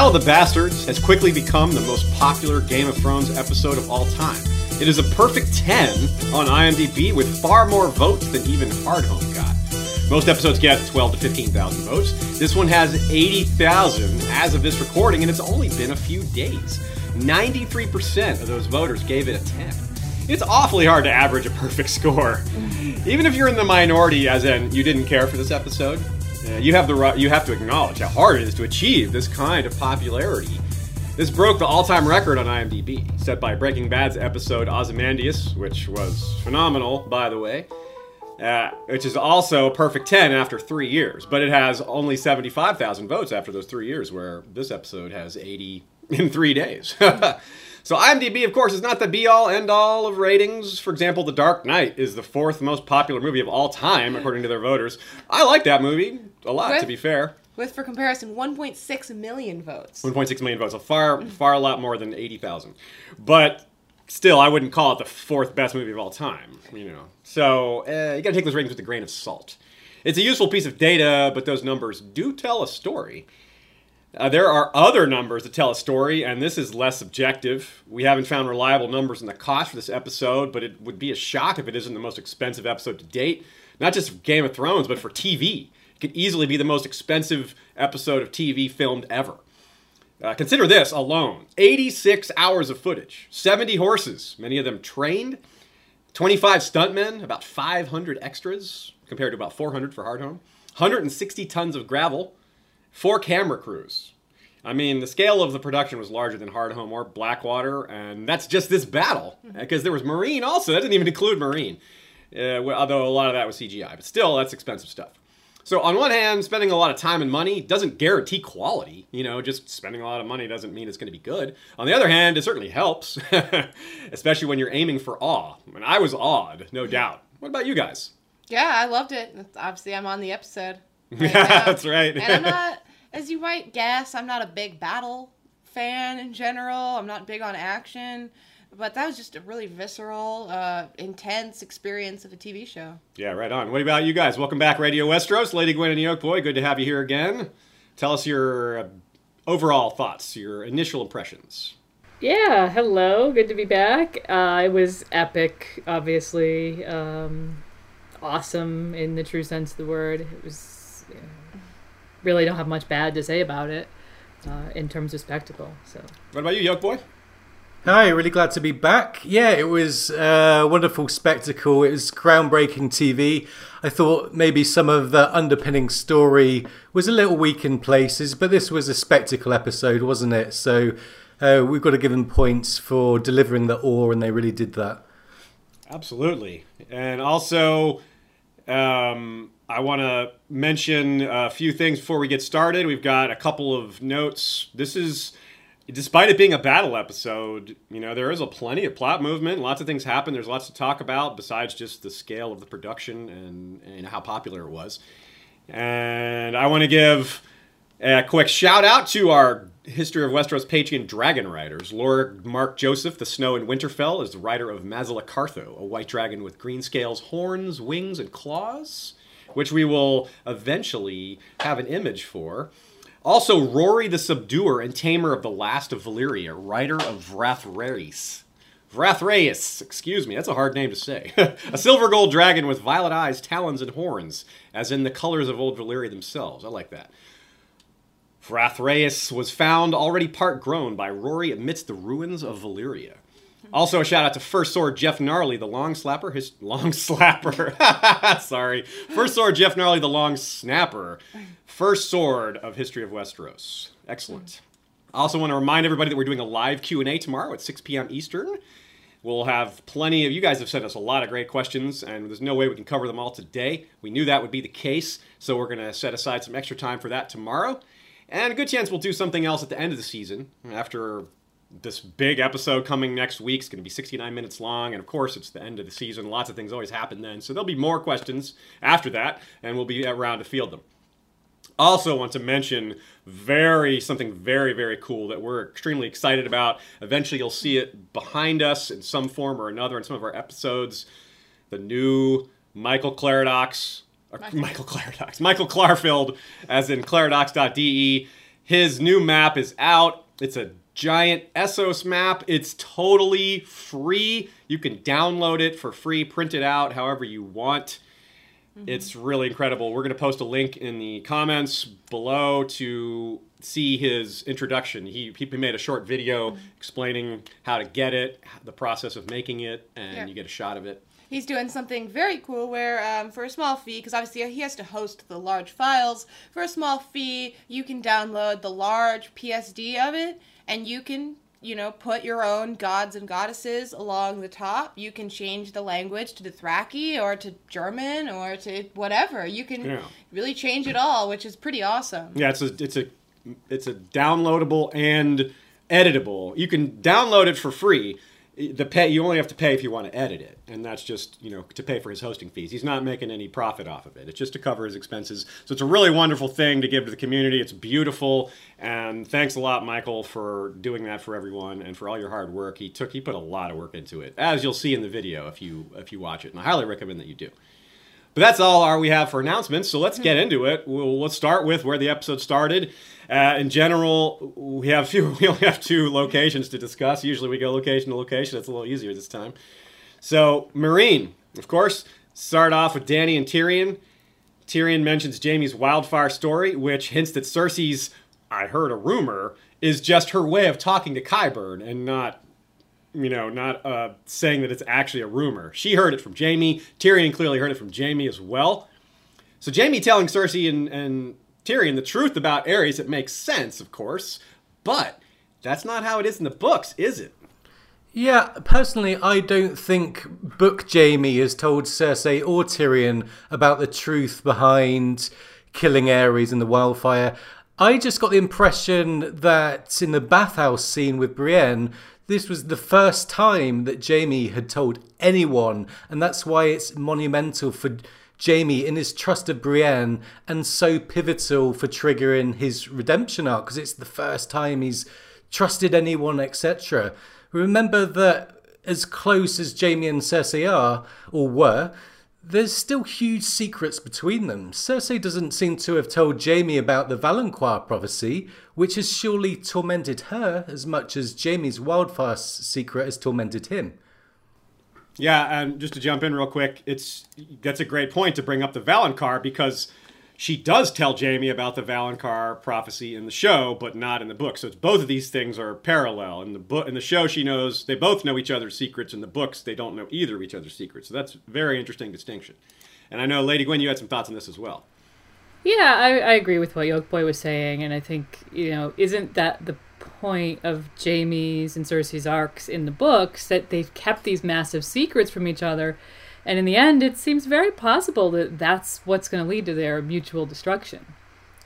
Battle of the Bastards has quickly become the most popular Game of Thrones episode of all time. It is a perfect 10 on IMDb with far more votes than even Hardhome got. Most episodes get 12 to 15,000 votes. This one has 80,000 as of this recording, and it's only been a few days. 93% of those voters gave it a 10. It's awfully hard to average a perfect score. Even if you're in the minority, as in you didn't care for this episode, uh, you have the you have to acknowledge how hard it is to achieve this kind of popularity. This broke the all-time record on IMDb, set by Breaking Bad's episode Ozymandias, which was phenomenal, by the way. Uh, which is also a perfect 10 after three years, but it has only 75,000 votes after those three years, where this episode has 80 in three days. so, IMDb, of course, is not the be all end all of ratings. For example, The Dark Knight is the fourth most popular movie of all time, according to their voters. I like that movie a lot, to be fair. With, for comparison, 1.6 million votes. 1.6 million votes, a far, far a lot more than 80,000. But still, I wouldn't call it the fourth best movie of all time, you know. So uh, you gotta take those ratings with a grain of salt. It's a useful piece of data, but those numbers do tell a story. Uh, there are other numbers that tell a story, and this is less objective. We haven't found reliable numbers in the cost for this episode, but it would be a shock if it isn't the most expensive episode to date. Not just for Game of Thrones, but for TV. It could easily be the most expensive episode of TV filmed ever. Uh, consider this alone 86 hours of footage, 70 horses, many of them trained, 25 stuntmen, about 500 extras, compared to about 400 for Hardhome, 160 tons of gravel, four camera crews. I mean, the scale of the production was larger than Hardhome or Blackwater, and that's just this battle, because there was Meereen also. That didn't even include Meereen, uh, although a lot of that was CGI, but still, that's expensive stuff. So on one hand, spending a lot of time and money doesn't guarantee quality. You know, just spending a lot of money doesn't mean it's going to be good. On the other hand, it certainly helps, especially when you're aiming for awe. And I was awed, no doubt. What about you guys? Yeah, I loved it. Obviously, I'm on the episode. Right Yeah, now. that's right. and I'm not, as you might guess, I'm not a big battle fan in general. I'm not big on action. But that was just a really visceral, uh, intense experience of a TV show. Yeah, right on. What about you guys? Welcome back, Radio Westeros. Lady Gwyn and Yolkboy, good to have you here again. Tell us your uh, overall thoughts, your initial impressions. Yeah, hello. Good to be back. Uh, it was epic, obviously. Um, awesome in the true sense of the word. It was. Yeah, really don't have much bad to say about it uh, in terms of spectacle. So. What about you, Yolkboy? Hi, really glad to be back. Yeah, it was a wonderful spectacle. It was groundbreaking TV. I thought maybe some of the underpinning story was a little weak in places, but this was a spectacle episode, wasn't it? So uh, we've got to give them points for delivering the awe, and they really did that. Absolutely. And also, um, I want to mention a few things before we get started. We've got a couple of notes. This is, despite it being a battle episode, you know, there is a plenty of plot movement. Lots of things happen. There's lots to talk about besides just the scale of the production and, and how popular it was. And I want to give a quick shout out to our History of Westeros Patreon dragon riders. Lord Mark Joseph, the Snow in Winterfell, is the rider of Mazalacartho, a white dragon with green scales, horns, wings, and claws, which we will eventually have an image for. Also, Rory the Subduer and Tamer of the Last of Valyria, writer of Vrathraeus. Vrathraeus, excuse me, that's a hard name to say. a silver gold dragon with violet eyes, talons, and horns, as in the colors of old Valyria themselves. I like that. Vrathraeus was found already part grown by Rory amidst the ruins of Valyria. Also, a shout out to First Sword Jeff Gnarly, the long slapper. His long slapper. Sorry, First Sword Jeff Gnarly, the long snapper. First Sword of History of Westeros. Excellent. I also want to remind everybody that we're doing a live Q and A tomorrow at 6 p.m. Eastern. We'll have plenty of you guys have sent us a lot of great questions, and there's no way we can cover them all today. We knew that would be the case, so we're going to set aside some extra time for that tomorrow. And a good chance we'll do something else at the end of the season after this big episode coming next week. It's going to be 69 minutes long, and of course, it's the end of the season. Lots of things always happen then, so there'll be more questions after that, and we'll be around to field them. Also, want to mention very something very very cool that we're extremely excited about. Eventually, you'll see it behind us in some form or another in some of our episodes. The new Michael Claradox, or Michael Claradox, Michael Clarfield, as in Claradox.de. His new map is out. It's a giant Essos map. It's totally free. You can download it for free, print it out however you want. It's really incredible. We're going to post a link in the comments below to see his introduction. He, he made a short video explaining how to get it, the process of making it, and you get a shot of it. He's doing something very cool where, um, for a small fee, because obviously he has to host the large files, for a small fee, you can download the large PSD of it, and you can, you know, put your own gods and goddesses along the top. You can change the language to Dothraki or to German or to whatever. You can Yeah. really change it all, which is pretty awesome. Yeah, it's a it's a it's a downloadable and editable. You can download it for free. The pay you only have to pay if you want to edit it, and that's just you know to pay for his hosting fees. He's not making any profit off of it. It's just to cover his expenses. So it's a really wonderful thing to give to the community. It's beautiful, and thanks a lot, Michael, for doing that for everyone and for all your hard work. He took he put a lot of work into it, as you'll see in the video if you if you watch it, and I highly recommend that you do. But that's all our we have for announcements. So let's get mm-hmm. into it. We'll, let's start with where the episode started. Uh, in general, we have few, we only have two locations to discuss. Usually we go location to location. It's a little easier this time. So Meereen, of course, start off with Dany and Tyrion. Tyrion mentions Jaime's wildfire story, which hints that Cersei's "I heard a rumor" is just her way of talking to Qyburn and not you know, not uh, saying that it's actually a rumor. She heard it from Jaime. Tyrion clearly heard it from Jaime as well. So Jaime telling Cersei and, and Tyrion the truth about Aerys, it makes sense, of course, but that's not how it is in the books, is it? Yeah, personally, I don't think Book Jaime has told Cersei or Tyrion about the truth behind killing Aerys in the wildfire. I just got the impression that in the bathhouse scene with Brienne, this was the first time that Jaime had told anyone, and that's why it's monumental for Jaime in his trust of Brienne and so pivotal for triggering his redemption arc because it's the first time he's trusted anyone, etc. Remember that as close as Jaime and Cersei are, or were, there's still huge secrets between them. Cersei doesn't seem to have told Jaime about the valonqar prophecy, which has surely tormented her as much as Jaime's wildfire secret has tormented him. Yeah, and just to jump in real quick, it's that's a great point to bring up the valonqar because she does tell Jaime about the valonqar prophecy in the show, but not in the book. So it's both of these things are parallel. In the book, in the show, she knows they both know each other's secrets. In the books, they don't know either of each other's secrets. So that's very interesting distinction. And I know, Lady Gwyn, you had some thoughts on this as well. Yeah, I, I agree with what Yolkboy was saying, and I think you know, isn't that the point of Jaime's and Cersei's arcs in the books that they've kept these massive secrets from each other, and in the end, it seems very possible that that's what's going to lead to their mutual destruction,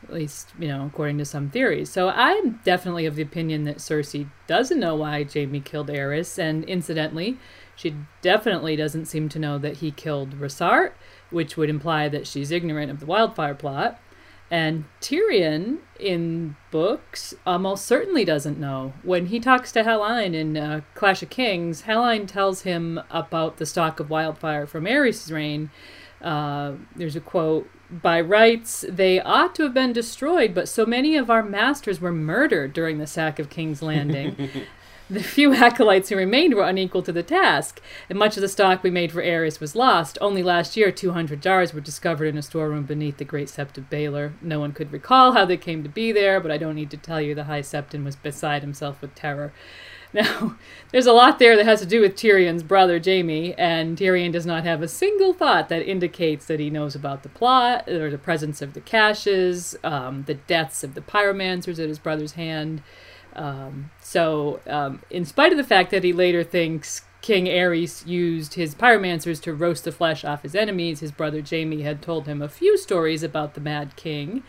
at least you know, according to some theories. So I'm definitely of the opinion that Cersei doesn't know why Jaime killed Aerys, and incidentally, she definitely doesn't seem to know that he killed Rossart which would imply that she's ignorant of the wildfire plot. And Tyrion in books almost certainly doesn't know. When he talks to Hallyne in uh, Clash of Kings, Hallyne tells him about the stalk of wildfire from Aerys' reign. Uh, there's a quote By rights, they ought to have been destroyed, but so many of our masters were murdered during the sack of King's Landing. The few acolytes who remained were unequal to the task, and much of the stock we made for Aerys was lost. Only last year, 200 jars were discovered in a storeroom beneath the Great Sept of Baelor. No one could recall how they came to be there, but I don't need to tell you the High Septon was beside himself with terror. Now, there's a lot there that has to do with Tyrion's brother, Jaime, and Tyrion does not have a single thought that indicates that he knows about the plot or the presence of the caches, um, the deaths of the pyromancers at his brother's hand. Um, so, um, in spite of the fact that he later thinks King Aerys used his pyromancers to roast the flesh off his enemies, his brother Jaime had told him a few stories about the Mad King.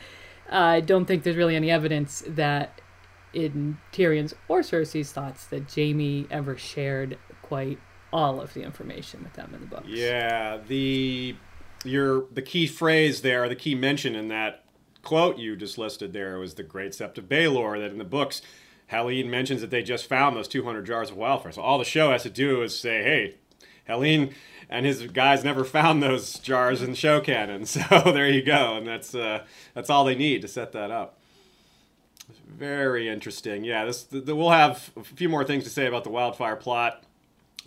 I don't think there's really any evidence that in Tyrion's or Cersei's thoughts that Jaime ever shared quite all of the information with them in the books. Yeah, the your the key phrase there, the key mention in that quote you just listed there was the Great Sept of Baelor. That in the books, Hallyne mentions that they just found those 200 jars of wildfire. So all the show has to do is say, "Hey, Hallyne and his guys never found those jars in show canon." So there you go, and that's uh, that's all they need to set that up. Very interesting. Yeah, this the, the, we'll have a few more things to say about the wildfire plot.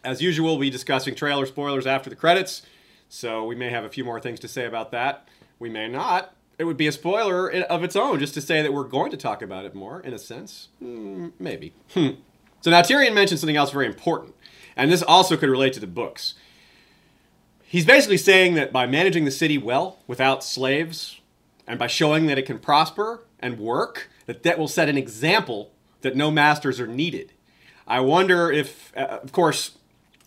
As usual, we'll be discussing trailer spoilers after the credits, so we may have a few more things to say about that. We may not. It would be a spoiler of its own just to say that we're going to talk about it more, in a sense. Hmm, maybe. Hmm. So now Tyrion mentioned something else very important, and this also could relate to the books. He's basically saying that by managing the city well without slaves and by showing that it can prosper and work, that that will set an example that no masters are needed. I wonder if, uh, of course,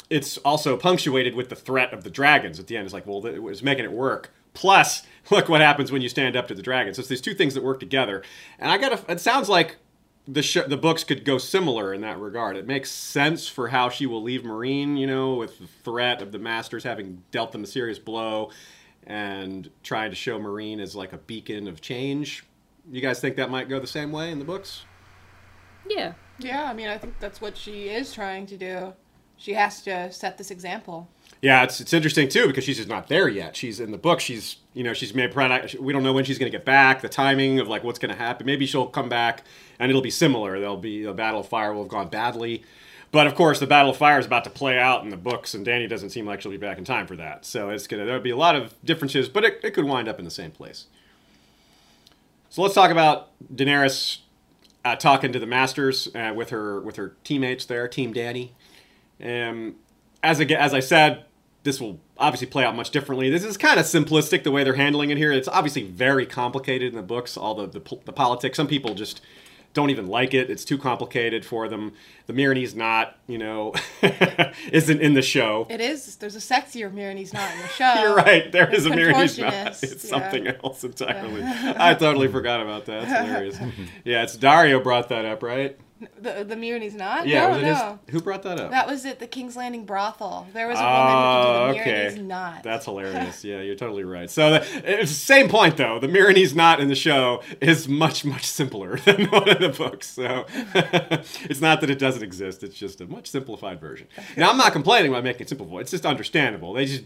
it's also punctuated with the threat of the dragons at the end. It's like, well, it was making it work. Plus, look what happens when you stand up to the dragons. So it's these two things that work together. And I got to, it sounds like the sh- the books could go similar in that regard. It makes sense for how she will leave Meereen, you know, with the threat of the Masters having dealt them a serious blow and trying to show Meereen as like a beacon of change. You guys think that might go the same way in the books? Yeah. Yeah, I mean, I think that's what she is trying to do. She has to set this example. Yeah, it's it's interesting too because she's just not there yet. She's in the book. She's you know she's made product. We don't know when she's going to get back. The timing of like what's going to happen. Maybe she'll come back and it'll be similar. There'll be the Battle of Fire will have gone badly, but of course the Battle of Fire is about to play out in the books, and Dany doesn't seem like she'll be back in time for that. So it's gonna there'll be a lot of differences, but it, it could wind up in the same place. So let's talk about Daenerys uh, talking to the Masters uh, with her with her teammates there, Team Dany. Um, as I, as I said, this will obviously play out much differently. This is kind of simplistic the way they're handling it here. It's obviously very complicated in the books, all the, the, the politics. Some people just don't even like it. It's too complicated for them. The Meereenese knot, you know, isn't in the show. It is. There's a sexier Meereenese knot in the show. You're right. There is a Meereenese knot. It's yeah. something else entirely. I totally forgot about that. It's hilarious. Yeah, it's Daario brought that up, right? The the Meereenese knot? Yeah, no, was it no. his? Who brought that up? That was at the King's Landing brothel. There was a woman who the ah, okay. Meereenese knot. That's hilarious. Yeah, you're totally right. So the, same point though. The Meereenese knot in the show is much much simpler than one of the books. So it's not that it doesn't exist. It's just a much simplified version. Now I'm not complaining about making it simple. It's just understandable. They just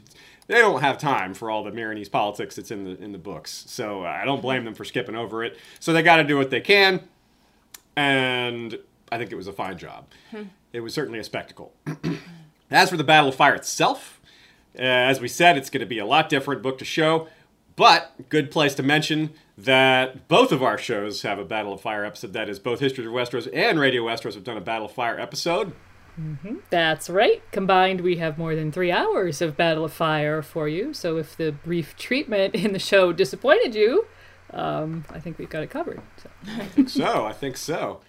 they don't have time for all the Meereenese politics that's in the in the books. So I don't blame them for skipping over it. So they got to do what they can, and I think it was a fine job. It was certainly a spectacle. As for the Battle of Fire itself, uh, as we said, it's going to be a lot different book to show, but good place to mention that both of our shows have a Battle of Fire episode. That is, both History of Westeros and Radio Westeros have done a Battle of Fire episode. That's right. Combined, we have more than three hours of Battle of Fire for you. So if the brief treatment in the show disappointed you, um, I think we've got it covered. So. so I think so.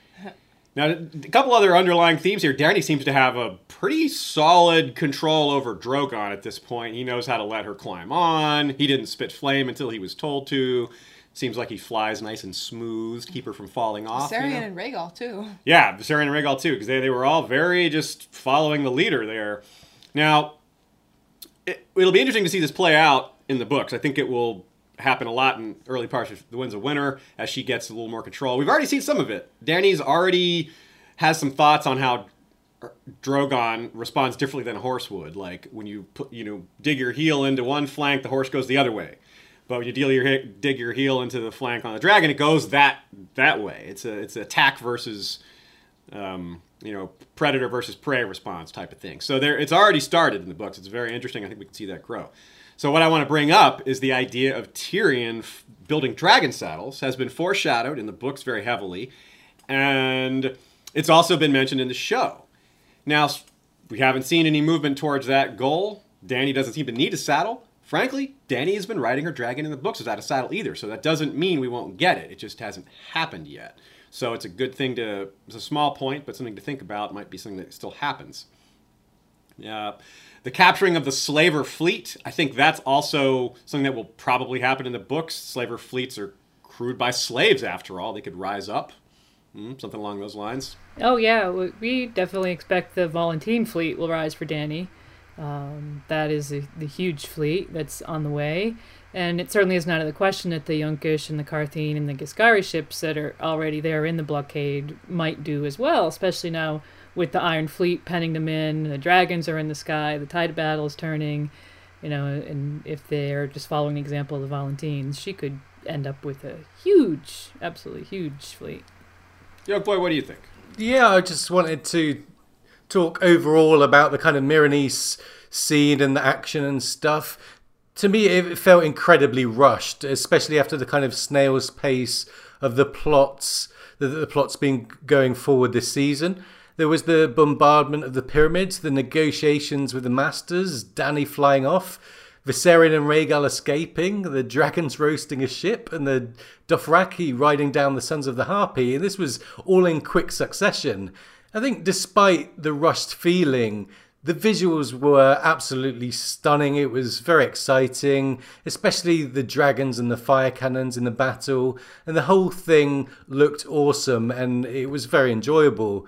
Now, a couple other underlying themes here. Dany seems to have a pretty solid control over Drogon at this point. He knows how to let her climb on. He didn't spit flame until he was told to. Seems like he flies nice and smooth to keep her from falling off. you Sarian know? and Rhaegal too. Yeah, Viserion and Rhaegal too, because they, they were all very just following the leader there. Now, it, it'll be interesting to see this play out in the books. I think it will happen a lot in early parts of The Winds of Winter as she gets a little more control. We've already seen some of it. Dany's already has some thoughts on how Drogon responds differently than a horse would. Like when you put, you know, dig your heel into one flank, the horse goes the other way. But when you deal your dig your heel into the flank on the dragon, it goes that that way. It's a it's attack versus um, you know predator versus prey response type of thing. So there, it's already started in the books. It's very interesting. I think we can see that grow. So what I want to bring up is the idea of Tyrion f- building dragon saddles has been foreshadowed in the books very heavily, and it's also been mentioned in the show. Now we haven't seen any movement towards that goal. Dany doesn't seem to need a saddle. Frankly, Dany has been riding her dragon in the books without a saddle either, so that doesn't mean we won't get it. It just hasn't happened yet. So it's a good thing to, it's a small point, but something to think about. Might be something that still happens. Yeah. The capturing of the slaver fleet, I think that's also something that will probably happen in the books. Slaver fleets are crewed by slaves, after all. They could rise up. Hmm, something along those lines. Oh yeah, we definitely expect the Volantine fleet will rise for Dany. Um, that is a, the huge fleet that's on the way, and it certainly is not out of the question that the Yunkish and the Qartheen and the Giscari ships that are already there in the blockade might do as well, especially now with the Iron Fleet penning them in. The dragons are in the sky. The tide of battle is turning. You know, and if they're just following the example of the Volantines, she could end up with a huge, absolutely huge fleet. Yolkboy, what do you think? Yeah, I just wanted to talk overall about the kind of Meereenese scene and the action and stuff. To me, it felt incredibly rushed, especially after the kind of snail's pace of the plots, the, the plots being going forward this season. There was the bombardment of the pyramids, the negotiations with the masters, Dany flying off, Viserion and Rhaegal escaping, the dragons roasting a ship, and the Dothraki riding down the Sons of the Harpy. And this was all in quick succession. I think, despite the rushed feeling, the visuals were absolutely stunning. It was very exciting, especially the dragons and the fire cannons in the battle. And the whole thing looked awesome and it was very enjoyable.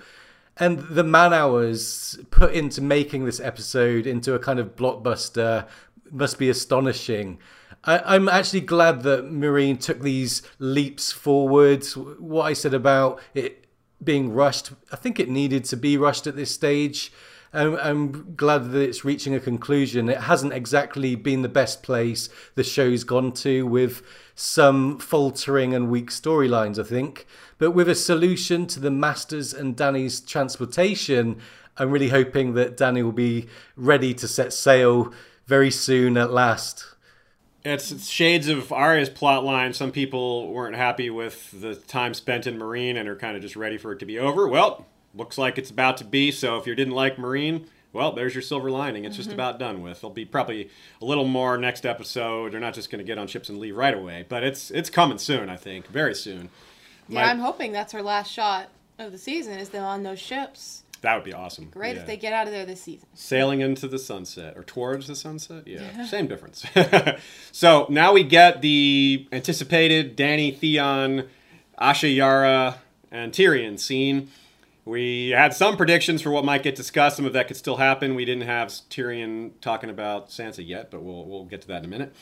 And the man hours put into making this episode into a kind of blockbuster must be astonishing. I, am actually glad that Meereen took these leaps forwards. What I said about it being rushed, I think it needed to be rushed at this stage. I'm, I'm glad that it's reaching a conclusion. It hasn't exactly been the best place the show's gone to with some faltering and weak storylines, I think. But with a solution to the Masters and Dany's transportation, I'm really hoping that Dany will be ready to set sail very soon at last. It's, it's shades of Arya's plotline. Some people weren't happy with the time spent in Meereen and are kind of just ready for it to be over. Well, looks like it's about to be. So if you didn't like Meereen, well, there's your silver lining. It's mm-hmm. just about done with. There'll be probably a little more next episode. They're not just going to get on ships and leave right away, but it's it's coming soon. I think very soon. Yeah, My, I'm hoping that's her last shot of the season. Is them on those ships. That would be awesome. Great yeah. if they get out of there this season. Sailing into the sunset or towards the sunset? Yeah, yeah. same difference. so now we get the anticipated Dany, Theon, Asha Yara, and Tyrion scene. We had some predictions for what might get discussed. Some of that could still happen. We didn't have Tyrion talking about Sansa yet, but we'll, we'll get to that in a minute.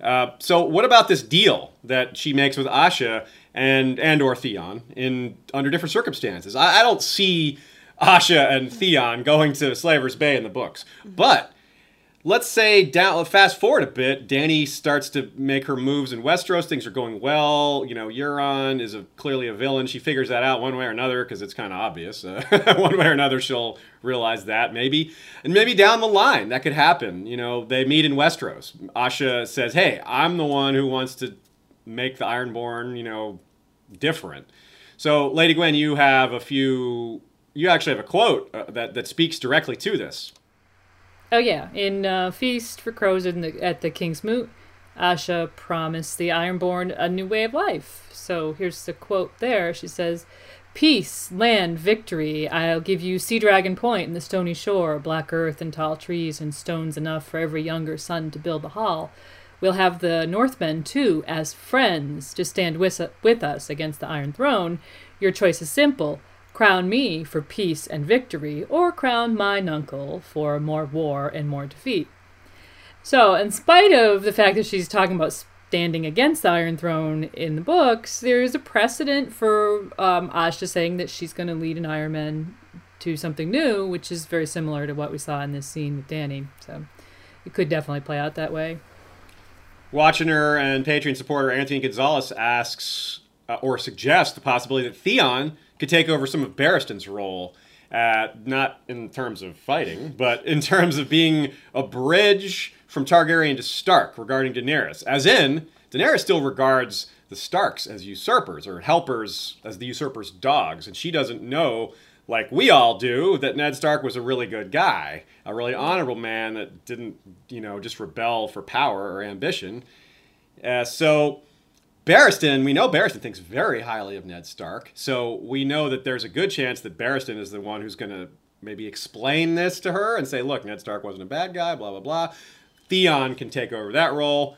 Uh, so, what about this deal that she makes with Asha and and or Theon in under different circumstances? I, I don't see Asha and Theon going to Slaver's Bay in the books. But let's say down fast forward a bit, Dany starts to make her moves in Westeros. Things are going well. You know, Euron is a, clearly a villain. She figures that out one way or another because it's kind of obvious. Uh, one way or another, she'll realize that maybe, and maybe down the line that could happen. You know, they meet in Westeros. Asha says, "Hey, I'm the one who wants to make the Ironborn, you know, different." So, Lady Gwyn, you have a few you actually have a quote uh, that that speaks directly to this. Oh yeah, in uh, Feast for Crows the, at the King's Moot, Asha promised the Ironborn a new way of life. So here's the quote there. She says, Peace, land, victory. I'll give you Sea Dragon Point and the stony shore, black earth and tall trees and stones enough for every younger son to build a hall. We'll have the Northmen, too, as friends to stand with, with us against the Iron Throne. Your choice is simple crown me for peace and victory, or crown my uncle for more war and more defeat. So, in spite of the fact that she's talking about standing against the Iron Throne in the books, there is a precedent for um, Asha saying that she's going to lead an Iron Man to something new, which is very similar to what we saw in this scene with Dany. So, it could definitely play out that way. Watching her and Patreon supporter Anthony Gonzalez asks uh, or suggests the possibility that Theon could take over some of Barristan's role. Uh, not in terms of fighting, but in terms of being a bridge from Targaryen to Stark regarding Daenerys. As in, Daenerys still regards the Starks as usurpers or helpers as the usurpers' dogs, and she doesn't know, like we all do, that Ned Stark was a really good guy, a really honorable man that didn't, you know, just rebel for power or ambition. Uh, so Barristan, we know Barristan thinks very highly of Ned Stark, so we know that there's a good chance that Barristan is the one who's going to maybe explain this to her and say, look, Ned Stark wasn't a bad guy, blah, blah, blah. Theon can take over that role.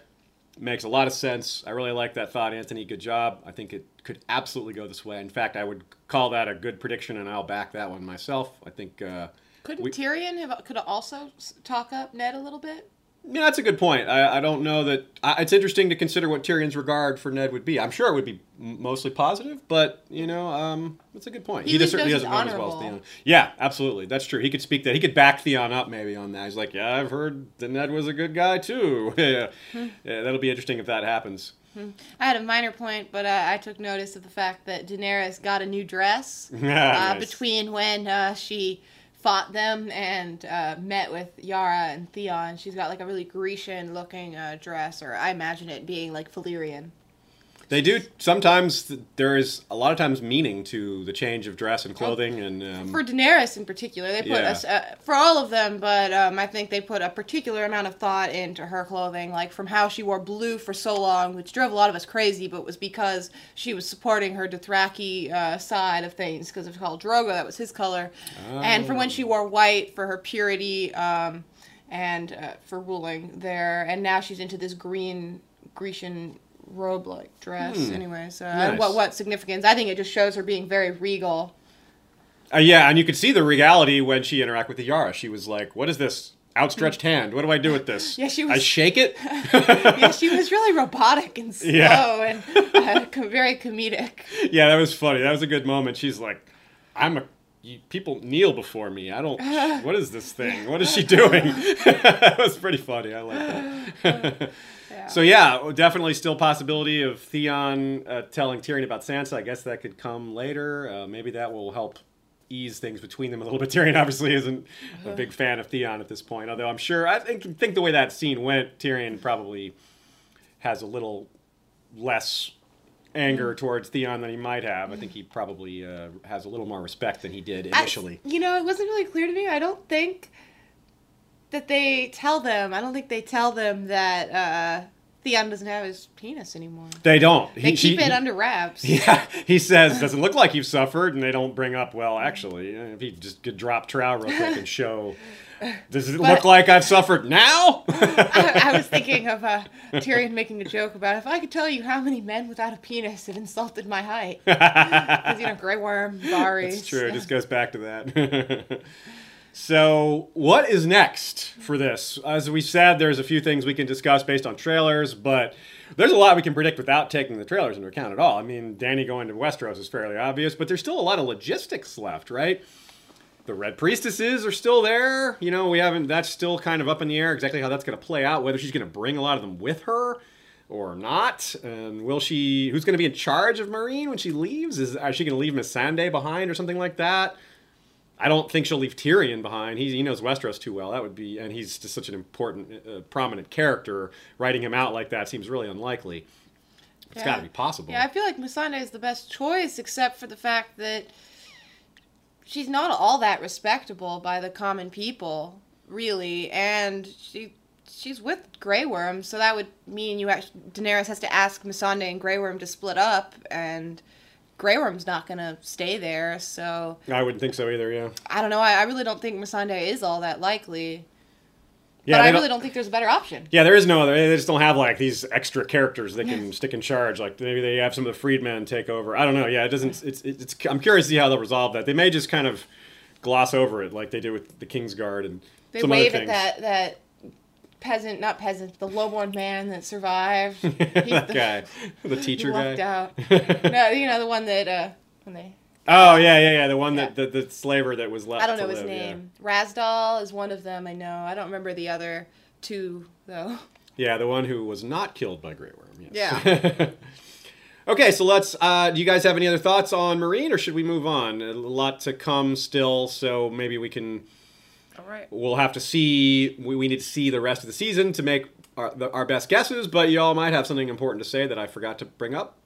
Makes a lot of sense. I really like that thought, Anthony. Good job. I think it could absolutely go this way. In fact, I would call that a good prediction, and I'll back that one myself. I think. Uh, Couldn't we, Tyrion have could also talk up Ned a little bit? Yeah, that's a good point. I, I don't know that I, it's interesting to consider what Tyrion's regard for Ned would be. I'm sure it would be mostly positive, but you know, um, that's a good point. He, he certainly doesn't know as well as Theon. Yeah, absolutely, that's true. He could speak that. He could back Theon up maybe on that. He's like, yeah, I've heard that Ned was a good guy too. yeah. Hmm. yeah, that'll be interesting if that happens. I had a minor point, but uh, I took notice of the fact that Daenerys got a new dress uh, Ah, nice. between when uh, she fought them and uh, met with Yara and Theon. She's got like a really Grecian-looking uh, dress, or I imagine it being like Valyrian. They do sometimes. There is a lot of times meaning to the change of dress and clothing, and um, For Daenerys in particular, they put Yeah. us uh, for all of them, but um, I think they put a particular amount of thought into her clothing, like from how she wore blue for so long, which drove a lot of us crazy, but was because she was supporting her Dothraki uh, side of things, because of Khal Drogo, that was his color, and from when she wore white for her purity um, and uh, for ruling there, and now she's into this green Grecian robe-like dress. Anyway, so I- what what significance? I think it just shows her being very regal. uh, yeah, and you could see the regality when she interacted with the Yara. She was like, "What is this outstretched hand? What do I do with this? Yeah, she was. I shake it." yeah, she was really robotic and slow Yeah. and uh, co- very comedic. yeah, that was funny. That was a good moment. She's like, "I'm a." People kneel before me. I don't. What is this thing? What is she doing? that was pretty funny. I like that. So yeah, definitely still possibility of Theon uh, telling Tyrion about Sansa. I guess that could come later. Uh, maybe that will help ease things between them a little bit. Tyrion obviously isn't a big fan of Theon at this point, although I'm sure I think think the way that scene went, Tyrion probably has a little less anger towards Theon than he might have. I think he probably uh, has a little more respect than he did I- initially. you know, it wasn't really clear to me. I don't think that they tell them. I don't think they tell them that uh, Theon doesn't have his penis anymore. they don't. They He- keep he- it under wraps. Yeah, he says, doesn't look like you've suffered, and they don't bring up, well, actually, if he just could drop trow real quick and show, does it But- look like I've suffered now? I, I was thinking of uh, Tyrion making a joke about if I could tell you how many men without a penis have insulted my height. Because, you know, Grey Worm, Varys. It's true, it just goes back to that. So, what is next for this? As we said, there's a few things we can discuss based on trailers, but there's a lot we can predict without taking the trailers into account at all. I mean, Dany going to Westeros is fairly obvious, but there's still a lot of logistics left, right? The Red Priestesses are still there. You know, we haven't, that's still kind of up in the air exactly how that's going to play out, whether she's going to bring a lot of them with her or not. And will she, who's going to be in charge of Meereen when she leaves? Is, is she going to leave Missandei behind or something like that? I don't think she'll leave Tyrion behind. He, he knows Westeros too well. That would be, and he's just such an important, uh, prominent character. Writing him out like that seems really unlikely. It's Yeah. got to be possible. Yeah, I feel like Missandei is the best choice, except for the fact that she's not all that respectable by the common people, really, and she she's with Grey Worm, so that would mean you actually Daenerys has to ask Missandei and Grey Worm to split up, and Grey Worm's not gonna stay there, so I wouldn't think so either. Yeah. I don't know. I, I really don't think Missandei is all that likely, Yeah. but I really don't think there's a better option. Yeah, there is no other. They just don't have like these extra characters they can stick in charge. Like maybe they have some of the freedmen take over. I don't know. Yeah, it doesn't. It's it's. I'm curious to see how they'll resolve that. They may just kind of gloss over it like they did with the Kingsguard and They some wave other at things. that that peasant, not peasant, the lowborn man that survived. That the- guy, the He teacher guy. out. no, you know the one that uh when they Oh yeah, yeah, yeah. The one that the, the slaver that was left. I don't know his live, yeah. name. Razdal is one of them. I know. I don't remember the other two though. Yeah, the one who was not killed by Grey Worm. Yes. Yeah. okay, so let's. Uh, do you guys have any other thoughts on Meereen, or should we move on? A lot to come still, so maybe we can. All right. We'll have to see. We, we need to see the rest of the season to make our, the, our best guesses. But y'all might have something important to say that I forgot to bring up.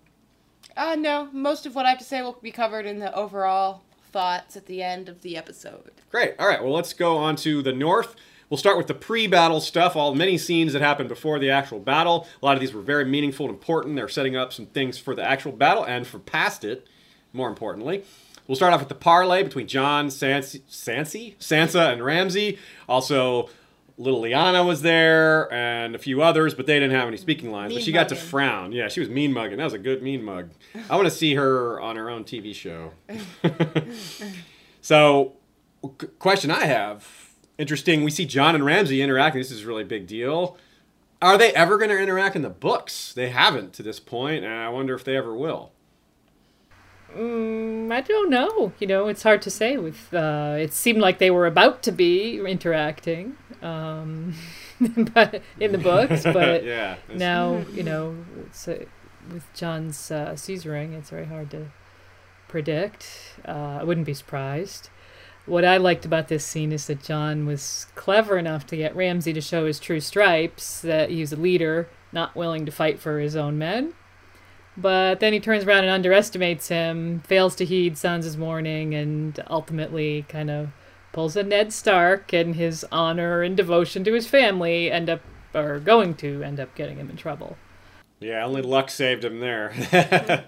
Uh no, most of what I have to say will be covered in the overall thoughts at the end of the episode. Great. All right. Well, let's go on to the north. We'll start with the pre-battle stuff. All the many scenes that happened before the actual battle. A lot of these were very meaningful and important. They're setting up some things for the actual battle and for past it. More importantly, we'll start off with the parlay between Jon, Sansi, Sansi, Sansa, and Ramsay. Also, little Lyanna was there and a few others, but they didn't have any speaking lines. but Mean she got to mugging. frown. Yeah, she was mean mugging. That was a good mean mug. I want to see her on her own TV show. So, qu- question I have interesting. We see Jon and Ramsay interacting. This is a really big deal. Are they ever going to interact in the books? They haven't to this point, and I wonder if they ever will. Mm, I don't know. You know, it's hard to say. With uh, it seemed like they were about to be interacting, um, but in the books. But yeah, now, you know, it's, uh, with Jon's uh, seizuring, it's very hard to predict. Uh, I wouldn't be surprised. What I liked about this scene is that Jon was clever enough to get Ramsay to show his true stripes, that he's a leader, not willing to fight for his own men. But then he turns around and underestimates him, fails to heed Sansa's warning, and ultimately kind of pulls a Ned Stark and his honor and devotion to his family end up, or going to end up getting him in trouble. Yeah, only luck saved him there.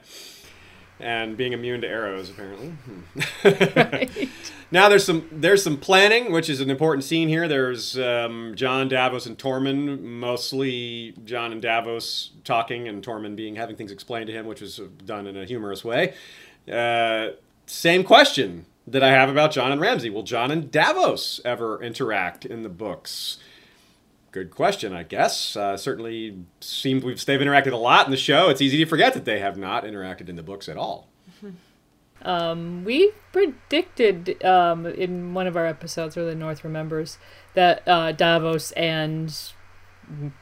and being immune to arrows, apparently. Hmm. Right. Now there's some there's some planning, which is an important scene here. There's um, Jon Davos and Tormund, mostly Jon and Davos talking, and Tormund being having things explained to him, which was done in a humorous way. Uh, same question that I have about Jon and Ramsay: Will Jon and Davos ever interact in the books? Good question, I guess. Uh, certainly seems we've they've interacted a lot in the show. It's easy to forget that they have not interacted in the books at all. Um, we predicted um, in one of our episodes, where the North remembers, that uh, Davos and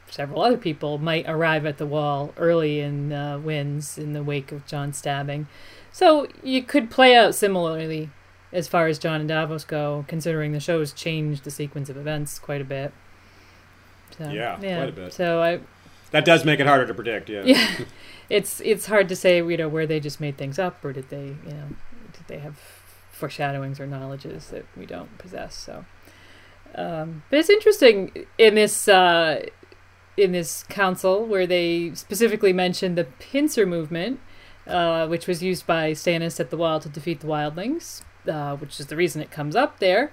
several other people might arrive at the wall early in uh, Winds in the wake of Jon's stabbing. So you could play out similarly as far as Jon and Davos go, considering the show's changed the sequence of events quite a bit. So, Yeah, quite a bit. So I, That does make it harder to predict. Yeah. yeah, it's it's hard to say, you know, where they just made things up, or did they, you know, did they have foreshadowings or knowledges that we don't possess? So, um, but it's interesting in this uh, in this council where they specifically mentioned the pincer movement, uh, which was used by Stannis at the Wall to defeat the Wildlings, uh, which is the reason it comes up there.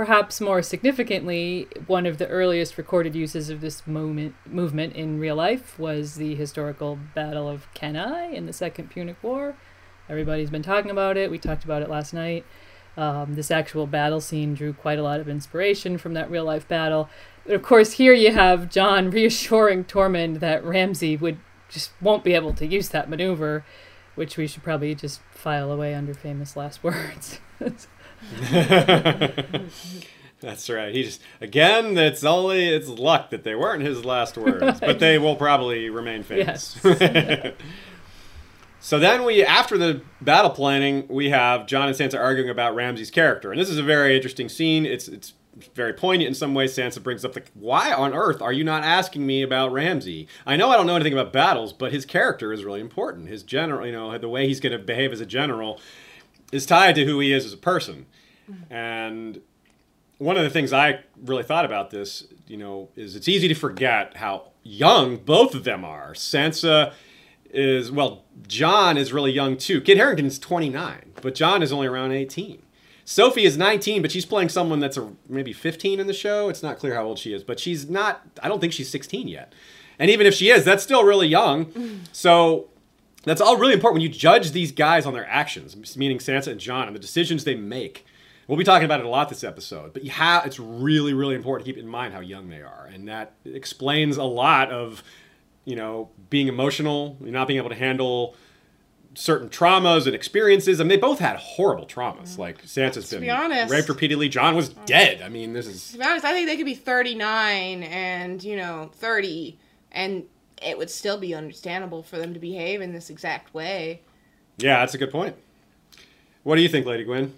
Perhaps more significantly, one of the earliest recorded uses of this moment, movement in real life was the historical Battle of Cannae in the Second Punic War. Everybody's been talking about it. We talked about it last night. Um, this actual battle scene drew quite a lot of inspiration from that real life battle. But of course, here you have Jon reassuring Tormund that Ramsay would just won't be able to use that maneuver, which we should probably just file away under famous last words. That's right. He just again, it's only it's luck that they weren't his last words, but they will probably remain famous. so then we, after the battle planning, we have Jon and Sansa arguing about Ramsay's character, and this is a very interesting scene. It's it's very poignant in some ways. Sansa brings up the why on earth are you not asking me about Ramsay? I know I don't know anything about battles, but his character is really important. His general, you know, the way he's going to behave as a general is tied to who he is as a person. And one of the things I really thought about this, you know, is it's easy to forget how young both of them are. Sansa is, well, Jon is really young too. Kit Harington is 29, but Jon is only around 18. Sophie is 19, but she's playing someone that's a, maybe 15 in the show. It's not clear how old she is, but she's not, I don't think she's 16 yet. And even if she is, that's still really young. Mm. So that's all really important when you judge these guys on their actions, meaning Sansa and Jon, and the decisions they make. We'll be talking about it a lot this episode, but you have, it's really, really important to keep in mind how young they are, and that explains a lot of, you know, being emotional, not being able to handle certain traumas and experiences. I mean, they both had horrible traumas. Mm. Like Sansa's To been be honest- raped repeatedly. Jon was mm. dead. I mean, this is To be honest, I think they could be 39 and, you know, 30, and it would still be understandable for them to behave in this exact way. yeah, that's a good point. What do you think, Lady Gwyn?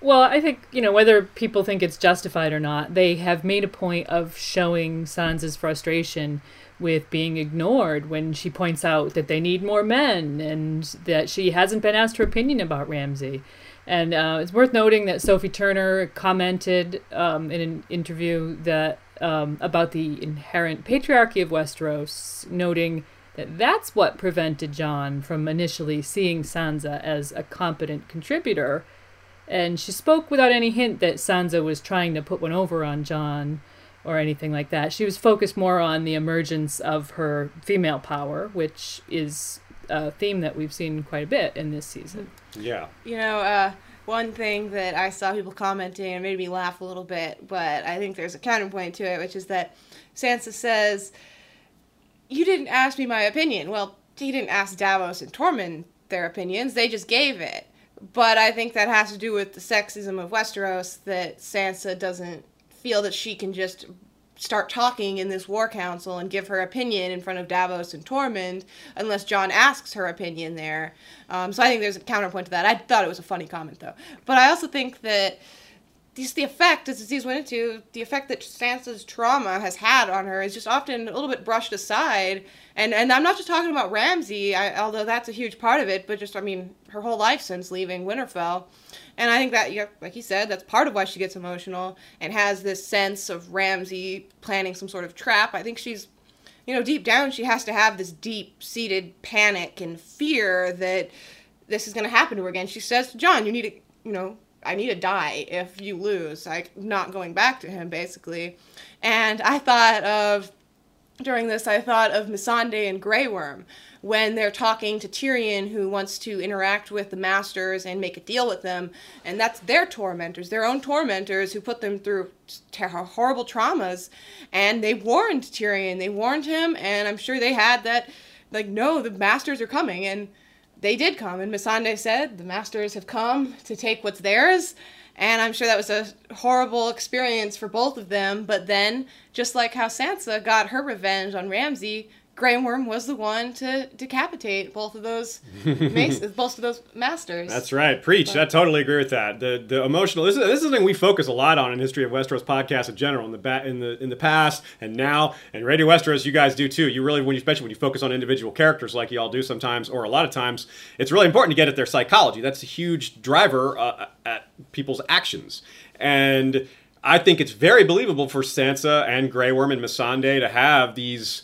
Well, I think, you know, whether people think it's justified or not, they have made a point of showing Sansa's frustration with being ignored when she points out that they need more men and that she hasn't been asked her opinion about Ramsay. And uh, it's worth noting that Sophie Turner commented um, in an interview that um, about the inherent patriarchy of Westeros, noting that that's what prevented Jon from initially seeing Sansa as a competent contributor and she spoke without any hint that Sansa was trying to put one over on Jon or anything like that. She was focused more on the emergence of her female power, which is a theme that we've seen quite a bit in this season. Yeah. You know, uh, one thing that I saw people commenting and made me laugh a little bit, but I think there's a counterpoint to it, which is that Sansa says, You didn't ask me my opinion. Well, he didn't ask Davos and Tormund their opinions, they just gave it. But I think that has to do with the sexism of Westeros that Sansa doesn't feel that she can just start talking in this war council and give her opinion in front of Davos and Tormund unless Jon asks her opinion there. Um, so I think there's a counterpoint to that. I thought it was a funny comment though, but I also think that just the effect, as Aziz went into, the effect that Sansa's trauma has had on her is just often a little bit brushed aside. And and I'm not just talking about Ramsay, although that's a huge part of it, but just I mean her whole life since leaving Winterfell. And I think that, yeah, like he said, that's part of why she gets emotional and has this sense of Ramsay planning some sort of trap. I think she's, you know, deep down, she has to have this deep seated panic and fear that this is going to happen to her again. She says to Jon, you need to, you know, I need to die if you lose. Like, not going back to him, basically. And I thought of, during this, I thought of Missandei and Grey Worm when they're talking to Tyrion, who wants to interact with the Masters and make a deal with them. And that's their tormentors, their own tormentors, who put them through ter- horrible traumas. And they warned Tyrion, they warned him, and I'm sure they had that, like, no, the Masters are coming. And they did come, and Missandei said the Masters have come to take what's theirs. And I'm sure that was a horrible experience for both of them. But then, just like how Sansa got her revenge on Ramsay, Grey Worm was the one to decapitate both of those maces, both of those masters. That's right. Preach. I totally agree with that. The the emotional. This is this is something we focus a lot on in history of Westeros podcast in general in the ba- in the in the past and now and Radio Westeros. You guys do too. You really when you especially when you focus on individual characters like y'all do sometimes or a lot of times, it's really important to get at their psychology. That's a huge driver uh, at people's actions and. I think it's very believable for Sansa and Grey Worm and Missandei to have these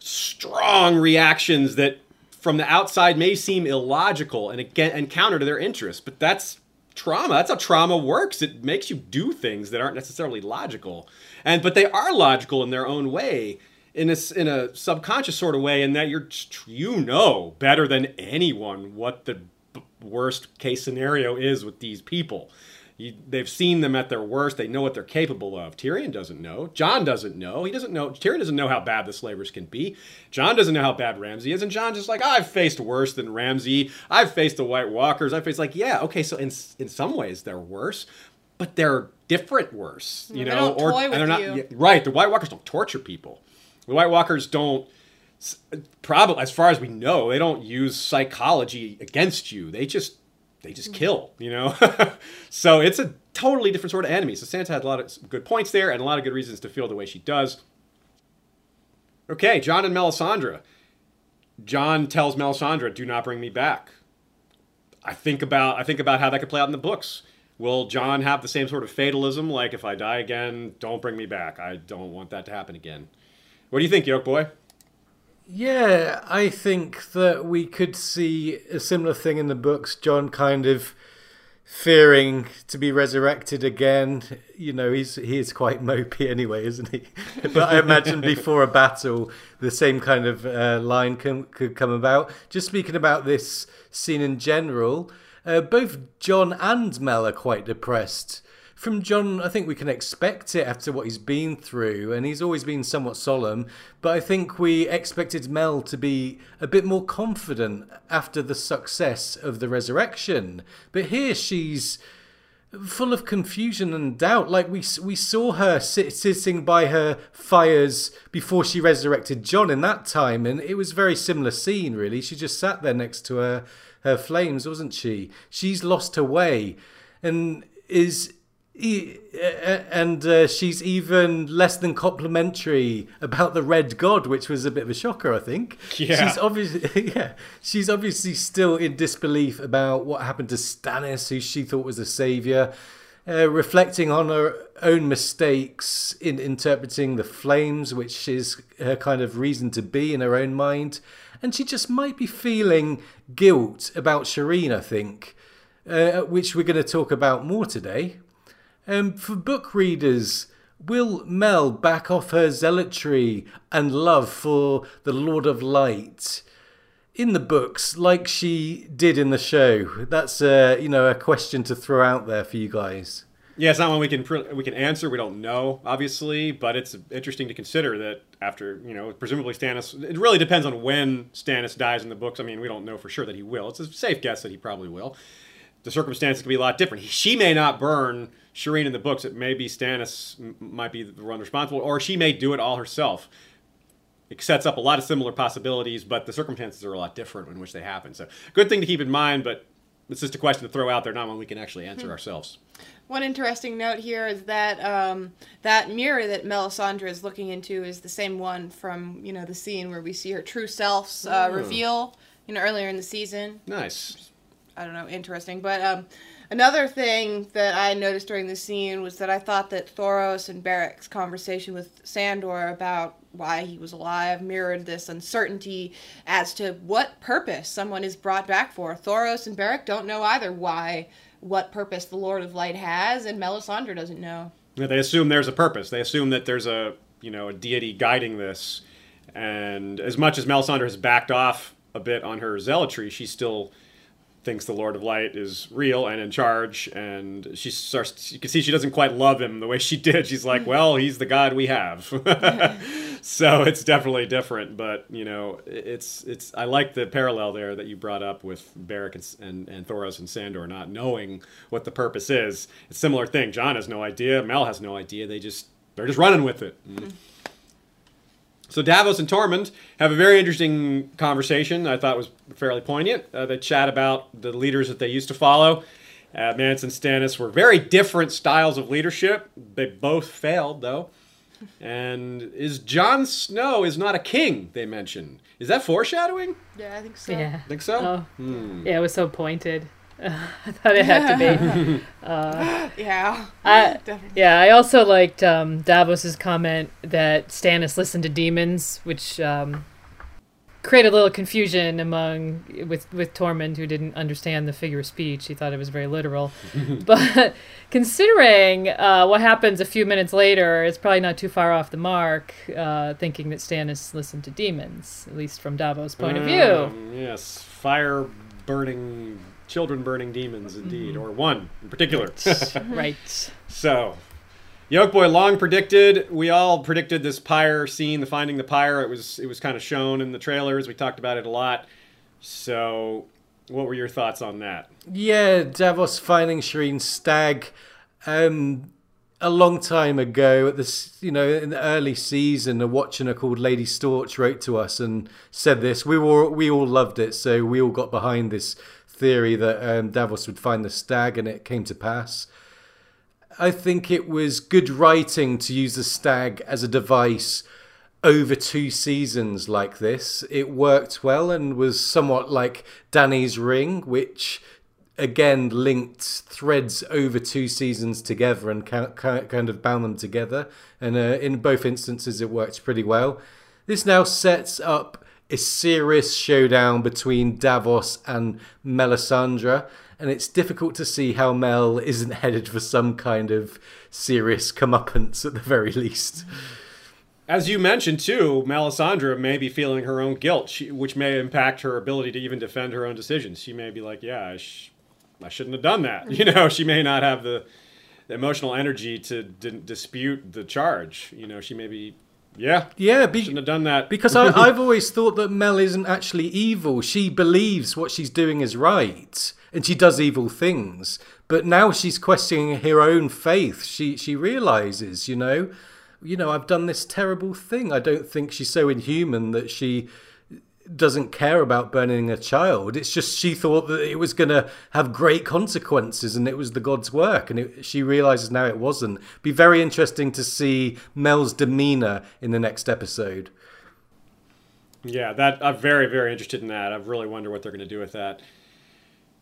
strong reactions that from the outside may seem illogical and again and counter to their interests but that's trauma. That's how trauma works. It makes you do things that aren't necessarily logical. And but they are logical in their own way in a, in a subconscious sort of way in that you're you know better than anyone what the worst case scenario is with these people you, they've seen them at their worst. They know what they're capable of. Tyrion doesn't know. Jon doesn't know. He doesn't know. Tyrion doesn't know how bad the slavers can be. Jon doesn't know how bad Ramsay is. And Jon's just like, I've faced worse than Ramsay. I've faced the White Walkers. I've faced like, yeah, okay. So in in some ways they're worse, but they're different worse. You They know, and they're not you. right. The White Walkers don't torture people. The White Walkers don't probably as far as we know they don't use psychology against you they just they just mm-hmm. kill you know? So it's a totally different sort of enemy. So Sansa had a lot of good points there and a lot of good reasons to feel the way she does. Okay Jon and melisandre. Jon tells melisandre do not bring me back. I think about i think about how that could play out in the books. Will Jon have the same sort of fatalism like if i die again don't bring me back. I don't want that to happen again. What do you think Yolkboy Yeah, I think that we could see a similar thing in the books. Jon kind of fearing to be resurrected again. You know, he's he is quite mopey anyway, isn't he? but I imagine before a battle, the same kind of uh, line can, could come about. Just speaking about this scene in general, uh, both Jon and Mel are quite depressed. From Jon, I think we can expect it after what he's been through, and he's always been somewhat solemn. But I think we expected Mel to be a bit more confident after the success of the resurrection. But here she's full of confusion and doubt. Like we we saw her sit, sitting by her fires before she resurrected Jon in that time, and it was a very similar scene. Really, she just sat there next to her her flames, wasn't she? She's lost her way, and is. E- And uh, she's even less than complimentary about the Red God, which was a bit of a shocker, I think. Yeah. She's obviously, yeah, she's obviously still in disbelief about what happened to Stannis, who she thought was a savior, uh, reflecting on her own mistakes in interpreting the flames, which is her kind of reason to be in her own mind, and she just might be feeling guilt about Shireen, I think, uh, which we're going to talk about more today. Um, for book readers, will Mel back off her zealotry and love for the Lord of Light in the books, like she did in the show? That's uh, you know a question to throw out there for you guys. Yeah, it's not one we can we can answer. We don't know, obviously, but it's interesting to consider that after you know, presumably Stannis. It really depends on when Stannis dies in the books. I mean, we don't know for sure that he will. It's a safe guess that he probably will. the circumstances could be a lot different. She may not burn Shireen in the books. It may be Stannis might be the one responsible, or she may do it all herself. It sets up a lot of similar possibilities, but the circumstances are a lot different in which they happen. So, good thing to keep in mind, but it's just a question to throw out there, not one we can actually answer ourselves. One interesting note here is that um, that mirror that Melisandre is looking into is the same one from you know the scene where we see her true self's uh, Oh. reveal. You know, earlier in the season. Nice. I don't know, interesting. But um, another thing that I noticed during the scene was that I thought that Thoros and Beric's conversation with Sandor about why he was alive mirrored this uncertainty as to what purpose someone is brought back for. Thoros and Beric don't know either why, what purpose the Lord of Light has, and Melisandre doesn't know. Yeah, they assume there's a purpose. They assume that there's a you know a deity guiding this, and as much as Melisandre has backed off a bit on her zealotry, she still thinks the Lord of Light is real and in charge. And she starts. You can see she doesn't quite love him the way she did. She's like, well, he's the god we have. so it's definitely different. But you know, it's it's. I like the parallel there that you brought up with Beric and, and and Thoros and Sandor not knowing what the purpose is. It's a similar thing. Jon has no idea. Mel has no idea. They just they're just running with it. So Davos and Tormund have a very interesting conversation. I thought was fairly poignant. Uh, they chat about the leaders that they used to follow. Uh, Mance and Stannis were very different styles of leadership. They both failed, though. And is Jon Snow is not a king? They mention. Is that foreshadowing? Yeah, I think so. Yeah. Think so? Oh, Hmm. yeah, it was so pointed. I thought it had to be. Yeah. I, Definitely. yeah, I also liked um, Davos's comment that Stannis listened to demons, which um, created a little confusion among with with Tormund, who didn't understand the figure of speech. He thought it was very literal. but considering uh, what happens a few minutes later, it's probably not too far off the mark. Uh, thinking that Stannis listened to demons, at least from Davos' point of view. Um, yes, fire burning, children burning demons, indeed, or one in particular. right. So, Yolkboy long predicted. We all predicted this pyre scene, the finding the pyre. It was it was kind of shown in the trailers. We talked about it a lot. So, what were your thoughts on that? Yeah, Davos finding Shireen Stag. Um, a long time ago, at this, you know, in the early season, a watcher called Lady Storch wrote to us and said this. We were we all loved it, so we all got behind this theory that um, Davos would find the stag, and it came to pass. I think it was good writing to use the stag as a device over two seasons like this. It worked well and was somewhat like Dany's ring, which again linked threads over two seasons together and kind of bound them together. And uh, in both instances, it worked pretty well. This now sets up a serious showdown between Davos and Melisandre, and it's difficult to see how Mel isn't headed for some kind of serious comeuppance at the very least. As you mentioned too, Melisandre may be feeling her own guilt, which may impact her ability to even defend her own decisions. She may be like, "Yeah, I, sh- I shouldn't have done that." You know, she may not have the, the emotional energy to d- dispute the charge. You know, she may be, "Yeah, Yeah, be- shouldn't have done that." Because I, I've always thought that Mel isn't actually evil. She believes what she's doing is right, and she does evil things. But now she's questioning her own faith. She she realizes, you know, you know, I've done this terrible thing. I don't think she's so inhuman that she doesn't care about burning a child. It's just she thought that it was going to have great consequences and it was the God's work. And it, she realizes now it wasn't. Be very interesting to see Mel's demeanor in the next episode. Yeah, that I'm very very interested in that. I really wonder what they're going to do with that.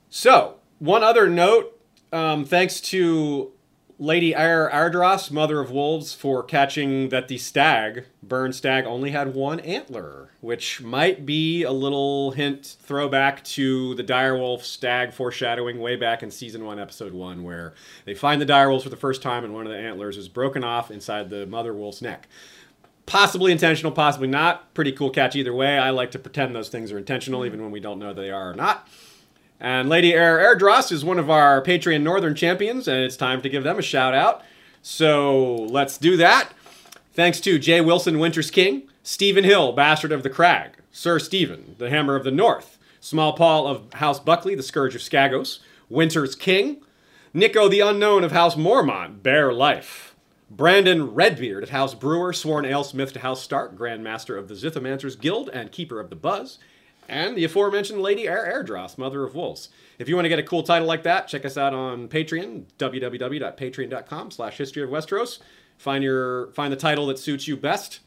So, one other note, um, thanks to Lady Air Ardros, Mother of Wolves, for catching that the stag, Burn Stag, only had one antler, which might be a little hint throwback to the direwolf stag foreshadowing way back in season one, episode one, where they find the direwolves for the first time and one of the antlers is broken off inside the mother wolf's neck possibly intentional, possibly not. Pretty cool catch either way. I like to pretend those things are intentional, even when we don't know they are or not. And Lady Air Airdross is one of our Patreon Northern champions, and it's time to give them a shout out. So let's do that. Thanks to Jay Wilson, Winter's King, Stephen Hill, Bastard of the Crag, Sir Stephen, the Hammer of the North, Small Paul of House Buckley, the Scourge of Skagos, Winter's King. Nico the Unknown of House Mormont, Bear Life. Brandon Redbeard of House Brewer, sworn alesmith to House Stark, Grand Master of the Zithomancers Guild and Keeper of the Buzz. And the aforementioned Lady Air Airdross, Mother of Wolves. If you want to get a cool title like that, check us out on Patreon, www.patreon.com slash history of Westeros. Find your find the title that suits you best.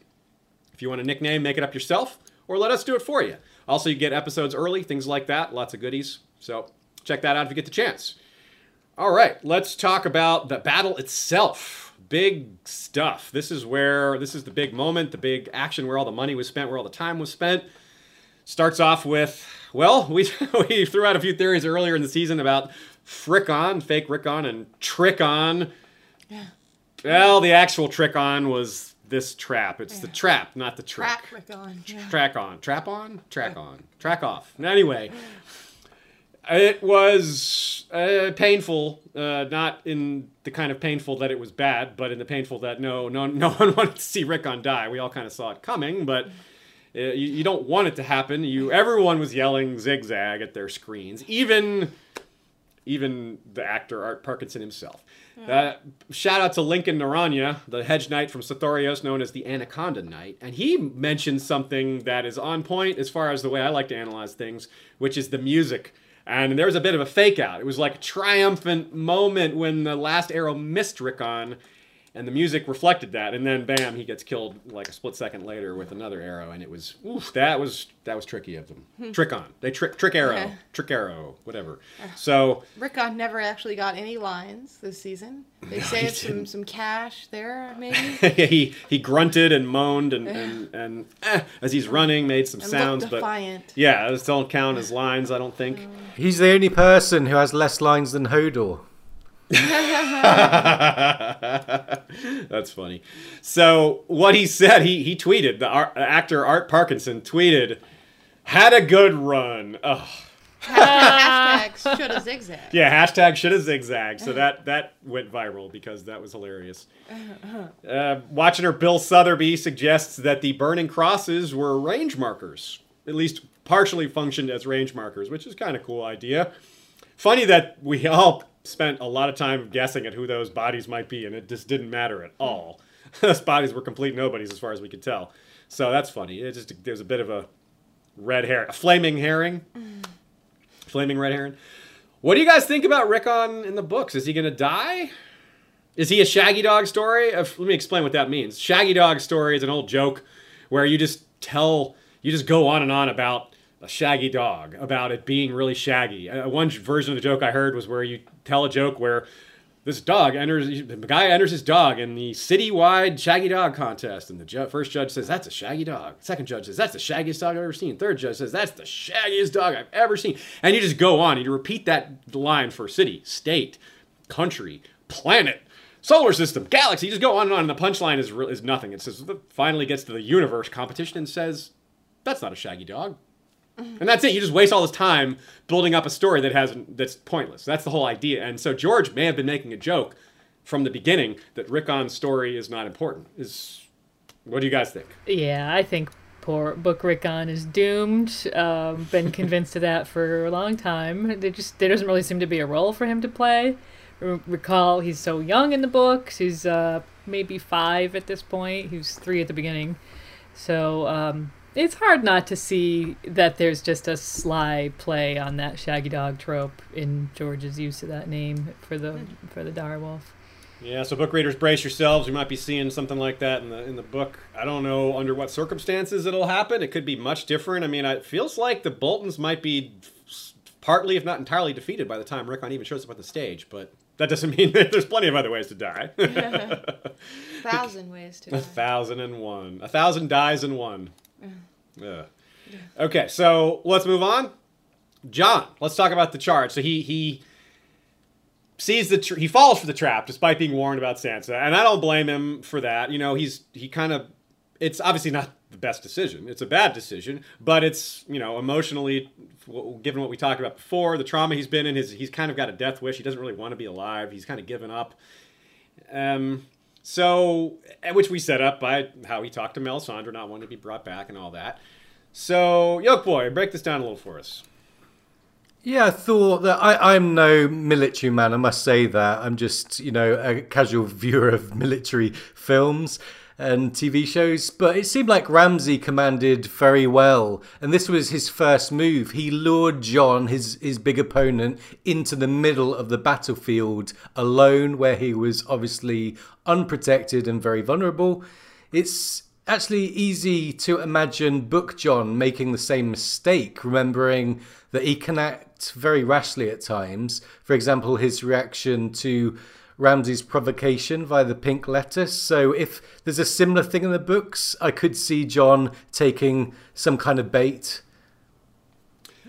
If you want a nickname, make it up yourself, or let us do it for you. Also, you get episodes early, things like that, lots of goodies. So check that out if you get the chance. All right, let's talk about the battle itself. Big stuff. This is where this is the big moment, the big action where all the money was spent, where all the time was spent. Starts off with well, we we threw out a few theories earlier in the season about Frickon, fake Rickon, and Trickon. Yeah. Well, the actual Trickon was this trap. It's the trap, not the trick. Trap Rickon. Yeah. Track on. Trap on? Track on. Track off. Anyway, it was uh, painful. Uh, not in the kind of painful that it was bad, but in the painful that no, no, no one wanted to see Rickon die. We all kind of saw it coming, but uh, you, you don't want it to happen. You, everyone was yelling zigzag at their screens, even, even the actor Art Parkinson himself. Uh, shout out to Lincoln Naranya, the hedge knight from Sothoryos, known as the Anaconda Knight, and he mentioned something that is on point as far as the way I like to analyze things, which is the music. And there was a bit of a fake out. It was like a triumphant moment when the last arrow missed Rickon, and the music reflected that. And then, bam, he gets killed like a split second later with another arrow. And it was, oof, that was that was tricky of them. trick on, they trick trick arrow, Yeah. trick arrow, whatever. So Rickon never actually got any lines this season. They he saved some, some cash there, maybe. he he grunted and moaned and and, and eh, as he's running made some And sounds, looked but yeah, those don't count as lines. I don't think. He's the only person who has less lines than Hodor. That's funny. So what he said, he he tweeted. The ar- actor Art Parkinson tweeted, "Had a good run." Ugh. Hashtag should have zigzag. Yeah, hashtag should have zigzag. So that that went viral because that was hilarious. Uh, watching her, Bill Sotheby suggests that the burning crosses were range markers, at least partially functioned as range markers, which is kind of cool idea. Funny that we all spent a lot of time guessing at who those bodies might be, and it just didn't matter at all. those bodies were complete nobodies as far as we could tell. So that's funny. It just there's a bit of a red hair, a flaming herring, mm. flaming red herring. What do you guys think about Rickon in the books? Is he going to die? Is he a Shaggy Dog story? Let me explain what that means. Shaggy Dog story is an old joke where you just tell, you just go on and on about a shaggy dog, about it being really shaggy. Uh, one version of the joke I heard was where you tell a joke where this dog enters, the guy enters his dog in the citywide shaggy dog contest, and the ju- first judge says, That's a shaggy dog. Second judge says, That's the shaggiest dog I've ever seen. Third judge says, That's the shaggiest dog I've ever seen. And you just go on and you repeat that line for city, state, country, planet, solar system, galaxy. You just go on and on, and the punchline is, is nothing. It says, finally gets to the universe competition and says, That's not a shaggy dog. And that's it. You just waste all this time building up a story that has that's pointless. That's the whole idea. And so George may have been making a joke from the beginning that Rickon's story is not important. Is what do you guys think? Yeah, I think poor Book Rickon is doomed. Um, been convinced of that for a long time. There just there doesn't really seem to be a role for him to play. Recall he's so young in the books. He's uh, maybe five at this point. He was three at the beginning. So um, it's hard not to see that there's just a sly play on that Shaggy Dog trope in George's use of that name for the for the direwolf. Yeah, so book readers, brace yourselves. You might be seeing something like that in the in the book. I don't know under what circumstances it'll happen. It could be much different. I mean, it feels like the Boltons might be partly, if not entirely, defeated by the time Rickon even shows up on the stage. But that doesn't mean that there's plenty of other ways to die. a Thousand ways to Die. A thousand and one. A thousand dies in one. Ugh. Okay, so let's move on. Jon, let's talk about the charge. So he he sees the he falls for the trap despite being warned about Sansa, and I don't blame him for that. You know, he's he kind of it's obviously not the best decision. It's a bad decision, but it's you know emotionally, given what we talked about before, the trauma he's been in, his he's kind of got a death wish. He doesn't really want to be alive. He's kind of given up. Um, so, eh, which we set up by how he talked to Melisandre, not wanting to be brought back and all that. So, Yolkboy, break this down a little for us. Yeah, I thought that I, I'm no military man, I must say that. I'm just, you know, a casual viewer of military films and TV shows, but it seemed like Ramsay commanded very well. And this was his first move. He lured Jon, his, his big opponent, into the middle of the battlefield alone, where he was obviously unprotected and very vulnerable. It's actually easy to imagine Book Jon making the same mistake, remembering that he can act very rashly at times. For example, his reaction to Ramsay's provocation via the pink letter. So if there's a similar thing in the books, I could see Jon taking some kind of bait.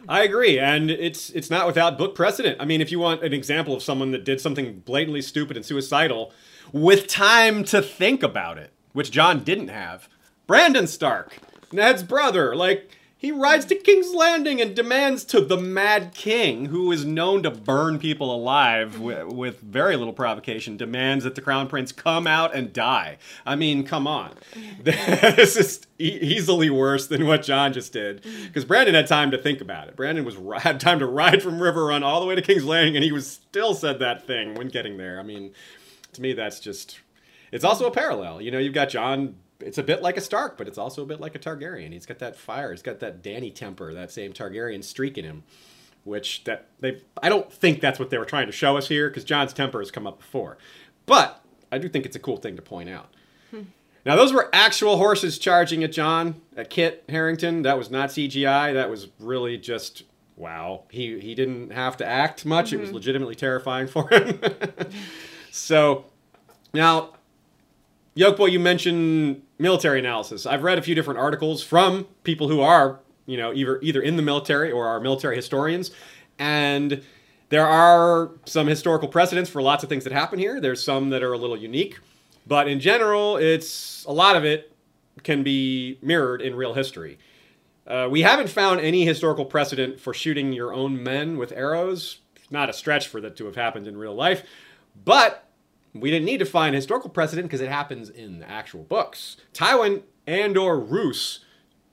I agree, and it's it's not without book precedent. I mean, if you want an example of someone that did something blatantly stupid and suicidal with time to think about it, which Jon didn't have, Brandon Stark, Ned's brother, like he rides to King's Landing and demands to the Mad King, who is known to burn people alive with, with, very little provocation, demands that the Crown Prince come out and die. I mean, come on. this is easily worse than what Jon just did. Because Brandon had time to think about it. Brandon was had time to ride from Riverrun all the way to King's Landing, and he was still said that thing when getting there. I mean, to me, that's just. It's also a parallel. You know, you've got Jon it's a bit like a Stark, but it's also a bit like a Targaryen. He's got that fire. He's got that Dany temper, that same Targaryen streak in him. Which that they, I don't think that's what they were trying to show us here, because Jon's temper has come up before. But I do think it's a cool thing to point out. Hmm. Now those were actual horses charging at Jon, at Kit Harington. That was not CGI. That was really just wow. He he didn't have to act much. Mm-hmm. It was mm-hmm. legitimately terrifying for him. so now Yolkboy, you mentioned military analysis. I've read a few different articles from people who are, you know, either either in the military or are military historians, and there are some historical precedents for lots of things that happen here. There's some that are a little unique, but in general, it's a lot of it can be mirrored in real history. Uh, we haven't found any historical precedent for shooting your own men with arrows. Not a stretch for that to have happened in real life, but we didn't need to find historical precedent because it happens in the actual books. Tywin and or Roose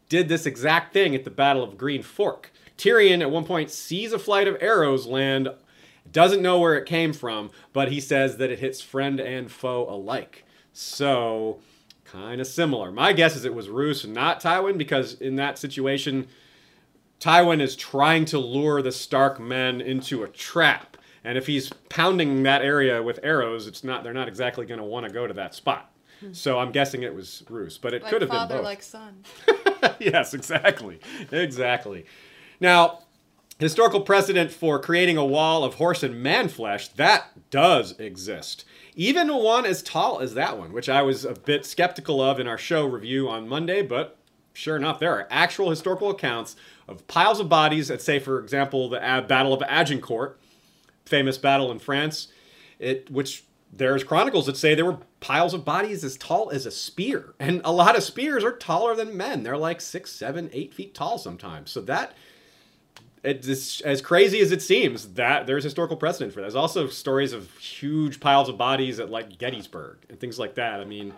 did this exact thing at the Battle of Green Fork. Tyrion at one point sees a flight of arrows land, doesn't know where it came from, but he says that it hits friend and foe alike. So, kind of similar. My guess is it was Roose not Tywin because in that situation, Tywin is trying to lure the Stark men into a trap. And if he's pounding that area with arrows, it's not they're not exactly going to want to go to that spot. Hmm. So I'm guessing it was Roose, but it like could have been both. like son. yes, exactly, exactly. Now, historical precedent for creating a wall of horse and man flesh that does exist. Even one as tall as that one, which I was a bit skeptical of in our show review on Monday, but sure enough, there are actual historical accounts of piles of bodies at, say, for example, the Battle of Agincourt famous battle in France, it which there's chronicles that say there were piles of bodies as tall as a spear, and a lot of spears are taller than men. They're like six, seven, eight feet tall sometimes. So that it's as crazy as it seems that there's historical precedent for that. There's also stories of huge piles of bodies at like Gettysburg and things like that. I mean,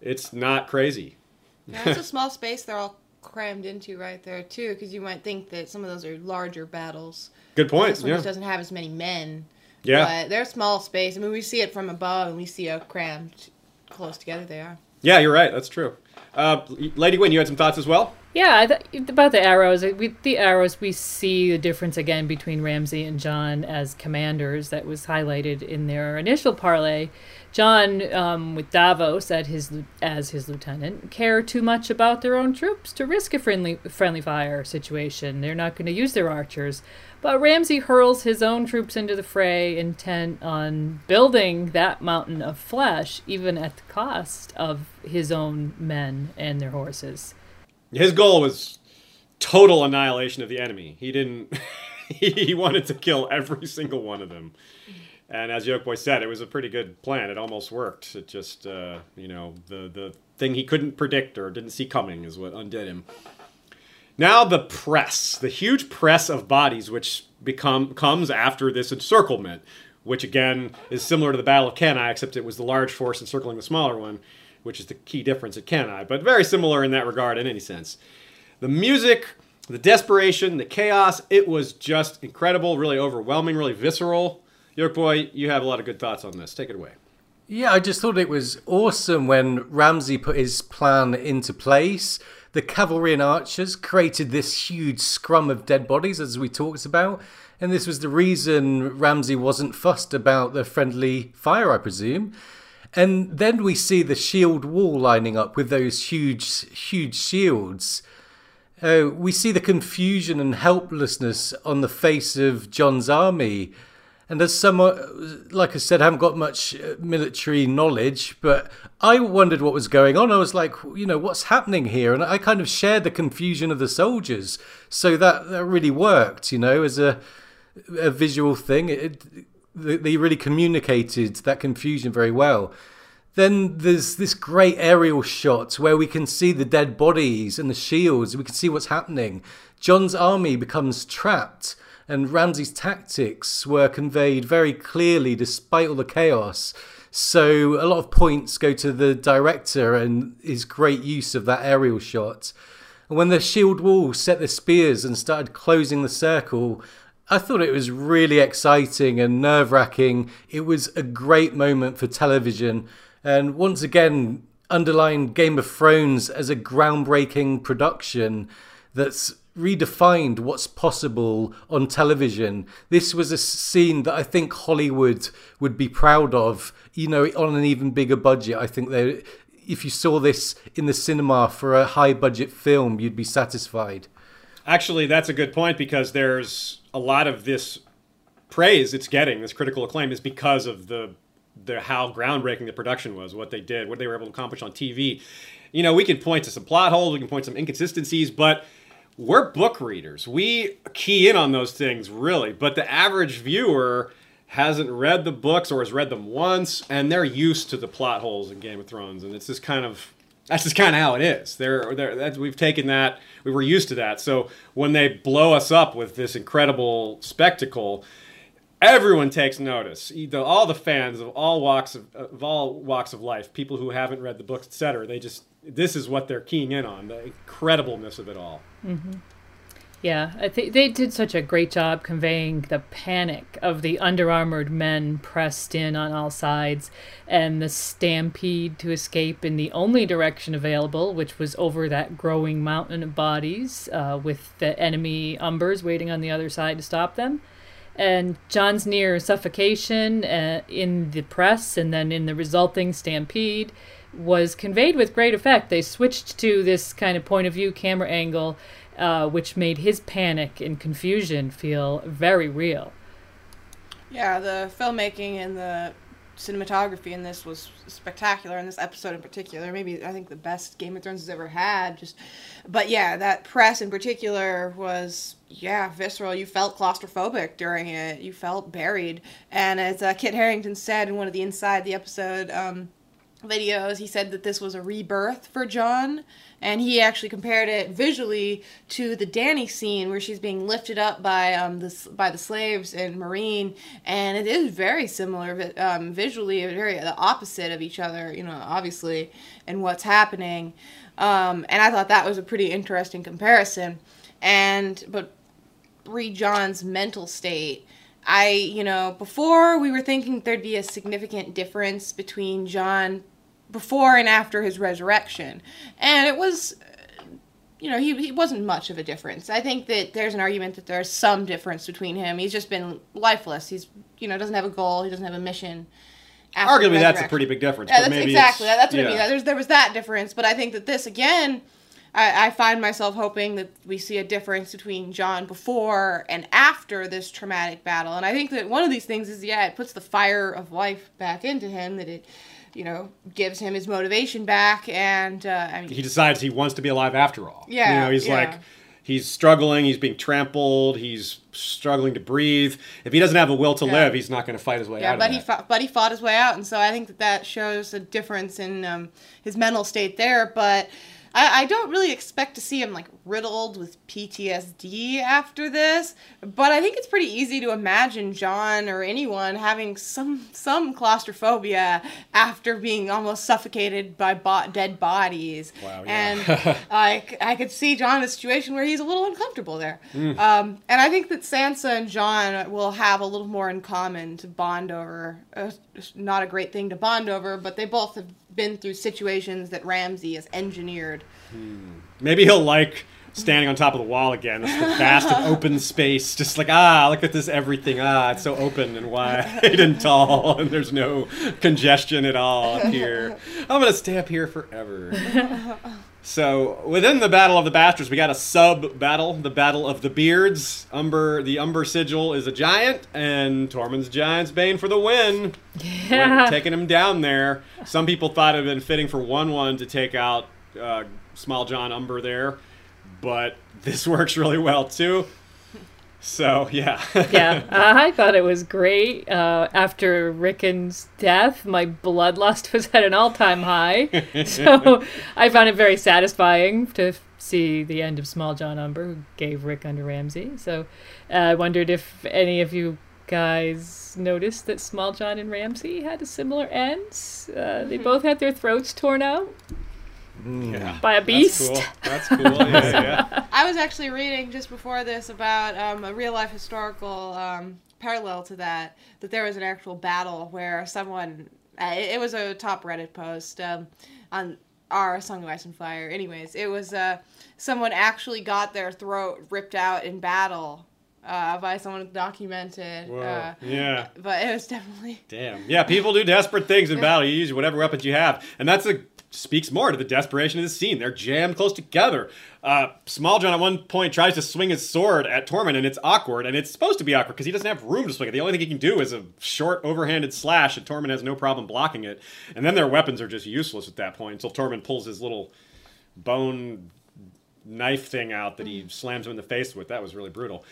it's not crazy. Yeah, it's a small space they're all crammed into right there too, because you might think that some of those are larger battles. Good point. This one yeah. just doesn't have as many men. Yeah. But they're small space. I mean, we see it from above, and we see how crammed close together they are. Yeah, you're right. That's true. Uh, Lady Gwyn, you had some thoughts as well. Yeah, th- about the arrows. We, the arrows, we see the difference again between Ramsay and Jon as commanders. That was highlighted in their initial parley. Jon, um, with Davos at his as his lieutenant, care too much about their own troops to risk a friendly friendly fire situation. They're not going to use their archers. But Ramsay hurls his own troops into the fray, intent on building that mountain of flesh, even at the cost of his own men and their horses. His goal was total annihilation of the enemy. He didn't. he wanted to kill every single one of them. And as Yolkboy said, it was a pretty good plan. It almost worked. It just, uh, you know, the the thing he couldn't predict or didn't see coming is what undid him. Now the press, the huge press of bodies which become comes after this encirclement, which again is similar to the Battle of Cannae, except it was the large force encircling the smaller one, which is the key difference at Cannae, but very similar in that regard in any sense. The music The desperation, the chaos, it was just incredible, really overwhelming, really visceral. Yolkboy, you have a lot of good thoughts on this. Take it away. Yeah, I just thought it was awesome when Ramsay put his plan into place. The cavalry and archers created this huge scrum of dead bodies, as we talked about. And this was the reason Ramsay wasn't fussed about the friendly fire, I presume. And then we see the shield wall lining up with those huge, huge shields. Uh, we see the confusion and helplessness on the face of Jon's army. And as someone, like I said, I haven't got much uh, military knowledge, but I wondered what was going on. I was like, you know, what's happening here? And I kind of shared the confusion of the soldiers. So that, that really worked, you know, as a, a visual thing. It, they really communicated that confusion very well. Then there's this great aerial shot where we can see the dead bodies and the shields. We can see what's happening. Jon's army becomes trapped, and Ramsay's tactics were conveyed very clearly despite all the chaos. So a lot of points go to the director and his great use of that aerial shot. And when the shield wall set the spears and started closing the circle, I thought it was really exciting and nerve wracking. It was a great moment for television and once again underlined Game of Thrones as a groundbreaking production that's redefined what's possible on television. This was a scene that I think Hollywood would be proud of, you know, on an even bigger budget. I think they if you saw this in the cinema for a high budget film, you'd be satisfied. Actually, that's a good point because there's a lot of this praise it's getting, this critical acclaim, is because of the the how groundbreaking the production was, what they did, what they were able to accomplish on TV. You know, we can point to some plot holes, we can point to some inconsistencies, but we're book readers. We key in on those things really, but the average viewer hasn't read the books or has read them once, and they're used to the plot holes in Game of Thrones, and it's just kind of that's just kind of how it is. They're, they're we've taken that, we were used to that. So when they blow us up with this incredible spectacle, everyone takes notice. All the fans of all walks of, of all walks of life, people who haven't read the books, etc. They just this is what they're keying in on the incredibleness of it all. Mm-hmm. Yeah, I think they did such a great job conveying the panic of the under-armored men pressed in on all sides, and the stampede to escape in the only direction available, which was over that growing mountain of bodies, uh, with the enemy umbers waiting on the other side to stop them and Jon's near suffocation uh, in the press and then in the resulting stampede was conveyed with great effect. They switched to this kind of point of view camera angle, uh, which made his panic and confusion feel very real. Yeah, the filmmaking and the cinematography in this was spectacular in this episode in particular maybe i think the best game of thrones has ever had just but yeah that press in particular was yeah visceral. You felt claustrophobic during it. You felt buried. And as uh, kit harington said in one of the inside the episode um, videos he said that this was a rebirth for Jon, and he actually compared it visually to the Dany scene where she's being lifted up by um the by the slaves in Meereen, and it is very similar um, visually, very the opposite of each other, you know, obviously, and what's happening. Um, and I thought that was a pretty interesting comparison. And but read Jon's mental state. I, you know, before we were thinking there'd be a significant difference between Jon before and after his resurrection. And it was uh, you know, he, he wasn't much of a difference. I think that there's an argument that there's some difference between him. He's just been lifeless. He's, you know, doesn't have a goal. He doesn't have a mission. Arguably, that's a pretty big difference. Yeah, that's exactly. That's what yeah. I mean. There's, there was that difference, but I think that this again, I, I find myself hoping that we see a difference between Jon before and after this traumatic battle. And I think that one of these things is, yeah, it puts the fire of life back into him. That it you know, gives him his motivation back, and uh, I mean, he decides he wants to be alive after all. Yeah, you know, he's yeah. like, he's struggling, he's being trampled, he's struggling to breathe. If he doesn't have a will to yeah. live, he's not going to fight his way yeah, out. but he fought, but he fought his way out, and so I think that that shows a difference in um, his mental state there. But I, I don't really expect to see him like riddled with PTSD after this, but I think it's pretty easy to imagine Jon or anyone having some some claustrophobia after being almost suffocated by bo- dead bodies. Wow, yeah. And I, I could see Jon in a situation where he's a little uncomfortable there. Mm. Um, and I think that Sansa and Jon will have a little more in common to bond over. Uh, not a great thing to bond over, but they both have been through situations that Ramsay has engineered. Maybe he'll like standing on top of the wall again. It's the vast and open space. Just like, ah, look at this everything. Ah, it's so open and wide and tall, and there's no congestion at all up here. I'm going to stay up here forever. So, within the Battle of the Bastards, we got a sub battle, the Battle of the Beards. Umber, the Umber Sigil is a giant, and Tormund's Giant's Bane for the win. Went- taking him down there. Some people thought it had been fitting for 1 1 to take out uh, Small John Umber there, but this works really well too. So, yeah. yeah, I thought it was great. Uh, after Rickon's death, my bloodlust was at an all-time high, so I found it very satisfying to see the end of Small John Umber, who gave Rick under Ramsay. So uh, I wondered if any of you guys noticed that Small John and Ramsay had a similar end. Uh, they both had their throats torn out yeah. by a beast. That's cool. That's cool. Yeah, yeah. I was actually reading just before this about um, a real life historical um, parallel to that, that there was an actual battle where someone, uh, it, it was a top Reddit post um, on our Song of Ice and Fire. Anyways, it was uh, someone actually got their throat ripped out in battle uh, by someone documented. Whoa. Uh, yeah. but it was definitely. Damn. Yeah, people do desperate things in battle. You use whatever weapons you have. And that's a speaks more to the desperation of the scene. They're jammed close together. Uh, Small John at one point tries to swing his sword at Tormund, and it's awkward, and it's supposed to be awkward because he doesn't have room to swing it. The only thing he can do is a short, overhanded slash, and Tormund has no problem blocking it. And then their weapons are just useless at that point until Tormund pulls his little bone knife thing out that he slams him in the face with. That was really brutal.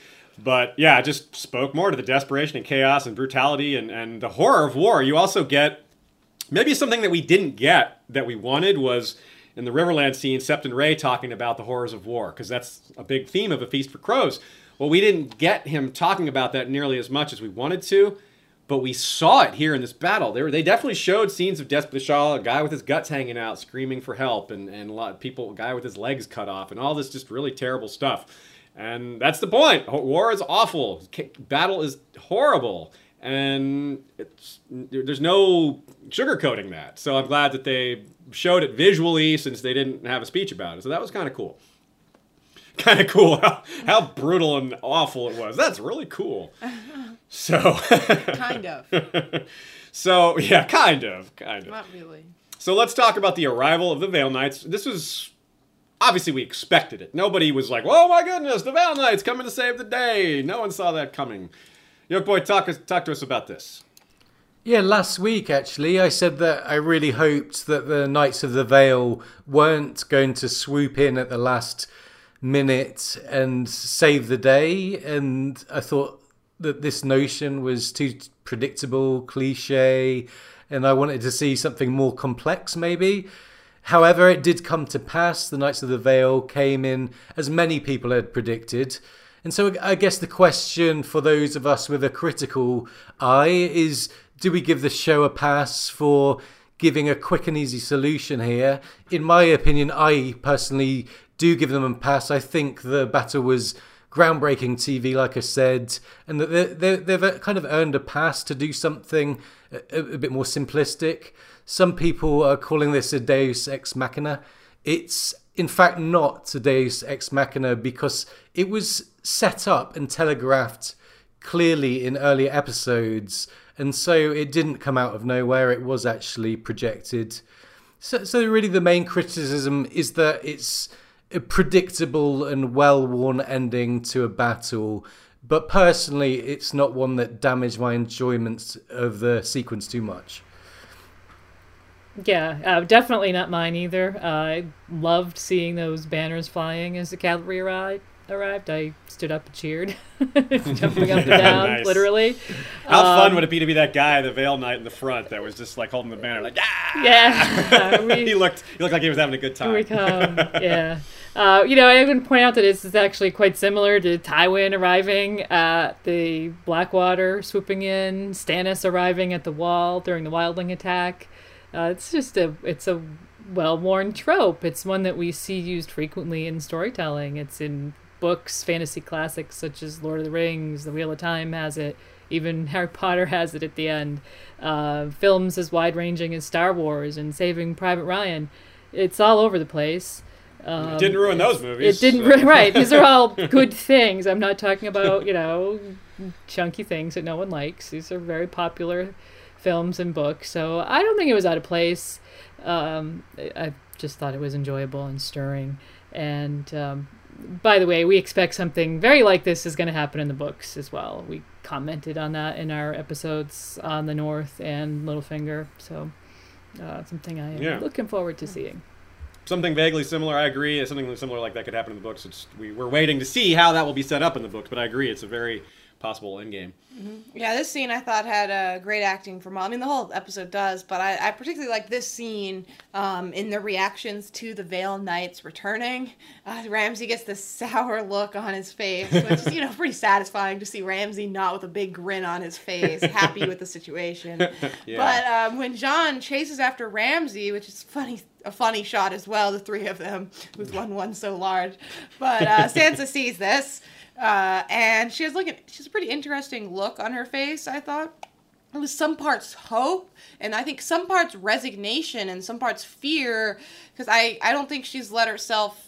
But yeah, it just spoke more to the desperation and chaos and brutality and, and the horror of war. You also get maybe something that we didn't get that we wanted was in the Riverland scene, Septon Ray talking about the horrors of war, because that's a big theme of A Feast for Crows. Well, we didn't get him talking about that nearly as much as we wanted to, but we saw it here in this battle. They, were, they definitely showed scenes of Despotishal, a guy with his guts hanging out, screaming for help, and, and a lot of people, a guy with his legs cut off, and all this just really terrible stuff. And that's the point. War is awful. Battle is horrible, and it's there's no sugarcoating that. So I'm glad that they showed it visually, since they didn't have a speech about it. So that was kind of cool. Kind of cool how, how brutal and awful it was. That's really cool. So, Kind of. so yeah, kind of, kind of. Not really. So let's talk about the arrival of the Vale Knights. This was obviously we expected it. Nobody was like, "Oh my goodness, the Vale Knights coming to save the day." No one saw that coming. Yolkboy, talk talk to us about this. Yeah, last week actually, I said that I really hoped that the Knights of the Vale weren't going to swoop in at the last minute and save the day. And I thought that this notion was too predictable, cliche, and I wanted to see something more complex maybe. However, it did come to pass. The Knights of the Vale came in as many people had predicted. And so I guess the question for those of us with a critical eye is do we give the show a pass for giving a quick and easy solution here? In my opinion, I personally do give them a pass. I think the battle was groundbreaking TV, like I said, and that they- they- they've uh, kind of earned a pass to do something a, a bit more simplistic. Some people are calling this a Deus Ex Machina. It's in fact not a Deus Ex Machina because it was set up and telegraphed clearly in earlier episodes, and so it didn't come out of nowhere. It was actually projected. So, so really, the main criticism is that it's a predictable and well-worn ending to a battle. But personally, it's not one that damaged my enjoyment of the sequence too much. Yeah, uh, definitely not mine either. Uh, I loved seeing those banners flying as the cavalry arrived. Arrived, I stood up and cheered, jumping up and down, Nice. literally. How fun Um, would it be to be that guy, the Vale Knight in the front, that was just like holding the banner, like ah! Yeah, he looked, he looked like he was having a good time. Here we come. Yeah. Uh, you know, I would point out that this is actually quite similar to Tywin arriving at the Blackwater, swooping in, Stannis arriving at the wall during the Wildling attack. Uh, it's just a, it's a well-worn trope. It's one that we see used frequently in storytelling. It's in books, fantasy classics such as Lord of the Rings, The Wheel of Time has it. Even Harry Potter has it at the end. Uh, films as wide-ranging as Star Wars and Saving Private Ryan. It's all over the place. Um, Didn't ruin those movies. it didn't so- right. These are all good things. I'm not talking about you know chunky things that no one likes. These are very popular films and books. So I don't think it was out of place. Um, I I just thought it was enjoyable and stirring. And um, by the way, we expect something very like this is going to happen in the books as well. We commented on that in our episodes on the North and Littlefinger. So uh, something I am Yeah. looking forward to seeing. Something vaguely similar, I agree. Something similar like that could happen in the books. It's, we, we're waiting to see how that will be set up in the books, but I agree, it's a very possible endgame. Yeah, this scene I thought had uh, great acting from all. I mean, the whole episode does, but I, I particularly like this scene um, in the reactions to the Vale Knights returning. Uh, Ramsay gets this sour look on his face, which is, you know, pretty satisfying to see Ramsay not with a big grin on his face, happy with the situation. Yeah. But um, when Jon chases after Ramsay, which is funny, a funny shot as well, the three of them with one one so large. But uh, Sansa sees this, uh, and she has like She she's a pretty interesting look on her face. I thought it was some parts hope, and I think some parts resignation, and some parts fear, because I I don't think she's let herself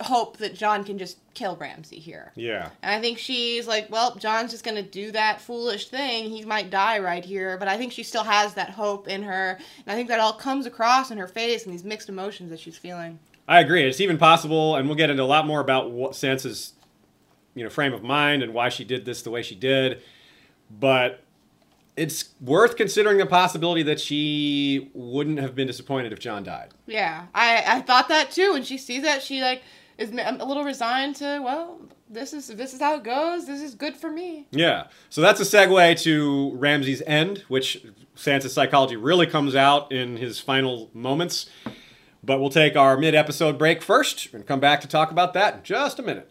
hope that Jon can just kill Ramsay here. Yeah. And I think she's like, well, Jon's just gonna do that foolish thing. He might die right here. But I think she still has that hope in her, and I think that all comes across in her face and these mixed emotions that she's feeling. I agree. It's even possible, and we'll get into a lot more about what Sansa's, you know, frame of mind and why she did this the way she did. But it's worth considering the possibility that she wouldn't have been disappointed if Jon died. Yeah, I I thought that too. When she sees that, she like is a little resigned to, well, this is this is how it goes. This is good for me. Yeah. So that's a segue to Ramsay's end, which Sansa's psychology really comes out in his final moments. But we'll take our mid episode break first and come back to talk about that in just a minute.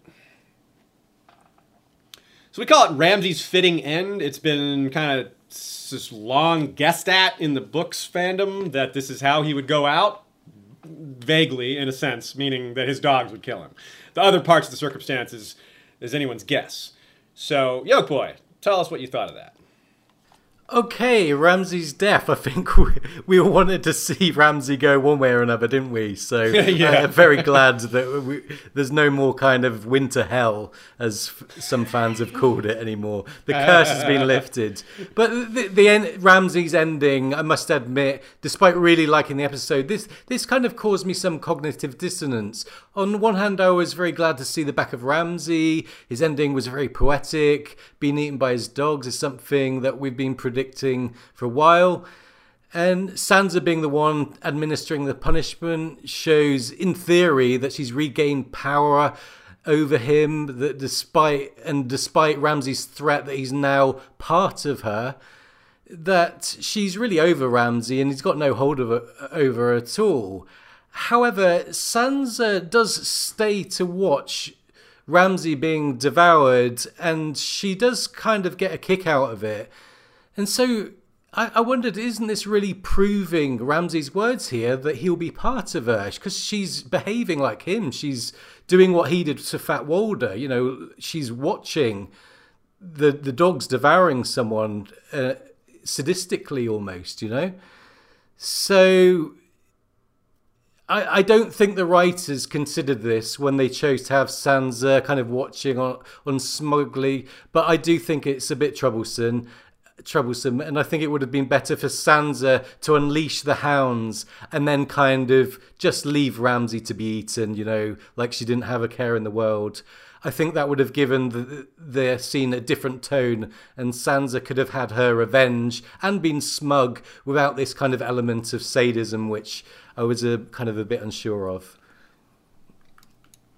So we call it Ramsay's fitting end. It's been kind of just long guessed at in the books fandom that this is how he would go out. Vaguely, in a sense, meaning that his dogs would kill him. The other parts of the circumstances is anyone's guess. So, Yolkboy, tell us what you thought of that. Okay, Ramsay's death. I think we, we all wanted to see Ramsay go one way or another, didn't we? So uh, Yeah. I'm very glad that we, there's no more kind of winter hell, as f- some fans have called it anymore. The curse has been lifted. But the, the end, Ramsay's ending, I must admit, despite really liking the episode, this this kind of caused me some cognitive dissonance. On one hand, I was very glad to see the back of Ramsey. His ending was very poetic. Being eaten by his dogs is something that we've been predicting for a while. And Sansa being the one administering the punishment shows, in theory, that she's regained power over him. That despite and despite Ramsay's threat that he's now part of her, that she's really over Ramsay and he's got no hold of her, over her at all. However, Sansa does stay to watch Ramsay being devoured, and she does kind of get a kick out of it. And so I, I wondered, isn't this really proving Ramsay's words here that he'll be part of her? Because she's behaving like him. She's doing what he did to Fat Walda. You know, she's watching the the dogs devouring someone uh, sadistically almost. You know, so. I, I don't think the writers considered this when they chose to have Sansa kind of watching on, on smugly, but I do think it's a bit troublesome troublesome and I think it would have been better for Sansa to unleash the hounds and then kind of just leave Ramsay to be eaten, you know, like she didn't have a care in the world. I think that would have given the, the scene a different tone and Sansa could have had her revenge and been smug without this kind of element of sadism which I was a kind of a bit unsure of.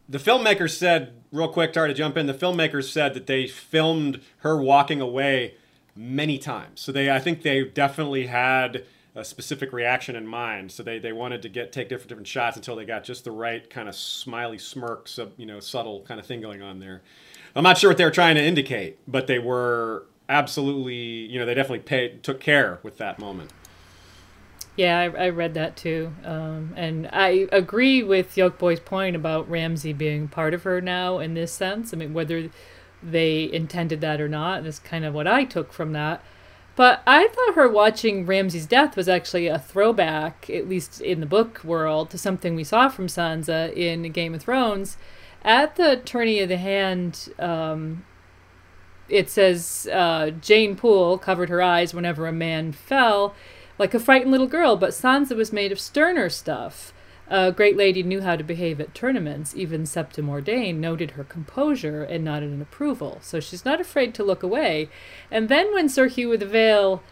the filmmakers said real quick, sorry to jump in. The filmmakers said that they filmed her walking away many times. So they, I think they definitely had a specific reaction in mind. So they, they wanted to get take different different shots until they got just the right kind of smiley smirk, sub, you know, subtle kind of thing going on there. I'm not sure what they were trying to indicate, but they were absolutely, you know, they definitely paid took care with that moment. Yeah, I, I read that too, um, and I agree with Yolkboy's point about Ramsay being part of her now in this sense. I mean, whether they intended that or not, that's kind of what I took from that. But I thought her watching Ramsay's death was actually a throwback, at least in the book world, to something we saw from Sansa in Game of Thrones. At the tourney of the hand, um, it says uh, Jeyne Poole covered her eyes whenever a man fell like a frightened little girl, but Sansa was made of sterner stuff. A great lady knew how to behave at tournaments. Even Septa Mordane noted her composure and nodded in approval. So she's not afraid to look away. And then when Sir Hugh of the Vale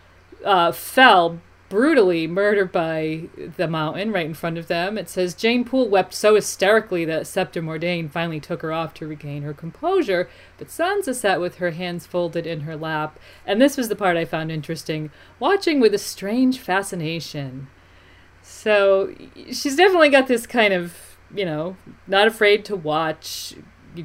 uh, fell brutally murdered by the mountain right in front of them. It says Jeyne Poole wept so hysterically that Septa Mordane finally took her off to regain her composure, but Sansa sat with her hands folded in her lap, and this was the part I found interesting, watching with a strange fascination. So she's definitely got this kind of, you know, not afraid to watch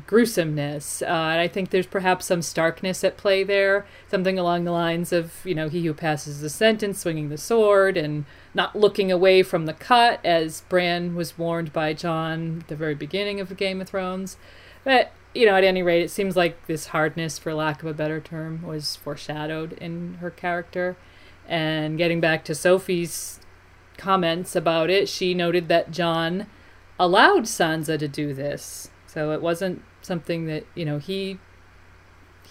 gruesomeness. Uh, and I think there's perhaps some starkness at play there, something along the lines of, you know, he who passes the sentence swinging the sword and not looking away from the cut, as Bran was warned by Jon at the very beginning of Game of Thrones. But, you know, at any rate, it seems like this hardness, for lack of a better term, was foreshadowed in her character. And getting back to Sophie's comments about it, she noted that Jon allowed Sansa to do this so it wasn't something that you know he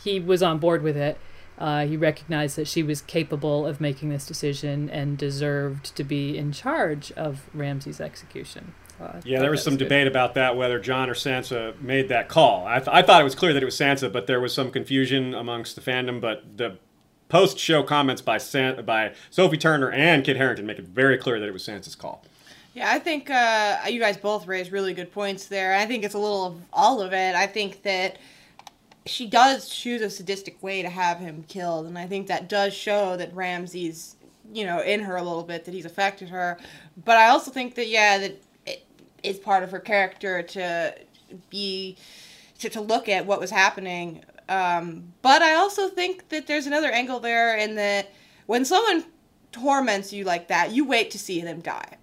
he was on board with it. Uh, he recognized that she was capable of making this decision and deserved to be in charge of Ramsay's execution. Uh, yeah, there was some good. debate about that whether Jon or Sansa made that call. I, th- I thought it was clear that it was Sansa, but there was some confusion amongst the fandom. But the post-show comments by San- by Sophie Turner and Kit Harington make it very clear that it was Sansa's call. Yeah, I think uh, you guys both raised really good points there. I think it's a little of all of it. I think that she does choose a sadistic way to have him killed, and I think that does show that Ramsay's, you know, in her a little bit, that he's affected her. But I also think that yeah, that it is part of her character to be to, to look at what was happening. Um, but I also think that there's another angle there in that when someone torments you like that, you wait to see them die.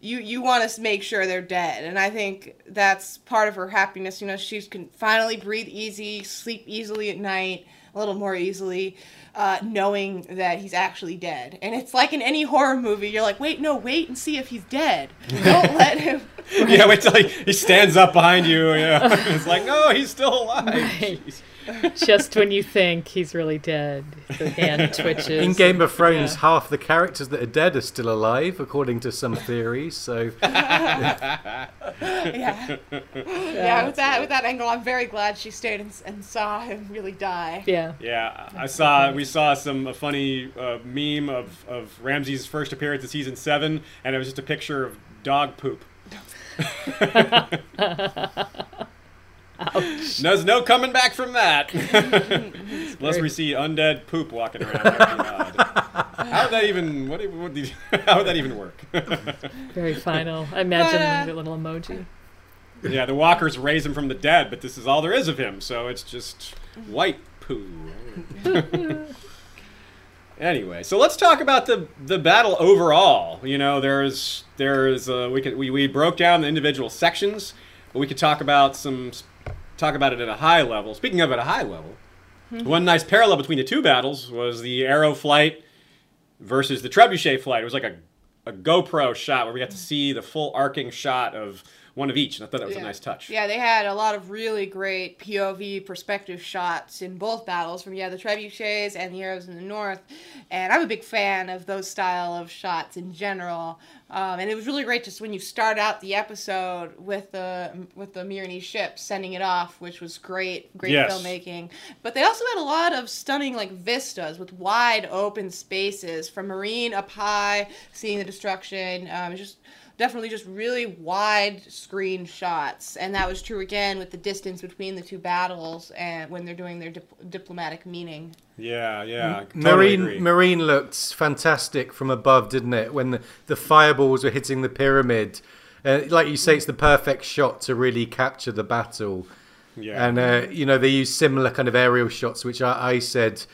You you want to make sure they're dead. And i think that's part of her happiness you know she can finally breathe easy sleep easily at night a little more easily uh, knowing that he's actually dead. And it's like in any horror movie you're like wait no wait and see if he's dead. Don't let him yeah wait till he, he stands up behind you yeah it's like no he's still alive right. Just when you think he's really dead, the hand twitches. In Game of Thrones, yeah. half the characters that are dead are still alive, according to some theories. So, yeah, yeah. With that, with that angle, I'm very glad she stayed and, and saw him really die. Yeah, yeah. I saw we saw some a funny uh, meme of of Ramsay's first appearance in season seven, and it was just a picture of dog poop. Ouch. There's no coming back from that. Unless we see undead poop walking around. how would that even? What, what did, how would that even work? Very final. I imagine ah. a little emoji. Yeah, the walkers raise him from the dead, but this is all there is of him, so it's just white poo. anyway, so let's talk about the the battle overall. You know, there's there's uh, we could we, we broke down the individual sections, but we could talk about some talk about it at a high level. Speaking of at a high level, mm-hmm. one nice parallel between the two battles was the arrow flight versus the trebuchet flight. It was like a, a GoPro shot where we got to see the full arcing shot of one of each, and I thought that was yeah. a nice touch. Yeah, they had a lot of really great POV perspective shots in both battles from yeah the trebuchets and the arrows in the north, and I'm a big fan of those style of shots in general. Um, and it was really great just when you start out the episode with the with the Meereenese ship sending it off, which was great, great yes. filmmaking. But they also had a lot of stunning like vistas with wide open spaces from Meereen up high, seeing the destruction. Um, just definitely just really wide screen shots, and that was true again with the distance between the two battles and when they're doing their dip- diplomatic meaning. Yeah, yeah. Totally Meereen agree. Meereen looked fantastic from above, didn't it? When the, the fireballs were hitting the pyramid, uh, like you say, it's the perfect shot to really capture the battle. yeah. And uh, you know they use similar kind of aerial shots, which I, I said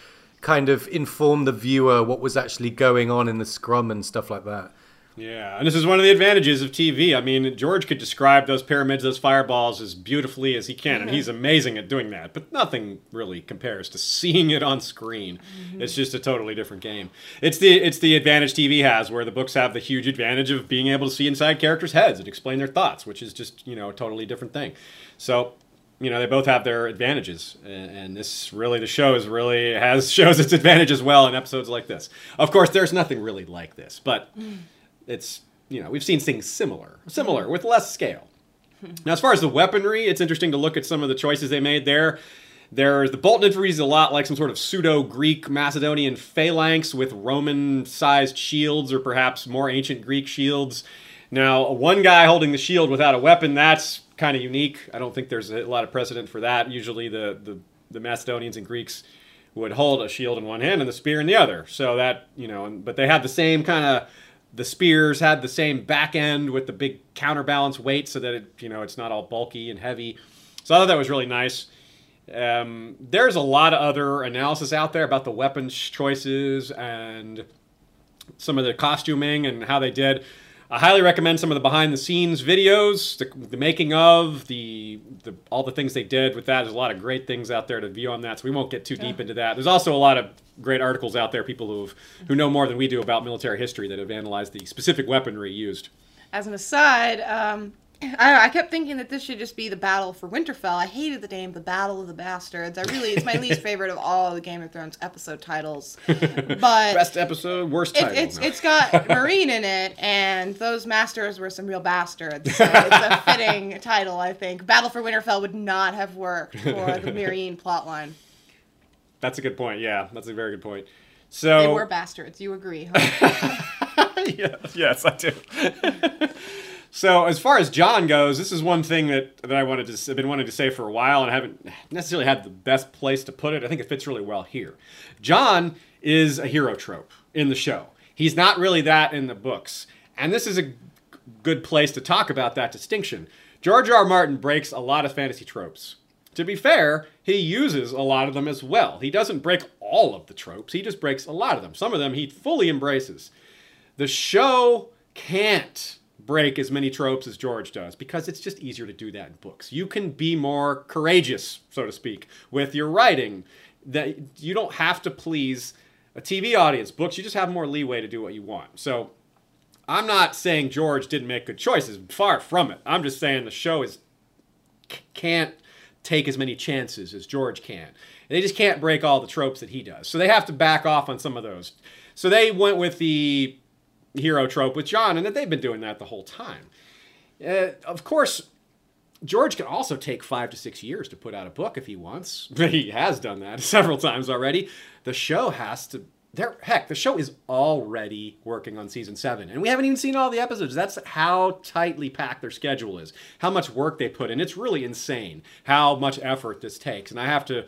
kind of inform the viewer what was actually going on in the scrum and stuff like that. Yeah, and this is one of the advantages of TV. I mean, George could describe those pyramids, those fireballs, as beautifully as he can, and he's amazing at doing that. But nothing really compares to seeing it on screen. Mm-hmm. It's just a totally different game. It's the it's the advantage TV has, where the books have the huge advantage of being able to see inside characters' heads and explain their thoughts, which is just you know a totally different thing. So. You know they both have their advantages, and, and this really the show is really has shows its advantage as well in episodes like this. Of course, there's nothing really like this, but mm. It's you know we've seen things similar similar mm-hmm. with less scale. Now as far as the weaponry it's interesting to look at some of the choices they made there. There's the bolt infantry is a lot like some sort of pseudo greek macedonian phalanx with roman sized shields or perhaps more ancient greek shields. Now one guy holding the shield without a weapon that's kind of unique. I don't think there's a lot of precedent for that. Usually the, the, the macedonians and greeks would hold a shield in one hand and the spear in the other. So that you know but they had the same kind of the spears had the same back end with the big counterbalance weight so that it you know it's not all bulky and heavy. So i thought that was really nice. Um, there's a lot of other analysis out there about the weapons choices and some of the costuming and how they did. I highly recommend some of the behind the scenes videos the, the making of the, the all the things they did with that. There's a lot of great things out there to view on that so we won't get too deep into that. There's also a lot of great articles out there people who who know more than we do about military history that have analyzed the specific weaponry used As an aside, um, I, I kept thinking that this should just be the battle for Winterfell. I hated the name, the Battle of the Bastards. I really, it's my least favorite of all the Game of Thrones episode titles. But best episode worst it, title it's No. it's got Meereen in it, and those masters were some real bastards. So it's a fitting title, I think. Battle for Winterfell would not have worked for the Meereen plotline. That's a good point yeah that's a very good point so They were bastards. You agree? Huh? yes, yes, I do. so, as far as Jon goes, this is one thing that, that I wanted to I've been wanting to say for a while, and I haven't necessarily had the best place to put it. I think it fits really well here. Jon is a hero trope in the show. He's not really that in the books, and this is a good place to talk about that distinction. George R. R. Martin breaks a lot of fantasy tropes. To be fair, he uses a lot of them as well. He doesn't break all of the tropes, he just breaks a lot of them. Some of them he fully embraces. The show can't break as many tropes as George does because it's just easier to do that in books. You can be more courageous, so to speak, with your writing. That you don't have to please a TV audience. Books, you just have more leeway to do what you want. So I'm not saying George didn't make good choices. Far from it. I'm just saying the show is can't take as many chances as George can. They just can't break all the tropes that he does. So they have to back off on some of those. So they went with the hero trope with Jon, and that they've been doing that the whole time. Uh, of course, George can also take five to six years to put out a book if he wants. he has done that several times already. The show has to. Heck, the show is already working on season seven, and we haven't even seen all the episodes. That's how tightly packed their schedule is, how much work they put in. It's really insane how much effort this takes, and I have to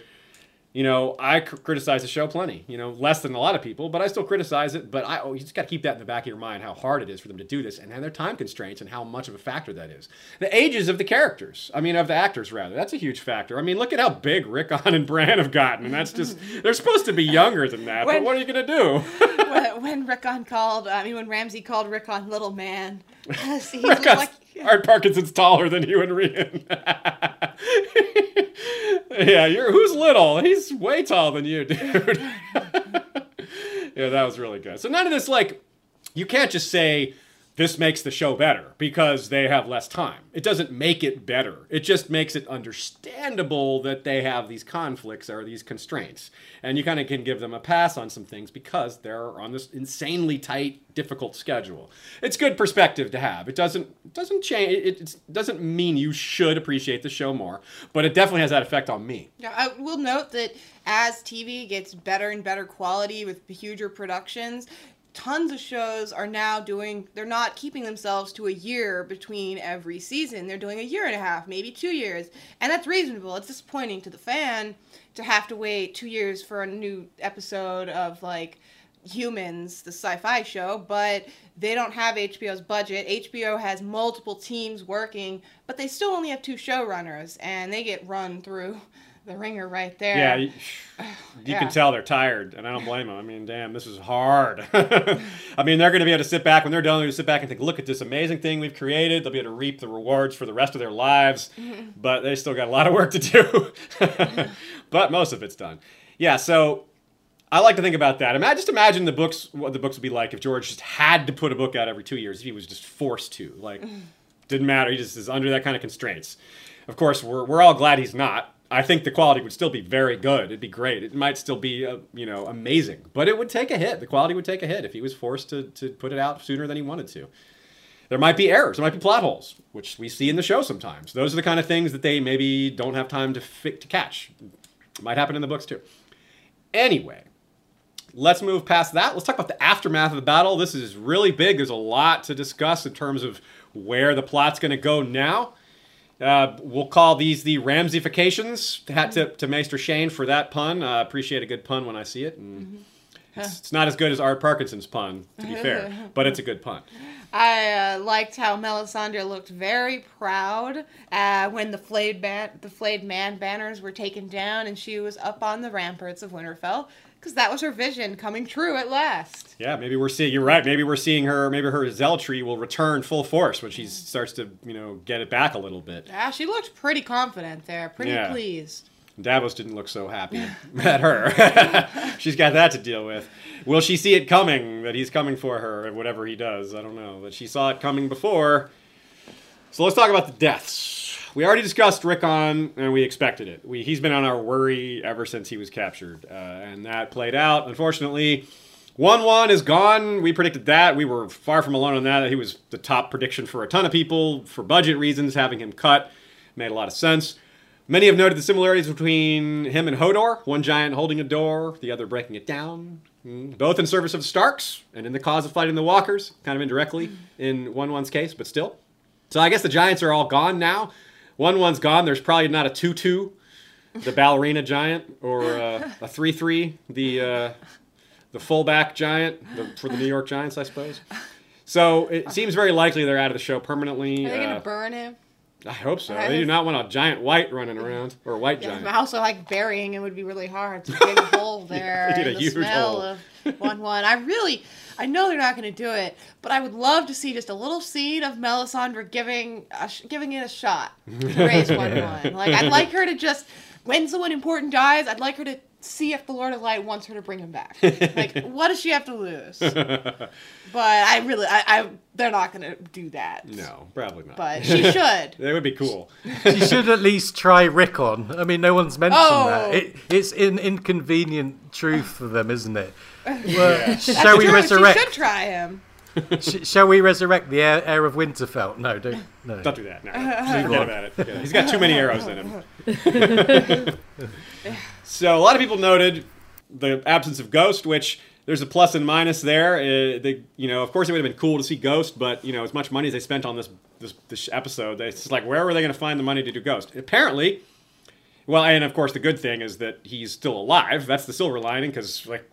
you know, I c- criticize the show plenty. You know, less than a lot of people, but I still criticize it. But I, oh, you just got to keep that in the back of your mind how hard it is for them to do this, and, their time constraints, and how much of a factor that is. The ages of the characters, I mean, of the actors rather, that's a huge factor. I mean, look at how big Rickon and Bran have gotten, and that's just they're supposed to be younger than that. but what are you gonna do? when, when Rickon called, I mean, when Ramsay called Rickon little man, he looked like. Art Parkinson's taller than you and Rian. yeah, you're who's little? He's way taller than you, dude. yeah, that was really good. So none of this like you can't just say this makes the show better because they have less time. It doesn't make it better. It just makes it understandable that they have these conflicts or these constraints. And you kind of can give them a pass on some things because they're on this insanely tight, difficult schedule. It's good perspective to have. It doesn't it doesn't change it, it doesn't mean you should appreciate the show more, but it definitely has that effect on me. Yeah, I will note that as TV gets better and better quality with huger productions, tons of shows are now doing they're not keeping themselves to a year between every season. They're doing a year and a half maybe two years. And that's reasonable. It's disappointing to the fan to have to wait two years for a new episode of like humans the sci-fi show but they don't have hbo's budget. Hbo has multiple teams working but they still only have two showrunners and they get run through the ringer right there Yeah, you, you Yeah. can tell they're tired, and I don't blame them. I mean, damn, this is hard. I mean, they're going to be able to sit back when they're done. They're going to sit back and think, "Look at this amazing thing we've created." They'll be able to reap the rewards for the rest of their lives, but they still got a lot of work to do. but most of it's done. Yeah, so I like to think about that. Imagine, just imagine the books, what the books would be like if George just had to put a book out every two years. If he was just forced to, like, didn't matter. He just is under that kind of constraints. Of course, we're, we're all glad he's not. I think the quality would still be very good. It'd be great. It might still be, uh, you know, amazing. But it would take a hit. The quality would take a hit if he was forced to, to put it out sooner than he wanted to. There might be errors. There might be plot holes, which we see in the show sometimes. Those are the kind of things that they maybe don't have time to fi- to catch. It might happen in the books too. Anyway, let's move past that. Let's talk about the aftermath of the battle. This is really big. There's a lot to discuss in terms of where the plot's going to go now. Uh, we'll call these the Ramsifications. Hat tip to Maester Shane for that pun. I appreciate a good pun when I see it. And it's, it's not as good as Art Parkinson's pun, to be fair, but it's a good pun. I uh, liked how Melisandre looked very proud uh, when the flayed ban- the flayed man banners were taken down, and she was up on the ramparts of Winterfell because that was her vision coming true at last. Yeah, maybe we're seeing. You're right. Maybe we're seeing her. Maybe her zealotry will return full force when she starts to, you know, get it back a little bit. Yeah, she looked pretty confident there, pretty Yeah. pleased. Davos didn't look so happy at her. She's got that to deal with. Will she see it coming that he's coming for her whatever he does? I don't know. But she saw it coming before. So let's talk about the deaths. We already discussed Rickon, and we expected it. We, he's been on our worry ever since he was captured, uh, and that played out. Unfortunately, Wun Wun is gone. We predicted that. We were far from alone on that. He was the top prediction for a ton of people. For budget reasons, having him cut made a lot of sense. Many have noted the similarities between him and Hodor, one giant holding a door, the other breaking it down. Mm, Both in service of Starks and in the cause of fighting the Walkers, kind of indirectly in Wun Wun's case, but still. So I guess the Giants are all gone now. Wun Wun's gone. There's probably not a 2 2, the ballerina giant, or uh, a 3 3, the, uh, the fullback giant the, for the New York Giants, I suppose. So it seems very likely they're out of the show permanently. Are they Uh, gonna burn him? I hope so. They do not want a giant white running around or a white Yeah, giant. but also like burying it would be really hard. It's a big hole there. did a the huge smell hole. of Wun Wun. I really, I know they're not going to do it, but I would love to see just a little scene of Melisandre giving a giving it a shot to raise Wun Wun. Like I'd like her to just when someone important dies, I'd like her to see if the Lord of Light wants her to bring him back. Like what does she have to lose? But I really, I, I they're not going to do that. No, probably not. But she should. That would be cool. she should at least try Rickon. I mean, no one's mentioned Oh. that. It, it's an inconvenient truth for them, isn't it? Well, shall we True, resurrect? She should try him. sh- shall we resurrect the heir, heir of Winterfell? No, don't. No. Don't do that. No, forget about it. Forget it. He's got too many arrows in him. So a lot of people noted the absence of Ghost, which there's a plus and minus there. Uh, they, you know, of course, it would have been cool to see Ghost, but you know, as much money as they spent on this this, this episode, they, it's like where were they going to find the money to do Ghost? Apparently, well, and of course, the good thing is that he's still alive. That's the silver lining, because like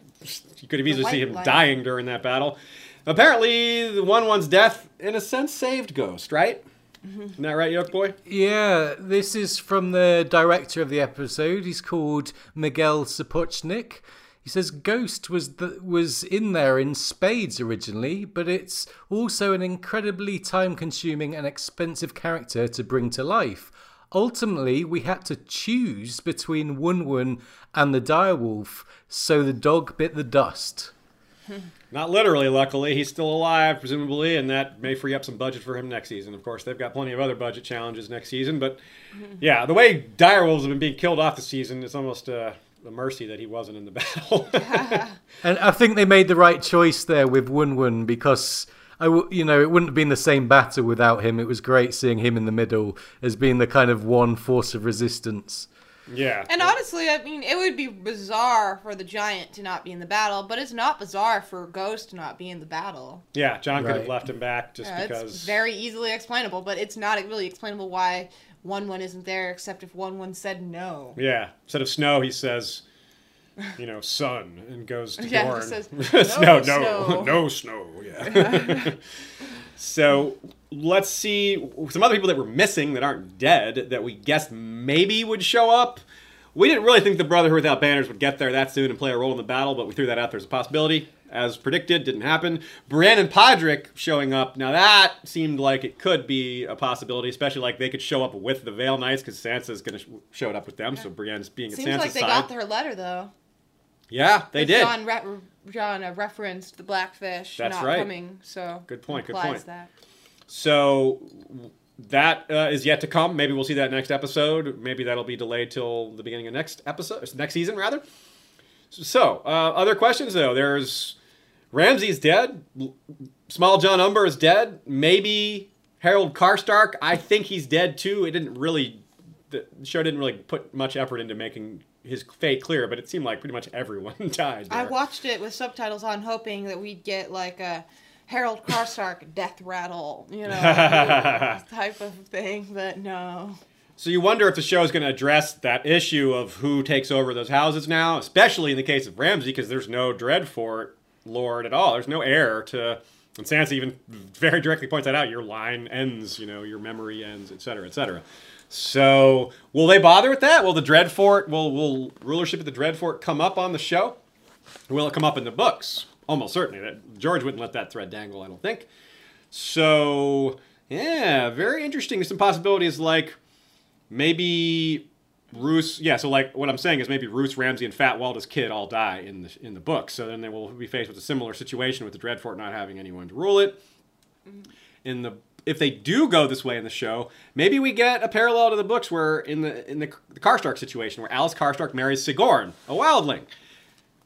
you could have easily seen him lining. dying during that battle. Apparently, the Wun Wun's death, in a sense, saved Ghost, right? Isn't that right, Yolkboy? Yeah, this is from the director of the episode. He's called Miguel Sapochnik. He says Ghost was the, was in there in spades originally, but it's also an incredibly time-consuming and expensive character to bring to life. Ultimately, we had to choose between Wun Wun and the direwolf, so the dog bit the dust. Not literally, luckily. He's still alive, presumably, and that may free up some budget for him next season. Of course, they've got plenty of other budget challenges next season, but yeah, the way direwolves have been being killed off the season, it's almost uh, a mercy that he wasn't in the battle. And I think they made the right choice there with Wun Wun because I, w- you know, it wouldn't have been the same battle without him. It was great seeing him in the middle as being the kind of one force of resistance. Yeah. And honestly, I mean, it would be bizarre for the giant to not be in the battle, but it's not bizarre for Ghost to not be in the battle. yeah, Jon could have left him back just Yeah, because. It's very easily explainable, but it's not really explainable why Wun Wun isn't there, except if Wun Wun said no. Yeah. Instead of snow, he says, you know, sun, and goes to Yeah, he says, no, "No no, snow." no snow. Yeah. so let's see some other people that were missing that aren't dead that we guessed maybe would show up. We didn't really think the Brotherhood without banners would get there that soon and play a role in the battle, but we threw that out there as a possibility. As predicted, didn't happen. Brienne and Podrick showing up. Now that seemed like it could be a possibility, especially like they could show up with the Vale Knights because Sansa's going to sh- show up with them. So Brienne's being at Seems Sansa's like they side. got their letter though. yeah, they did. Jon, re- Jon uh, referenced the blackfish That's not right. coming, so Good point, good point. That. So that uh, is yet to come. Maybe we'll see that next episode. Maybe that'll be delayed till the beginning of next episode, next season rather. So, uh, other questions though. There's Ramsay's dead. Small John Umber is dead. Maybe Harald Karstark. I think he's dead too. It didn't really. The show didn't really put much effort into making his fate clear, but it seemed like pretty much everyone died. I watched it with subtitles on, hoping that we'd get like a Harald Karstark death rattle, you know, type of thing, but no. So you wonder if the show is going to address that issue of who takes over those houses now, especially in the case of Ramsay, because there's no Dreadfort lord at all. There's no heir to. And Sansa even very directly points that out. Your line ends, you know, your memory ends, et cetera, et cetera. So will they bother with that? Will the Dreadfort, will will rulership of the Dreadfort come up on the show? Will it come up in the books? Almost certainly. That George wouldn't let that thread dangle, I don't think. So yeah, very interesting. Some possibilities like maybe Roose. Yeah, so like what I'm saying is maybe Roose, Ramsay, and Fat Walda's kid all die in the in the book. So then they will be faced with a similar situation with the Dreadfort not having anyone to rule it. Mm-hmm. In the if they do go this way in the show, maybe we get a parallel to the books where in the in the, the Karstark situation where Alys Karstark marries Sigorn, a wildling.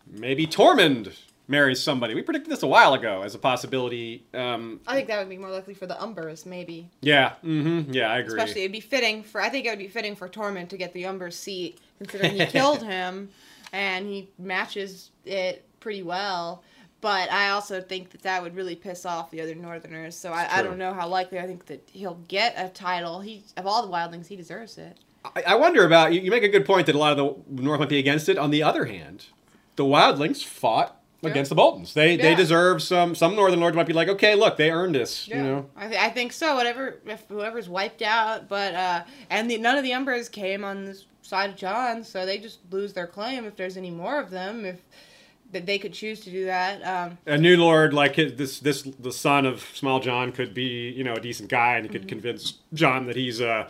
Maybe Tormund marries somebody. We predicted this a while ago as a possibility. Um, I think that would be more likely for the Umbers, maybe. yeah, mm-hmm, yeah, I agree. Especially, it'd be fitting for. I think it would be fitting for Tormund to get the Umber's seat, considering he killed him, and he matches it pretty well. But I also think that that would really piss off the other Northerners. So I, I don't know how likely I think that he'll get a title. He of all the wildlings, he deserves it. I, I wonder about you. You make a good point that a lot of the North might be against it. On the other hand, the Wildlings fought Yeah. against the Boltons. They they deserve some. Some Northern Lords might be like, okay, look, they earned this. You know, I, th- I think so. Whatever, if whoever's wiped out, but uh, and the, none of the Umbers came on this side of Jon, so they just lose their claim if there's any more of them. If that they could choose to do that. Um, a new Lord like this this the son of Small John could be you know a decent guy and he Mm-hmm. could convince Jon that he's a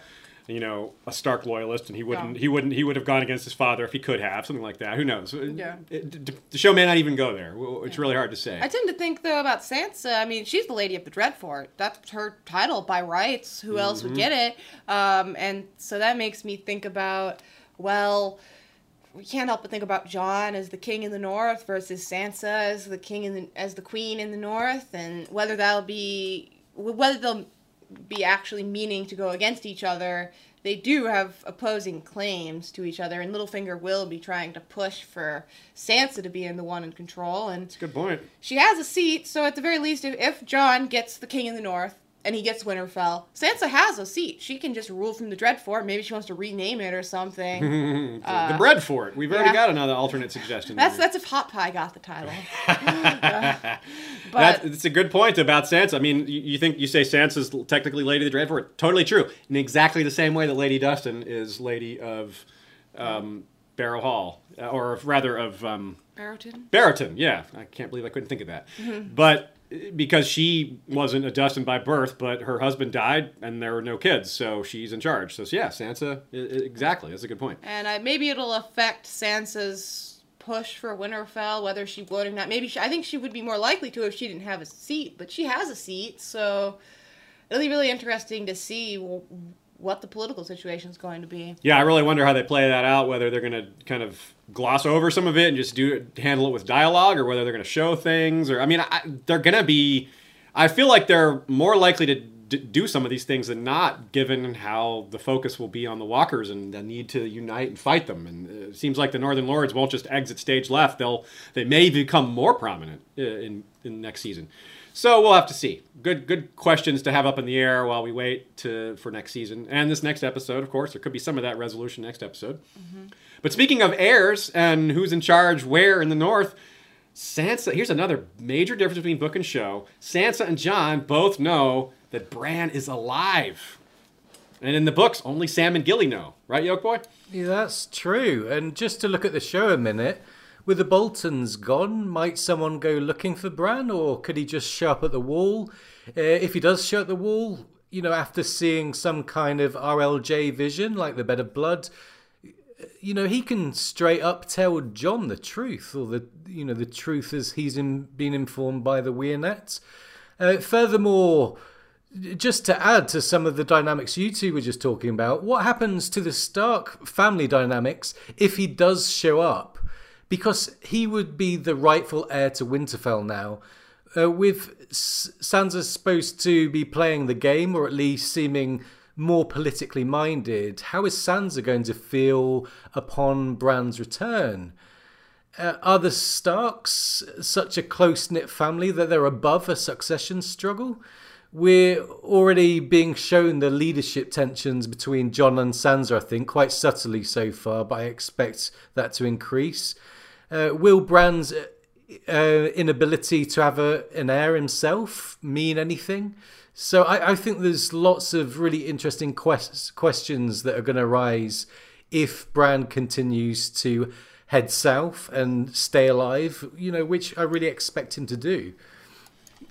you know a Stark loyalist and he wouldn't Yeah. he wouldn't he would have gone against his father if he could have something like that. Who knows? Yeah. It- d- the show may not even go there. It's really hard to say. I tend to think though about Sansa. I mean, she's the Lady of the Dreadfort. That's her title by rights. Who else Mm-hmm. would get it? Um, and so that makes me think about well. We can't help but think about Jon as the king in the north versus Sansa as the king in the, as the queen in the north, and whether that'll be whether they'll be actually meaning to go against each other. They do have opposing claims to each other, and Littlefinger will be trying to push for Sansa to be in the one in control, and That's a Good point. she has a seat, so at the very least, if, if Jon gets the king in the north and he gets Winterfell, Sansa has a seat. She can just rule from the Dreadfort. Maybe she wants to rename it or something. the bread for it. We've already Uh, yeah. got another alternate suggestion. that's there. that's if Hot Pie got the title. That's but it's a good point about Sansa. I mean, you, you think you say Sansa's technically Lady of the Dreadfort? Totally true. In exactly the same way that Lady Dustin is Lady of um, Barrow Hall, uh, or rather of um, Barrowton. Barrowton. Yeah, I can't believe I couldn't think of that. But uh, because she wasn't a Dustin by birth, but her husband died and there were no kids, so she's in charge. So yeah, Sansa. i- i- Exactly. That's a good point. And uh, maybe it'll affect Sansa's push for Winterfell, whether she would or not. Maybe she, I think she would be more likely to if she didn't have a seat, but she has a seat, so it'll be really interesting to see what the political situation is going to be. Yeah, I really wonder how they play that out. Whether they're going to kind of gloss over some of it and just do handle it with dialogue, or whether they're going to show things. Or I mean, I, they're going to be. I feel like they're more likely to d- do some of these things and not, given how the focus will be on the Walkers and the need to unite and fight them. And it seems like the Northern Lords won't just exit stage left; they'll they may become more prominent uh, in in next season. So we'll have to see. Good good questions to have up in the air while we wait to for next season and this next episode. Of course, there could be some of that resolution next episode. But speaking of heirs and who's in charge where in the North. Sansa, here's another major difference between book and show. Sansa and Jon both know that Bran is alive. And in the books, only Sam and Gilly know. Right, Yolkboy? Yeah, that's true. And just to look at the show a minute, with the Boltons gone, might someone go looking for Bran, or could he just show up at the wall? Uh, if he does show up at the wall, you know, after seeing some kind of RLJ vision, like the Bed of Blood, you know, he can straight up tell Jon the truth, or the you know the truth as he's in, been informed by the Weirnets. Uh, furthermore, just to add to some of the dynamics you two were just talking about, what happens to the Stark family dynamics if he does show up? Because he would be the rightful heir to Winterfell now. Uh, with Sansa supposed to be playing the game, or at least seeming more politically minded, how is Sansa going to feel upon Bran's return? Uh, are the Starks such a close knit family that they're above a succession struggle? We're already being shown the leadership tensions between Jon and Sansa, I think, quite subtly so far, but I expect that to increase. Uh, will Bran's uh, inability to have a, an heir himself mean anything? So I, I think there's lots of really interesting quest- questions that are going to arise if Bran continues to head south and stay alive, you know, which I really expect him to do.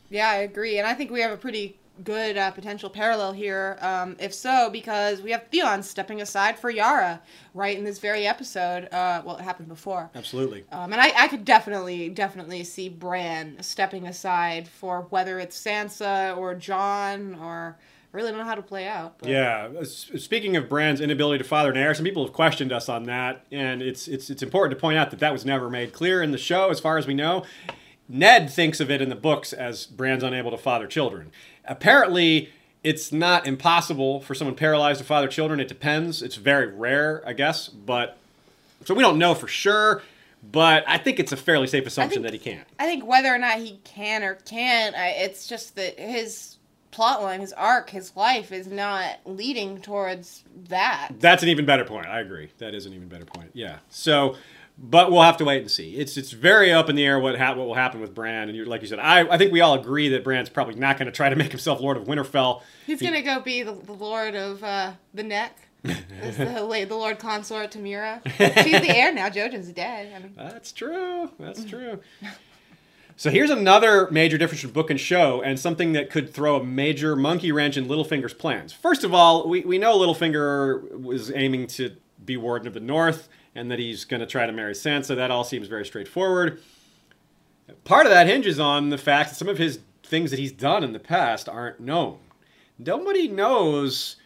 Yeah, I agree, and I think we have a pretty good uh, potential parallel here. Um, if so, because we have Theon stepping aside for Yara right in this very episode. Uh, well, it happened before. Absolutely. Um, and I, I could definitely, definitely see Bran stepping aside for whether it's Sansa or Jon or I really don't know how to play out. But. Yeah. Speaking of Bran's inability to father an heir, some people have questioned us on that, and it's it's it's important to point out that that was never made clear in the show, as far as we know. Ned thinks of it in the books as Bran's unable to father children. Apparently, it's not impossible for someone paralyzed to father children. It depends. It's very rare, I guess, but so we don't know for sure. But I think it's a fairly safe assumption that he can't. I think whether or not he can or can't, I, it's just that his plotline, his arc, his life is not leading towards that. That's an even better point. I agree. That is an even better point. Yeah. So, but we'll have to wait and see. It's it's very up in the air what ha- what will happen with Bran. And you're like you said, I, I think we all agree that Bran's probably not going to try to make himself Lord of Winterfell. He's gonna go be the, the lord of uh, the neck. The, the Lord Consort to Meera. She's the heir now. Jojen's dead. I mean, That's true. That's true. So here's another major difference between book and show, and something that could throw a major monkey wrench in Littlefinger's plans. First of all, we, we know Littlefinger was aiming to be Warden of the North, and that he's going to try to marry Sansa. That all seems very straightforward. Part of that hinges on the fact that some of his things that he's done in the past aren't known. Nobody knows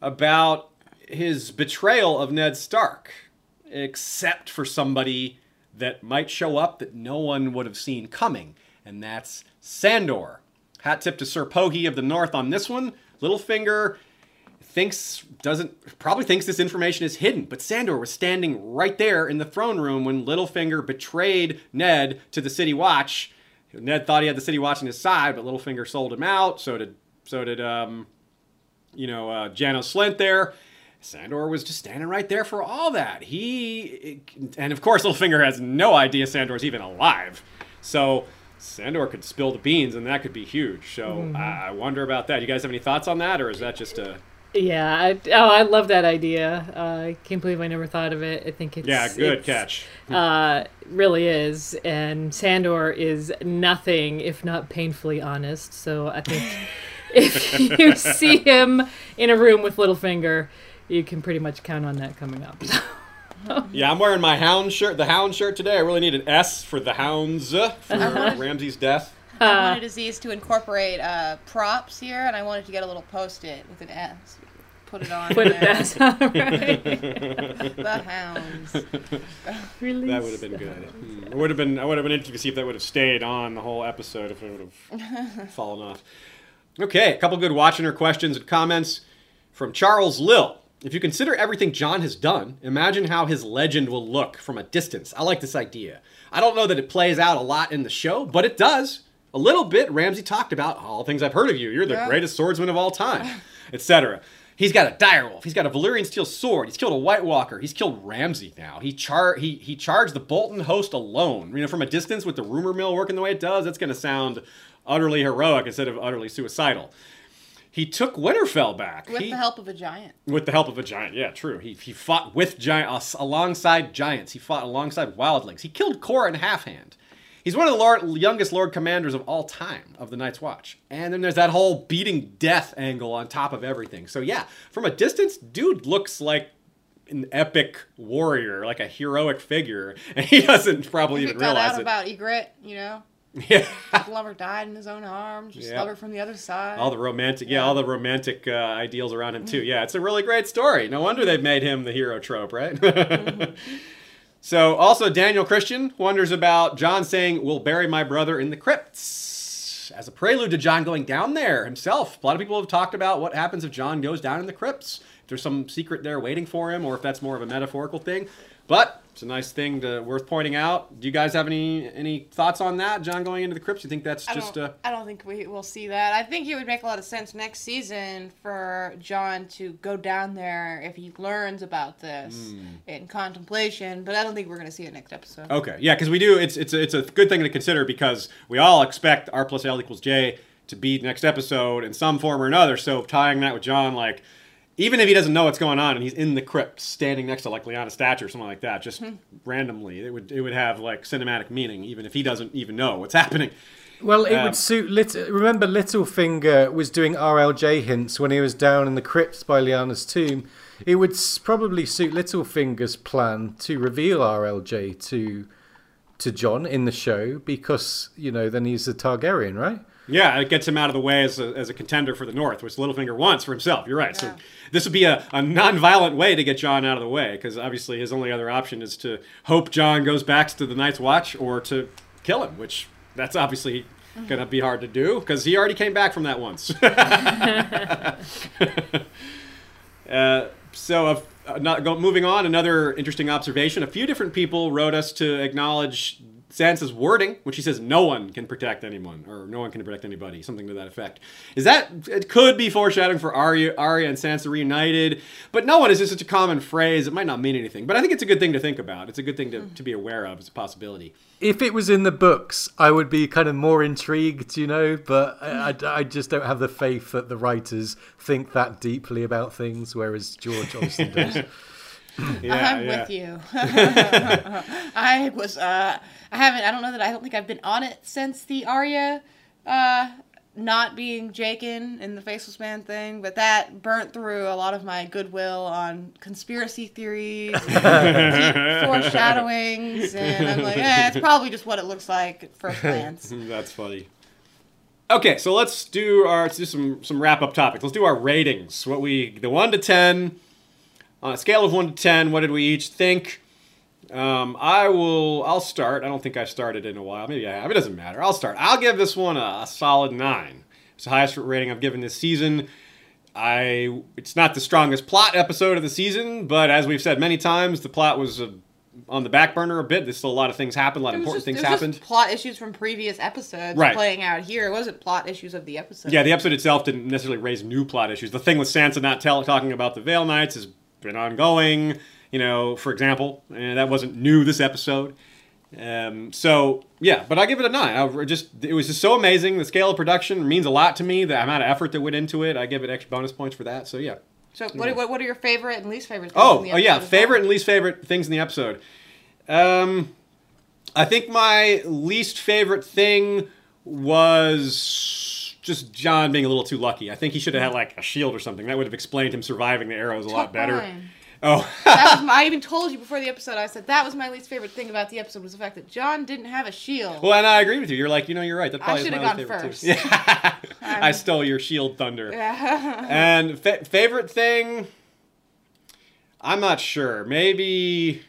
about his betrayal of Ned Stark, except for somebody that might show up that no one would have seen coming, and that's Sandor. Hat tip to Sir Pohi of the North on this one. Littlefinger thinks doesn't probably thinks this information is hidden, but Sandor was standing right there in the throne room when Littlefinger betrayed Ned to the City Watch. Ned thought he had the City Watch on his side, but Littlefinger sold him out. So did so did um, you know uh, Janos Slynt there. Sandor was just standing right there for all that. He and of course Littlefinger has no idea Sandor's even alive. So Sandor could spill the beans, and that could be huge. So I, I wonder about that. You guys have any thoughts on that, or is that just a Yeah. I, oh, I love that idea. Uh, I can't believe I never thought of it. I think it's yeah good it's, catch? Uh, really is, and Sandor is nothing if not painfully honest. So I think if you see him in a room with Littlefinger, you can pretty much count on that coming up. Yeah, I'm wearing my hound shirt, the hound shirt today. I really need an S for the hounds uh, for Ramsay's death. I wanted Aziz to incorporate uh, props here, and I wanted to get a little post-it with an S. Put it on Put it there. that's all right. The hounds. Release. That would have been good. Hmm. It would have been. I would have been interested to see if that would have stayed on the whole episode if it would have fallen off. Okay, a couple good watching her questions and comments from Charles Lill. If you consider everything Jon has done, imagine how his legend will look from a distance. I like this idea. I don't know that it plays out a lot in the show, but it does. A little bit. Ramsay talked about all things I've heard of you. You're the Yeah. greatest swordsman of all time, etc. He's got a direwolf. He's got a Valyrian steel sword. He's killed a White Walker. He's killed Ramsay now. He char he he charged the Bolton host alone. You know, from a distance with the rumor mill working the way it does, that's going to sound utterly heroic instead of utterly suicidal. He took Winterfell back. With He- the help of a giant. with the help of a giant, yeah, true. He, he fought with giant alongside giants. He fought alongside wildlings. He killed Qhorin Halfhand. He's one of the lord, youngest Lord Commanders of all time of the Night's Watch. And then there's that whole beating death angle on top of everything. So yeah, from a distance, dude looks like an epic warrior, like a heroic figure, and he doesn't probably even realize out it. about Ygritte, you know, yeah. Glover died in his own arms. Just Yeah. from the other side. All the romantic, yeah, Yeah. all the romantic uh, ideals around him too. Yeah, it's a really great story. No wonder they've made him the hero trope, right? so, also Daniel Christian wonders about Jon saying, "We'll bury my brother in the crypts," as a prelude to Jon going down there himself. A lot of people have talked about what happens if Jon goes down in the crypts. If there's some secret there waiting for him, or if that's more of a metaphorical thing. But it's a nice thing to worth pointing out. Do you guys have any any thoughts on that? Jon going into the crypts? You think that's I just don't, uh, I don't think we will see that. I think it would make a lot of sense next season for Jon to go down there if he learns about this Hmm. in contemplation. But I don't think we're going to see it next episode. Okay, yeah, because we do. It's it's a, it's a good thing to consider because we all expect R plus L equals J to be next episode in some form or another. So tying that with Jon, like even if he doesn't know what's going on and he's in the crypt standing next to like Lyanna statue or something like that, just randomly, it would it would have like cinematic meaning even if he doesn't even know what's happening. Well, it Um, would suit. Lit- remember, Littlefinger was doing RLJ hints when he was down in the crypts by Lyanna's tomb. It would s- probably suit Littlefinger's plan to reveal RLJ to to Jon in the show because you know then he's a Targaryen, right? Yeah, it gets him out of the way as a, as a contender for the North, which Littlefinger wants for himself. You're right. So this would be a, a non-violent way to get Jon out of the way, because obviously his only other option is to hope Jon goes back to the Night's Watch or to kill him, which that's obviously gonna be hard to do because he already came back from that once. uh, so, uh, uh, not go, moving on, another interesting observation. A few different people wrote us to acknowledge Sansa's wording, when she says no one can protect anyone, or no one can protect anybody, something to that effect. Is that, it could be foreshadowing for Arya, Arya and Sansa reunited, but no one is just such a common phrase, it might not mean anything. But I think it's a good thing to think about. It's a good thing to, to be aware of, it's a possibility. If it was in the books, I would be kind of more intrigued, you know. But I, I, I just don't have the faith that the writers think that deeply about things, whereas George Austin does. Yeah, I'm yeah. with you. I was. Uh, I haven't. I don't know that. I don't think I've been on it since the Arya uh, not being Jaqen in the Faceless Man thing, but that burnt through a lot of my goodwill on conspiracy theories, and foreshadowings, and I'm like, eh, it's probably just what it looks like at first glance. That's funny. Okay, so let's do our let's do some some wrap up topics. Let's do our ratings. What we the one to ten on a scale of one to ten. What did we each think? Um, I will. I'll start. I don't think I've started in a while. Maybe I have. It doesn't matter. I'll start. I'll give this one a, a solid nine. It's the highest rating I've given this season. I. It's not the strongest plot episode of the season, but as we've said many times, the plot was uh on the back burner a bit. There's still a lot of things happened. A lot of important just, things it was happened. just plot issues from previous episodes Right. playing out here. It wasn't plot issues of the episode. Yeah, the episode itself didn't necessarily raise new plot issues. The thing with Sansa not tell, talking about the Vale Knights has been ongoing. You know, for example, and that wasn't new this episode. Um, so yeah, but I give it a nine. I just it was just so amazing. The scale of production means a lot to me. The amount of effort that went into it, I give it extra bonus points for that. So yeah. So what, what, what are your favorite and least favorite things Oh, in the oh yeah, episode well? favorite and least favorite things in the episode. Um, I think my least favorite thing was just Jon being a little too lucky. I think he should have had like a shield or something. That would have explained him surviving the arrows a lot better. mine. Oh, that was my, I even told you before the episode. I said that was my least favorite thing about the episode was the fact that Jon didn't have a shield. well, and I agree with you. You're like, you know, you're right. That probably is should my gone favorite first. too. Yeah, I stole your shield thunder. Yeah. And fa- favorite thing, I'm not sure. Maybe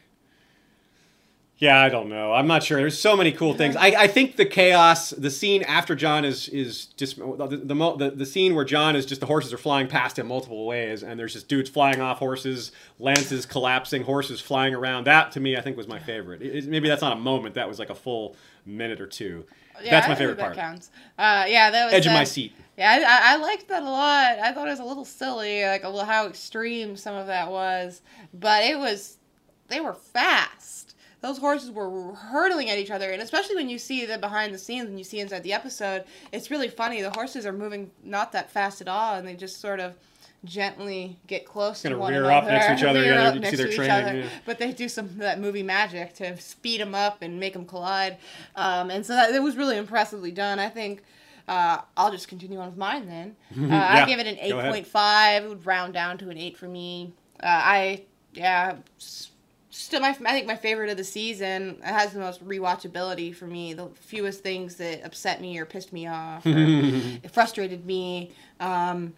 Yeah, I don't know. I'm not sure. There's so many cool things. I, I think the chaos, the scene after Jon is is just the the, the the scene where Jon is just the horses are flying past him multiple ways, and there's just dudes flying off horses, lances collapsing, horses flying around. That to me, I think was my favorite. It- maybe that's not a moment. That was like a full minute or two. Yeah, that's I my think favorite that part. Counts. Uh, yeah, that was Edge of uh, my seat. Yeah, I, I, I liked that a lot. I thought it was a little silly, like a little how extreme some of that was, but it was. They were fast. Those horses were hurtling at each other, and especially when you see the behind the scenes, and you see inside the episode, it's really funny. The horses are moving not that fast at all, and they just sort of gently get close Kinda to one rear another. up next to each other, rear yeah, next see their to each training, other. yeah. But they do some of that movie magic to speed them up and make them collide, um, and so that it was really impressively done. I think. Uh, I'll just continue on with mine then. Uh, Yeah, I give it an 8.5. It would round down to an 8 for me. Uh, I, yeah, s- still my, I think my favorite of the season. It has the most rewatchability for me. The fewest things that upset me or pissed me off frustrated me. Um,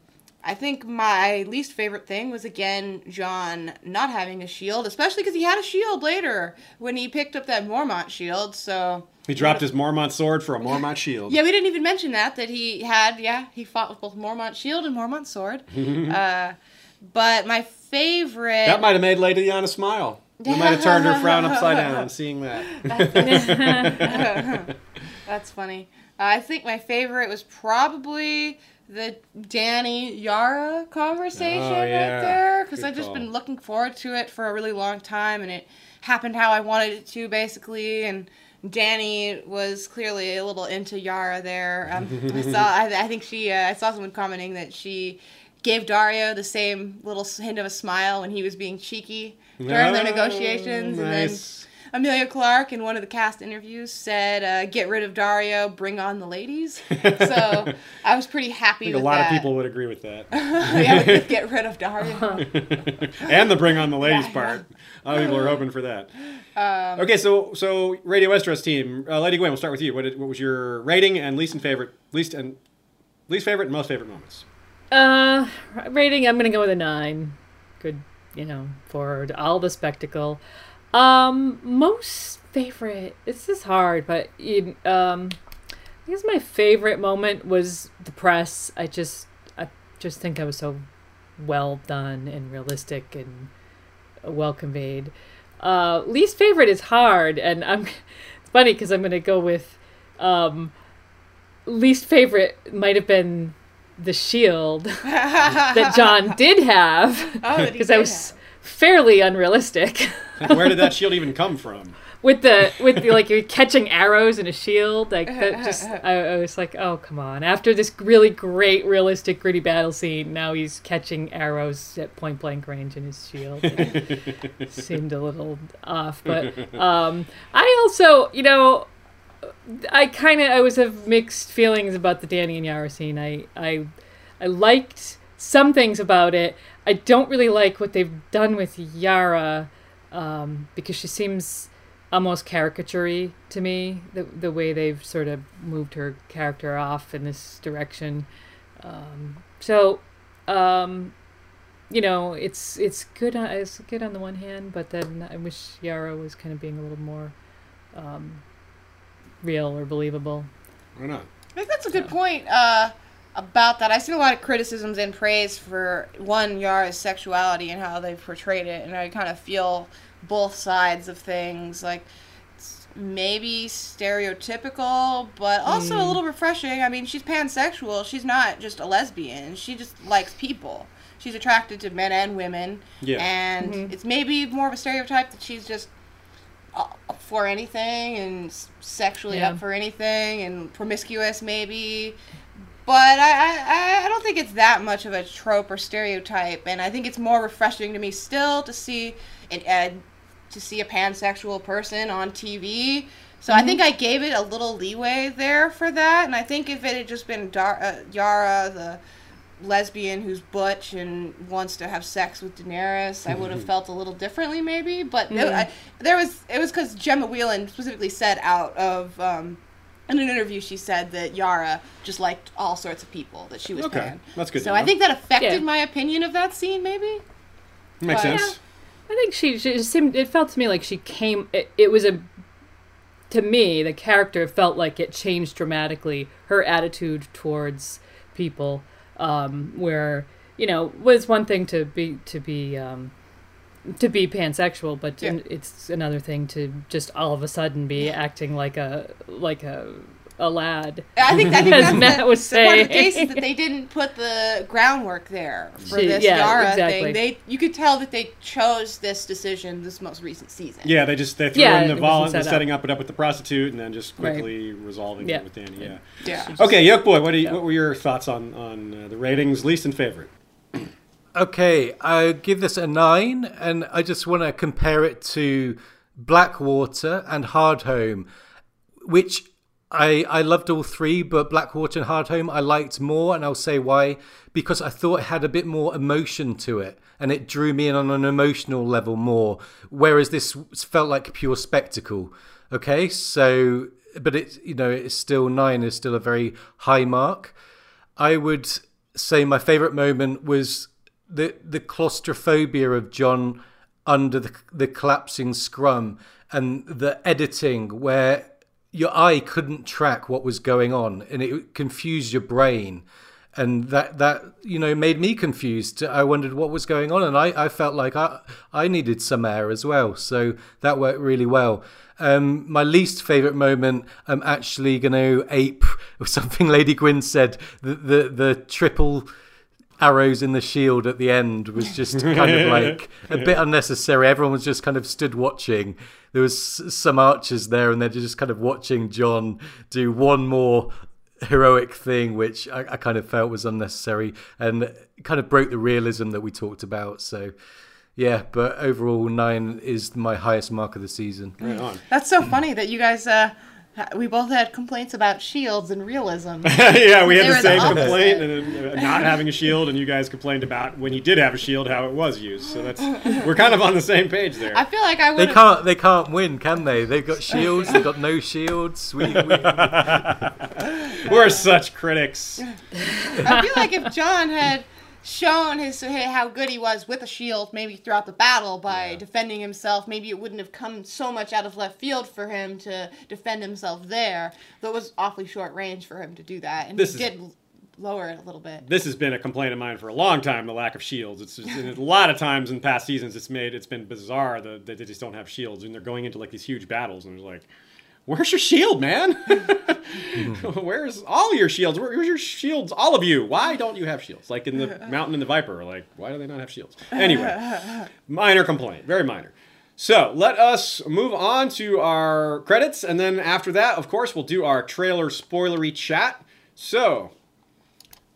I think my least favorite thing was again Jon not having a shield, especially because he had a shield later when he picked up that Mormont shield. So He dropped his Mormont sword for a Mormont shield. yeah, we didn't even mention that that he had. Yeah, he fought with both Mormont shield and Mormont sword. uh, but my favorite. That might have made Lady Diana smile. That might have turned her frown upside down seeing that. That's funny. Uh, I think my favorite was probably the Dany Yara conversation Oh, yeah. right there because I've just call. been looking forward to it for a really long time, and it happened how I wanted it to, basically. And Dany was clearly a little into Yara there. Um, I saw. I, I think she. Uh, I saw someone commenting that she gave Daario the same little hint of a smile when he was being cheeky during their Oh, negotiations, and then. Emilia Clarke in one of the cast interviews said, uh, "Get rid of Daario, bring on the ladies." so I was pretty happy I think a lot that. of people would agree with that. yeah, we get rid of Daario. and the bring on the ladies Yeah, yeah. part. A lot of people are hoping for that. Um, Okay, so so Radio Westeros team, uh, Lady Gwyn, we'll start with you. What, did, what was your rating and least and favorite, least and least favorite and most favorite moments? Uh, rating. I'm gonna go with a nine. Good, you know, for all the spectacle. Um, most favorite. This is hard, but um, I guess my favorite moment was the press. I just, I just think I was so well done and realistic and well conveyed. Uh, least favorite is hard, and I'm. It's funny because I'm gonna go with, um, least favorite might have been the shield that Jon did have Oh, that he because I did was have. fairly unrealistic Where did that shield even come from? with the with the like you're catching arrows in a shield like that just I, I was like oh come on after this really great realistic gritty battle scene now he's catching arrows at point blank range in his shield It seemed a little off but um I also you know I kind of I was of mixed feelings about the Dany and Yara scene. I I I liked some things about it. I don't really like what they've done with Yara um, because she seems almost caricature to me. The the way they've sort of moved her character off in this direction. Um, so. Um, you know, it's it's good. On, it's good on the one hand, but then I wish Yara was kind of being a little more um, real or believable. Why not? I think that's a good point uh, about that. I've seen a lot of criticisms and praise for one Yara's sexuality and how they've portrayed it, and I kind of feel both sides of things. Like it's maybe stereotypical, but also a little refreshing. I mean, she's pansexual. She's not just a lesbian. She just likes people. She's attracted to men and women, Yeah. and it's maybe more of a stereotype that she's just up for anything and sexually Yeah. up for anything and promiscuous maybe. But I, I, I don't think it's that much of a trope or stereotype and i think it's more refreshing to me still to see an ed to see a pansexual person on tv so i think i gave it a little leeway there for that and i think if it had just been Dar- uh, yara the lesbian who's butch and wants to have sex with Daenerys, I would have felt a little differently maybe. But it- I, there was it was because Gemma Whelan specifically said out of um, in an interview she said that Yara just liked all sorts of people that she was Okay, pan. that's good to So I know. think that affected Yeah. my opinion of that scene maybe. Makes But- sense. I think she, she just seemed. It felt to me like she came. It, it was a to me, the character felt like it changed dramatically. Her attitude towards people, um, where you know, was one thing to be to be um, to be pansexual, but Yeah. it's another thing to just all of a sudden be acting like a like a a lad. I think I think that's Matt the, was the part of the saying. case is that they didn't put the groundwork there for She- this yeah, Yara exactly. thing. They you could tell that they chose this decision this most recent season. Yeah, they just they threw Yeah, in the it vol- wasn't set setting up it up with the prostitute, and then just Right. quickly resolving Yeah. it with Dany. Yeah. Yeah. Okay, Yolkboy, what do you, Yeah. what were your thoughts on on uh, the ratings, least and favorite? Okay, I give this a nine, and I just want to compare it to Blackwater and Hardhome, which I I loved all three, but Blackwater and Hardhome I liked more, and I'll say why. Because I thought it had a bit more emotion to it, and it drew me in on an emotional level more, whereas this felt like pure spectacle. Okay, so but it's you know it's still nine is still a very high mark. I would say my favorite moment was the the claustrophobia of Jon under the the collapsing scrum and the editing where your eye couldn't track what was going on and it confused your brain. And that that you know made me confused. I wondered what was going on and i i felt like i i needed some air as well. So that worked really well. Um my least favorite moment i'm actually going to ape something lady gwyn said the the, the triple arrows in the shield at the end was just kind of like a bit unnecessary. Everyone was just kind of stood watching. There was some archers there, and they're just kind of watching Jon do one more heroic thing, which I, I kind of felt was unnecessary and kind of broke the realism that we talked about. So. Yeah, but overall, nine is my highest mark of the season. Right on. That's so funny that you guys uh ha- we both had complaints about shields and realism. yeah, we had were the the same opposite. complaint, and uh, not having a shield, and you guys complained about when he did have a shield how it was used. So that's we're kind of on the same page there. I feel like I They would can't. They can't win, can they? They've got shields. They've got no shields. We, we, We're such critics. I feel like if Jon had shown his how good he was with a shield, maybe throughout the battle by defending himself, maybe it wouldn't have come so much out of left field for him to defend himself there. Though it was awfully short range for him to do that, and This he is- did lower it a little bit. This has been a complaint of mine for a long time. The lack of shields. It's just, a lot of times in past seasons, it's made it's been bizarre that that they just don't have shields, and they're going into like these huge battles, and it's like. Where's your shield, man? Mm-hmm. Where's all your shields? Where- Where's your shields? All of you. Why don't you have shields? Like in the Mountain and the Viper. Like, why do they not have shields? Anyway, minor complaint. Very minor. So let us move on to our credits, and then after that, of course, we'll do our trailer spoilery chat. So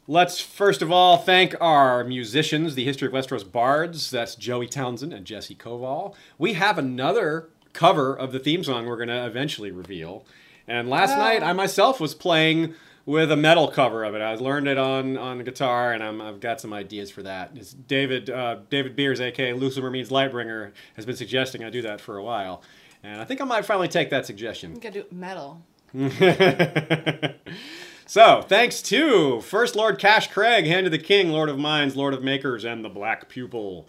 Let's first of all thank our musicians, the History of Westeros Bards. That's Joey Townsend and Jesse Koval. We have another cover of the theme song we're going to eventually reveal. And last night, I myself was playing with a metal cover of it. I learned it on on guitar, and I'm, I've got some ideas for that. It's David uh, David Beers, aka Lucifer Means Lightbringer, has been suggesting I do that for a while, and I think I might finally take that suggestion. You gotta do metal. so, thanks to First Lord Cash Craig, Hand of the King, Lord of Mines, Lord of Makers, and the Black Pupil.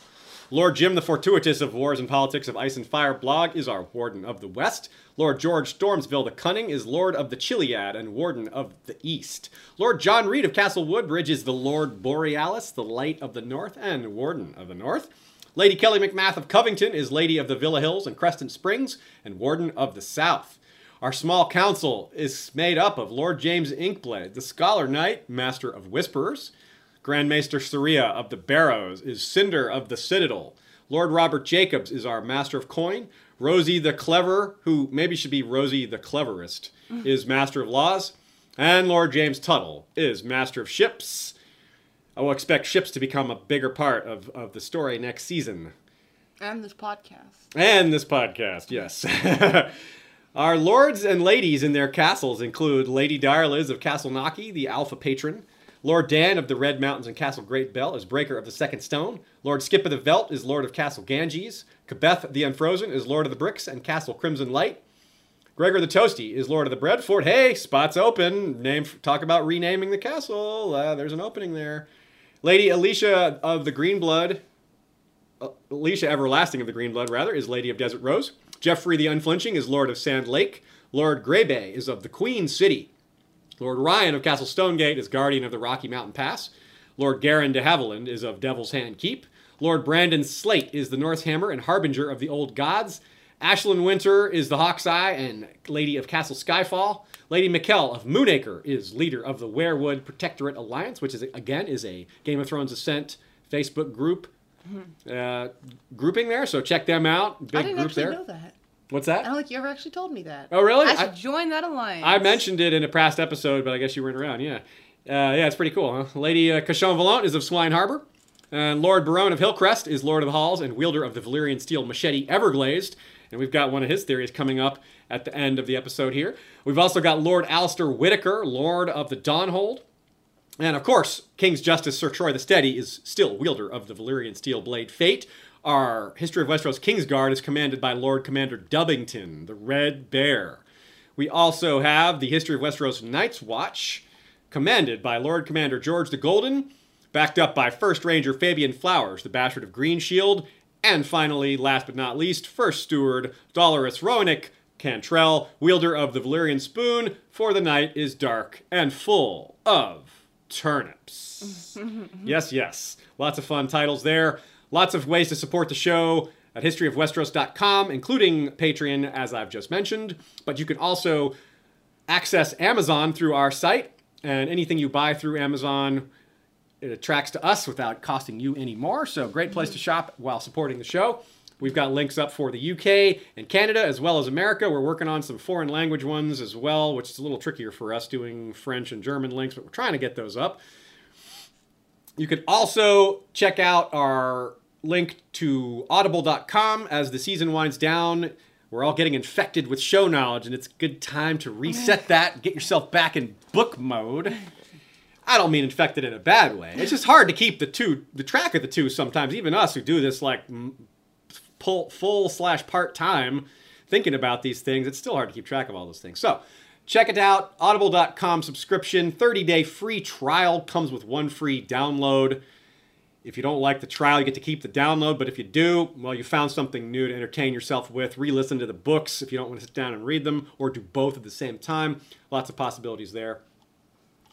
Lord Jim the Fortuitous of Wars and Politics of Ice and Fire blog is our Warden of the West. Lord George Stormsville the Cunning is Lord of the Chiliad and Warden of the East. Lord John Reed of Castle Woodbridge is the Lord Borealis, the Light of the North, and Warden of the North. Lady Kelly McMath of Covington is Lady of the Villa Hills and Crescent Springs and Warden of the South. Our small council is made up of Lord James Inkblade, the Scholar Knight, Master of Whisperers. Grand Maester Saria of the Barrows is Cinder of the Citadel. Lord Robert Jacobs is our Master of Coin. Rosie the Clever, who maybe should be Rosie the Cleverest, mm. is Master of Laws. And Lord James Tuttle is Master of Ships. I will expect ships to become a bigger part of, of the story next season. And this podcast. And this podcast, yes. Our lords and ladies in their castles include Lady Direliz of Castle Naki, the Alpha Patron. Lord Dan of the Red Mountains and Castle Great Bell is Breaker of the Second Stone. Lord Skip of the Velt is Lord of Castle Ganges. Kabeth the Unfrozen is Lord of the Bricks and Castle Crimson Light. Gregor the Toasty is Lord of the Bread Fort. Hey, spots open. Name talk about renaming the castle. Uh, there's an opening there. Lady Alicia of the Green Blood uh, Alicia Everlasting of the Green Blood, rather, is Lady of Desert Rose. Geoffrey the Unflinching is Lord of Sand Lake. Lord Greybay is of the Queen City. Lord Ryan of Castle Stonegate is guardian of the Rocky Mountain Pass. Lord Garin de Haviland is of Devil's Hand Keep. Lord Brandon Slate is the North Hammer and harbinger of the old gods. Ashlyn Winter is the Hawk's Eye and Lady of Castle Skyfall. Lady Mikkel of Moonacre is leader of the Werewood Protectorate Alliance, which is again is a Game of Thrones Ascent Facebook group uh, grouping there. So check them out. Big I didn't group actually there. know that. What's that? I don't think you ever actually told me that. Oh, really? I I- should join that alliance. I mentioned it in a past episode, but I guess you weren't around. Yeah, uh, yeah, it's pretty cool. Huh? Lady uh, Cachon Valente is of Swine Harbor, and Lord Barone of Hillcrest is Lord of the Halls and wielder of the Valyrian steel machete Everglazed. And we've got one of his theories coming up at the end of the episode here. We've also got Lord Alistair Whitaker, Lord of the Dawnhold. And of course, King's Justice Sir Troy the Steady is still wielder of the Valyrian steel blade Fate. Our History of Westeros Kingsguard is commanded by Lord Commander Dubbington, the Red Bear. We also have the History of Westeros Night's Watch, commanded by Lord Commander George the Golden, backed up by First Ranger Fabian Flowers, the Bastard of Green Shield, and finally, last but not least, First Steward Dolores Roenick Cantrell, wielder of the Valyrian Spoon, for the night is dark and full of turnips. yes, yes. Lots of fun titles there. Lots of ways to support the show at historyofwesteros.com, including Patreon, as I've just mentioned. But you can also access Amazon through our site, and anything you buy through Amazon, it attracts to us without costing you any more. So, great place to shop while supporting the show. We've got links up for the UK and Canada as well as America. We're working on some foreign language ones as well, which is a little trickier for us doing French and German links, but we're trying to get those up. You can also check out our link to audible.com as the season winds down. We're all getting infected with show knowledge, and it's a good time to reset that, get yourself back in book mode. I don't mean infected in a bad way. It's just hard to keep the two, the track of the two sometimes. Even us who do this like full slash part time, thinking about these things, it's still hard to keep track of all those things. So check it out. Audible.com subscription, 30 day free trial comes with one free download. If you don't like the trial, you get to keep the download. But if you do, well, you found something new to entertain yourself with. Re listen to the books if you don't want to sit down and read them, or do both at the same time. Lots of possibilities there.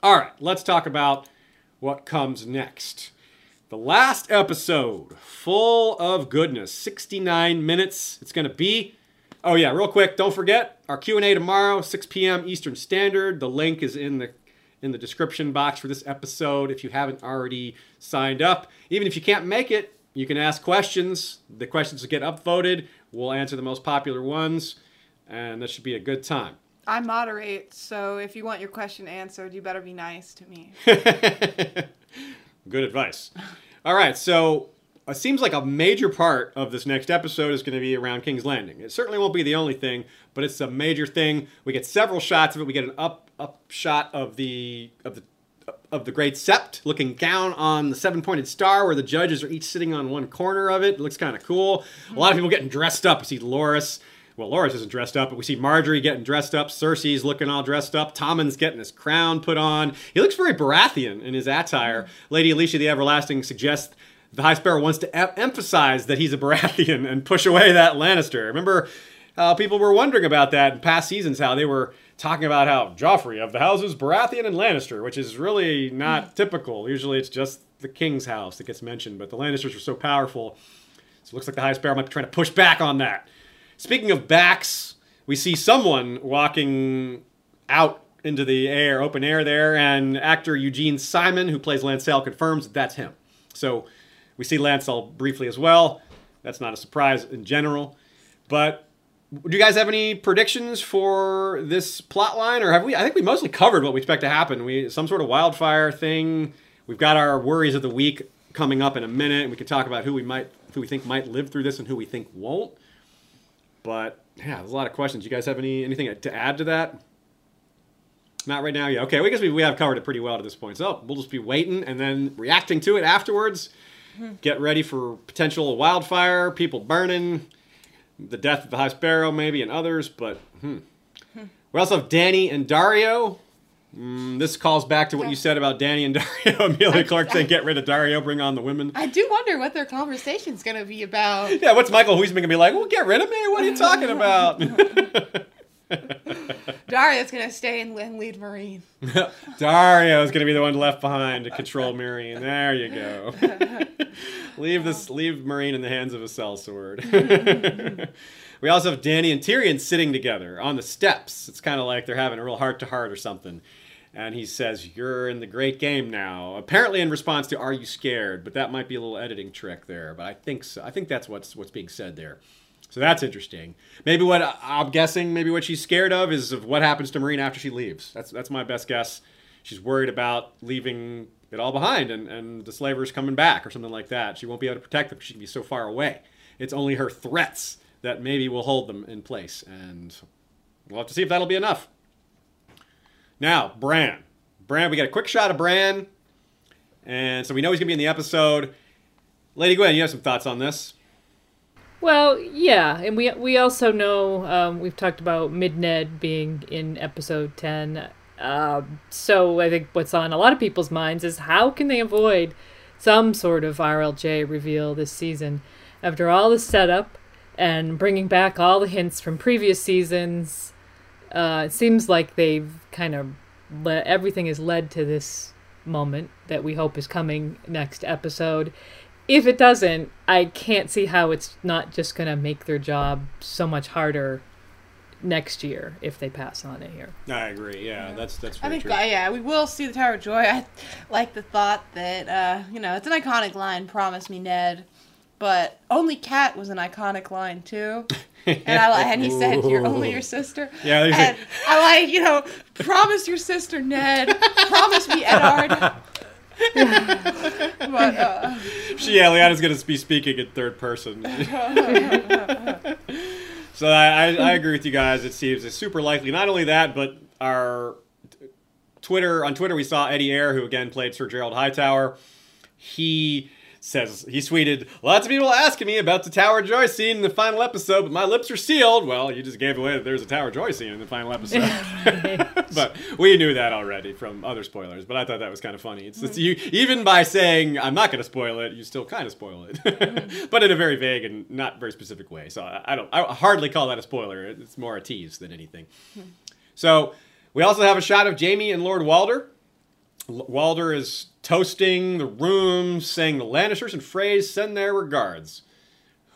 All right, let's talk about what comes next. The last episode, full of goodness, 69 minutes. It's going to be. Oh yeah, real quick, don't forget our Q&A tomorrow, 6 p.m. Eastern Standard. The link is in the in the description box for this episode if you haven't already signed up. Even if you can't make it, you can ask questions. The questions will get upvoted. We'll answer the most popular ones, and that should be a good time. I moderate, so if you want your question answered, you better be nice to me. Good advice. All right, so it seems like a major part of this next episode is going to be around King's Landing. It certainly won't be the only thing, but it's a major thing. We get several shots of it. We get an up up shot of the of the of the Great Sept looking down on the seven pointed star where the judges are each sitting on one corner of it. It looks kind of cool. A lot of people getting dressed up. We see Loras. Well, Loras isn't dressed up, but we see Margaery getting dressed up. Cersei's looking all dressed up. Tommen's getting his crown put on. He looks very Baratheon in his attire. Mm-hmm. Lady Alicia the Everlasting suggests the High Sparrow wants to em- emphasize that he's a Baratheon and push away that Lannister. Remember how people were wondering about that in past seasons, how they were talking about how Joffrey of the houses Baratheon and Lannister, which is really not hmm. typical. Usually it's just the king's house that gets mentioned, but the Lannisters are so powerful. So it looks like the High Sparrow might be trying to push back on that. Speaking of backs, we see someone walking out into the air, open air there, and actor Eugene Simon, who plays Lancel, confirms that that's him. So we see Lancel briefly as well. That's not a surprise in general. But do you guys have any predictions for this plot line, or have we? I think we mostly covered what we expect to happen. We some sort of wildfire thing. We've got our worries of the week coming up in a minute, we can talk about who we might, who we think might live through this, and who we think won't. But yeah, there's a lot of questions. You guys have any anything to add to that? Not right now. Yeah. Okay. We guess we, we have covered it pretty well to this point. So we'll just be waiting and then reacting to it afterwards. Get ready for potential wildfire, people burning, the death of the High Sparrow, maybe, and others. But hmm. we also have Dany and Daario. Mm, this calls back to what you said about Dany and Daario. Emilia Clarke saying, "Get rid of Daario, bring on the women." I do wonder what their conversation's gonna be about. Yeah, what's Michiel Huisman gonna be like? Well, get rid of me. What are you talking about? Daario's gonna stay and and lead Meereen. Daario's gonna be the one left behind to control Meereen. There you go. leave this, leave Meereen in the hands of a sellsword. we also have Dany and Tyrion sitting together on the steps. It's kind of like they're having a real heart to heart or something. And he says, "You're in the great game now." Apparently, in response to "Are you scared?" But that might be a little editing trick there. But I think so. I think that's what's what's being said there. So that's interesting. Maybe what I'm guessing, maybe what she's scared of is of what happens to Meereen after she leaves. That's that's my best guess. She's worried about leaving it all behind and, and the slavers coming back or something like that. She won't be able to protect them. She can be so far away. It's only her threats that maybe will hold them in place. And we'll have to see if that'll be enough. Now, Bran. Bran, we got a quick shot of Bran. And so we know he's going to be in the episode. Lady Gwyn, you have some thoughts on this? Well, yeah, and we we also know um, we've talked about Mid Ned being in episode ten. Um, so I think what's on a lot of people's minds is how can they avoid some sort of RLJ reveal this season after all the setup and bringing back all the hints from previous seasons. Uh, it seems like they've kind of everything is led to this moment that we hope is coming next episode if it doesn't, I can't see how it's not just going to make their job so much harder next year if they pass on it here. I agree. Yeah, that's that's I think true. uh, yeah, we will see the Tower of Joy. I like the thought that uh, you know it's an iconic line. Promise me, Ned. But only Cat was an iconic line too. And I li- and he said, "You're only your sister." Yeah, and say- I like you know, promise your sister, Ned. promise me, Eddard. but uh, She, yeah, Lyanna's going to be speaking in third person. so I, I, I agree with you guys. It seems it's super likely. Not only that, but our Twitter on Twitter we saw Eddie Eyre, who again played Sir Gerold Hightower. He says he tweeted, "Lots of people asking me about the Tower of Joy scene in the final episode, but my lips are sealed." Well, you just gave away that there's a Tower of Joy scene in the final episode, but we knew that already from other spoilers. But I thought that was kind of funny. It's, it's you even by saying I'm not going to spoil it, you still kind of spoil it, but in a very vague and not very specific way. So I, I don't, I hardly call that a spoiler. It's more a tease than anything. Hmm. So we also have a shot of Jaime and Lord Walder. L- Walder is toasting the room, saying the Lannisters and Freys send their regards.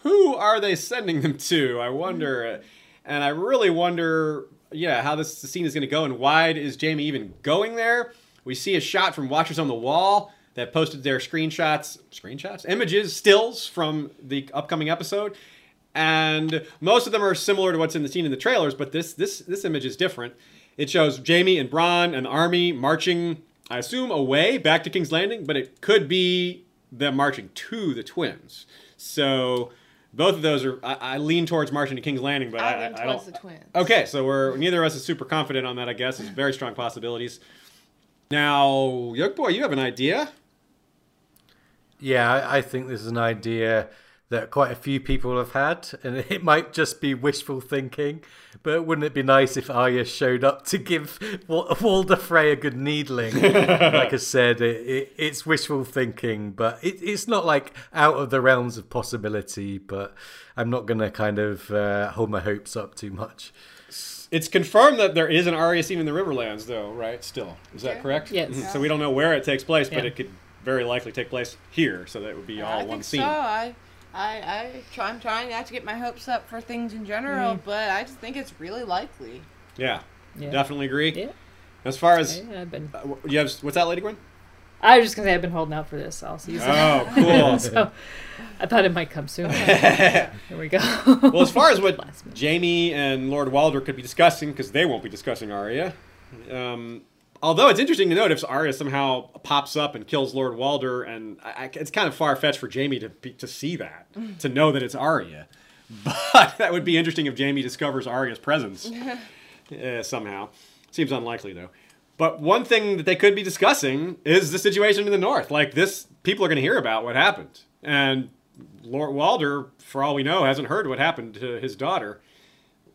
Who are they sending them to? I wonder. And I really wonder, yeah, how this scene is going to go and why is Jaime even going there? We see a shot from Watchers on the Wall that posted their screenshots, screenshots, images, stills from the upcoming episode. And most of them are similar to what's in the scene in the trailers, but this this this image is different. It shows Jaime and Bronn and army marching, I assume, away back to King's Landing, but it could be them marching to the twins. So both of those are. I, I lean towards marching to King's Landing, but I, I lean I don't. the twins. Okay, so we're neither of us is super confident on that. I guess it's very strong possibilities. Now, Yoke Boy, you have an idea? Yeah, I, I think this is an idea that quite a few people have had, and it might just be wishful thinking. But wouldn't it be nice if Arya showed up to give Wa- Walder Frey a good needling? like I said, it, it, it's wishful thinking, but it, it's not like out of the realms of possibility. But I'm not going to kind of uh, hold my hopes up too much. It's confirmed that there is an Arya scene in the Riverlands, though, right? Still, is that Yeah. correct? Yes. Mhm. So we don't know where it takes place, but Yeah. it could very likely take place here. So that would be all I one think scene. so. I, I, I try, I'm trying not to get my hopes up for things in general, Mm. but I just think it's really likely. Yeah, Yeah. definitely agree. Yeah. As far as Yeah, I've been. uh, you have, what's that, Lady Gwyn? I was just gonna say I've been holding out for this all season. Oh, cool. so I thought it might come soon. Here we go. well, as far as what Jaime and Lord Walder could be discussing, because they won't be discussing Arya. Um, although it's interesting to note if Arya somehow pops up and kills Lord Walder, and I, I- it's kind of far fetched for Jaime to to see that, to know that it's Arya. But that would be interesting if Jaime discovers Arya's presence uh, somehow. Seems unlikely though. But one thing that they could be discussing is the situation in the north. Like this, people are going to hear about what happened, and Lord Walder, for all we know, hasn't heard what happened to his daughter.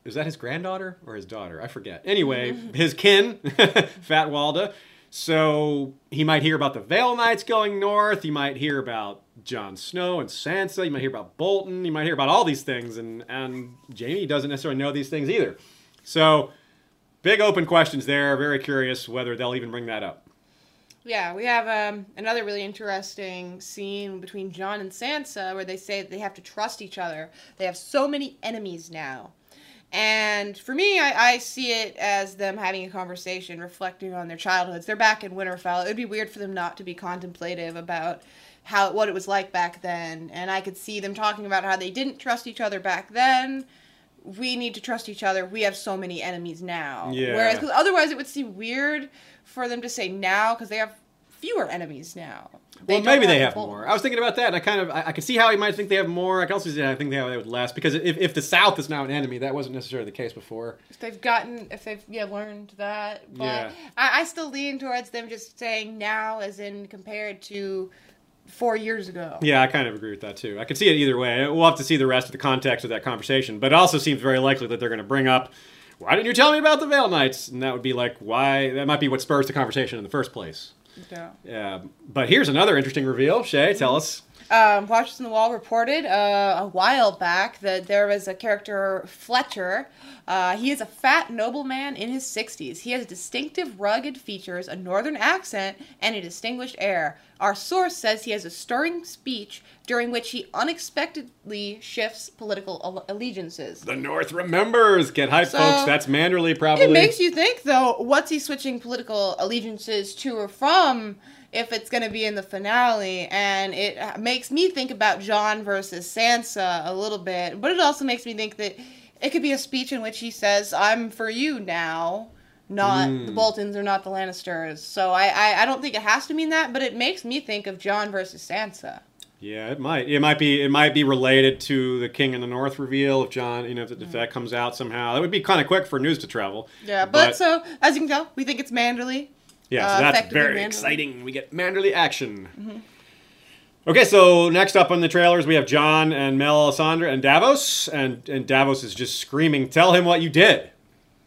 Is that his granddaughter or his daughter? I forget. Anyway, his kin, Fat Walda. So he might hear about the Vale Knights going north. He might hear about Jon Snow and Sansa. You might hear about Bolton. You might hear about all these things, and and Jaime doesn't necessarily know these things either. So, big open questions there. Very curious whether they'll even bring that up. Yeah, we have um, another really interesting scene between Jon and Sansa where they say that they have to trust each other. They have so many enemies now. And for me, I, I see it as them having a conversation, reflecting on their childhoods. They're back in Winterfell. It would be weird for them not to be contemplative about how what it was like back then. And I could see them talking about how they didn't trust each other back then. We need to trust each other. We have so many enemies now. Yeah. Whereas otherwise, it would seem weird for them to say now because they have fewer enemies now. Well, don't maybe they have both. more. I was thinking about that, and I kind of I, I can see how he might think they have more. I can also see how I think they have, they have less because if, if the South is now an enemy, that wasn't necessarily the case before. If they've gotten, if they've yeah learned that, but Yeah. I, I still lean towards them just saying now, as in compared to four years ago. Yeah, I kind of agree with that too. I can see it either way. We'll have to see the rest of the context of that conversation, but it also seems very likely that they're going to bring up, "Why didn't you tell me about the Vale Knights?" And that would be like, why? That might be what spurs the conversation in the first place. Yeah. But here's another interesting reveal. Shay, tell us. Um, Watchers the Wall reported uh, a while back that there was a character, Fletcher. Uh, he is a fat nobleman in his 60s. He has distinctive, rugged features, a northern accent, and a distinguished air. Our source says he has a stirring speech during which he unexpectedly shifts political allegiances. The North remembers. Get hype, So- folks. That's Manderley, probably. It makes you think, though, what's he switching political allegiances to or from if it's going to be in the finale? And it makes me think about Jon versus Sansa a little bit, but it also makes me think that it could be a speech in which he says, I'm for you now. Not the hmm. Boltons or not the Lannisters. So I, I, I don't think it has to mean that, but it makes me think of Jon versus Sansa. Yeah, it might. It might be. It might be related to the King in the North reveal. If Jon, you know, if, if that hmm. comes out somehow, that would be kind of quick for news to travel. Yeah, but, so, as you can tell, we think it's Manderley. Yeah, Uh, so that's very Manderley. exciting. We get Manderley action. Okay, so next up on the trailers, we have Jon and Mel Melisandre and Davos, and and Davos is just screaming, "Tell him what you did."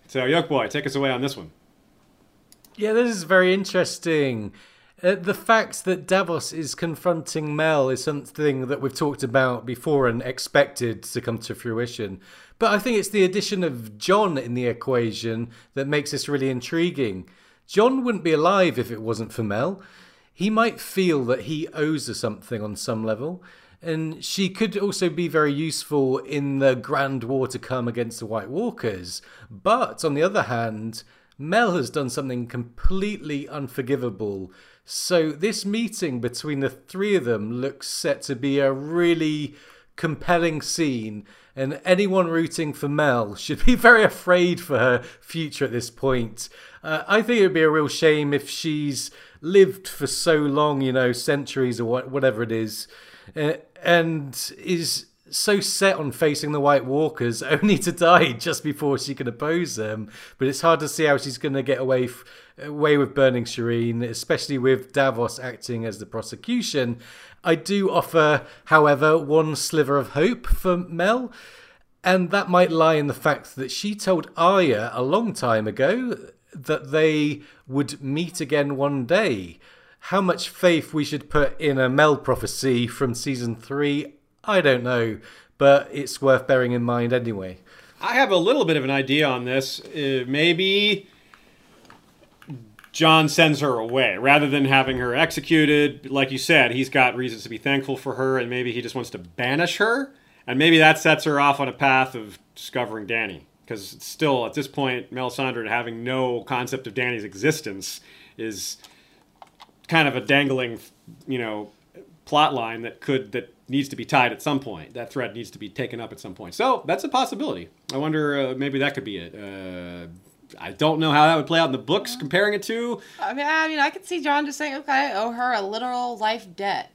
So, Yolkboy, take us away on this one. Yeah, this is very interesting. Uh, the fact that Davos is confronting Mel is something that we've talked about before and expected to come to fruition. But I think it's the addition of Jon in the equation that makes this really intriguing. Jon wouldn't be alive if it wasn't for Mel. He might feel that he owes her something on some level. And she could also be very useful in the grand war to come against the White Walkers. But on the other hand, Mel has done something completely unforgivable. So this meeting between the three of them looks set to be a really compelling scene. And anyone rooting for Mel should be very afraid for her future at this point. Uh, I think it would be a real shame if she's lived for so long, you know, centuries or what, whatever it is, uh, and is so set on facing the White Walkers only to die just before she can oppose them. But it's hard to see how she's going to get away f- away with burning Shireen, especially with Davos acting as the prosecution. I do offer, however, one sliver of hope for Mel. And that might lie in the fact that she told Arya a long time ago that they would meet again one day. How much faith we should put in a Mel prophecy from season three, I don't know, but it's worth bearing in mind anyway. I have a little bit of an idea on this. Uh, maybe Jon sends her away rather than having her executed. Like you said, he's got reasons to be thankful for her, and maybe he just wants to banish her. And maybe that sets her off on a path of discovering Dany. Because still, at this point, Melisandre having no concept of Dany's existence is kind of a dangling, you know, plot line that could that needs to be tied at some point. That thread needs to be taken up at some point. So that's a possibility. I wonder uh, maybe that could be it. Uh, I don't know how that would play out in the books. Comparing it to I mean, I mean, I could see Jon just saying, "Okay, I owe her a literal life debt,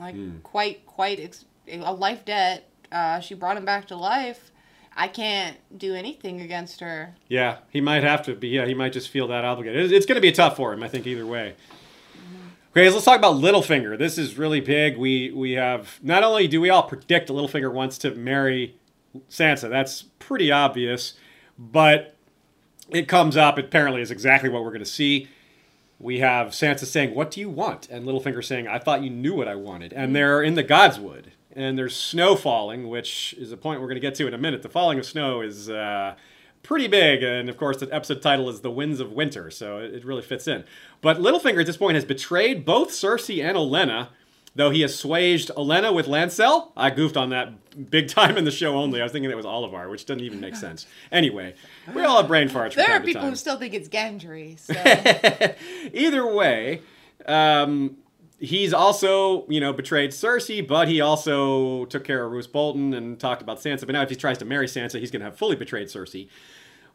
like Hmm. quite, quite ex- a life debt. Uh, she brought him back to life. I can't do anything against her. yeah, he might have to be. Yeah, he might just feel that obligated. It's, it's going to be tough for him. I think either way. Okay, so let's talk about Littlefinger. This is really big. We we have not only do we all predict Littlefinger wants to marry Sansa. That's pretty obvious, but it comes up. Apparently, is exactly what we're going to see. We have Sansa saying, "What do you want?" and Littlefinger saying, "I thought you knew what I wanted." And they're in the Godswood, and there's snow falling, which is a point we're going to get to in a minute. The falling of snow is uh, pretty big. And of course, the episode title is The Winds of Winter, so it, it really fits in. But Littlefinger at this point has betrayed both Cersei and Olenna, though he assuaged Olenna with Lancel. I goofed on that big time in the show only. I was thinking it was Olyvar, which doesn't even make sense. Anyway, we all have brain farts from There are people who still think it's Gendry. So Either way, um, he's also, you know, betrayed Cersei, but he also took care of Roose Bolton and talked about Sansa. But now, if he tries to marry Sansa, he's going to have fully betrayed Cersei,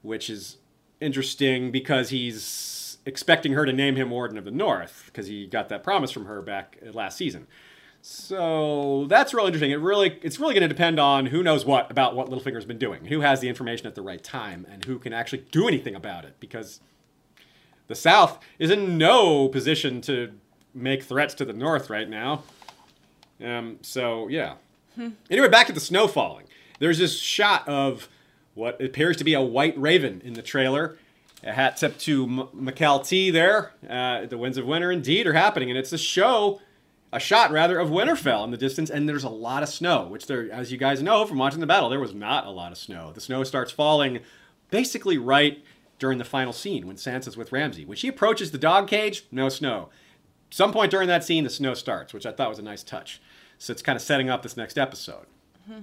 which is interesting because he's expecting her to name him Warden of the North because he got that promise from her back uh, last season. So that's real interesting. It really, it's really going to depend on who knows what about what Littlefinger's been doing, who has the information at the right time, and who can actually do anything about it. Because the South is in no position to make threats to the North right now. Um, so yeah. Anyway, back to the snow falling. There's this shot of what appears to be a white raven in the trailer. A hat tip to M- T there. Uh, the winds of winter indeed are happening, and it's a show, a shot rather of Winterfell in the distance, and there's a lot of snow. Which there, as you guys know from watching the battle, there was not a lot of snow. The snow starts falling basically right during the final scene when Sansa's with Ramsay. When she approaches the dog cage, no snow. Some point during that scene, the snow starts, which I thought was a nice touch. So it's kind of setting up this next episode.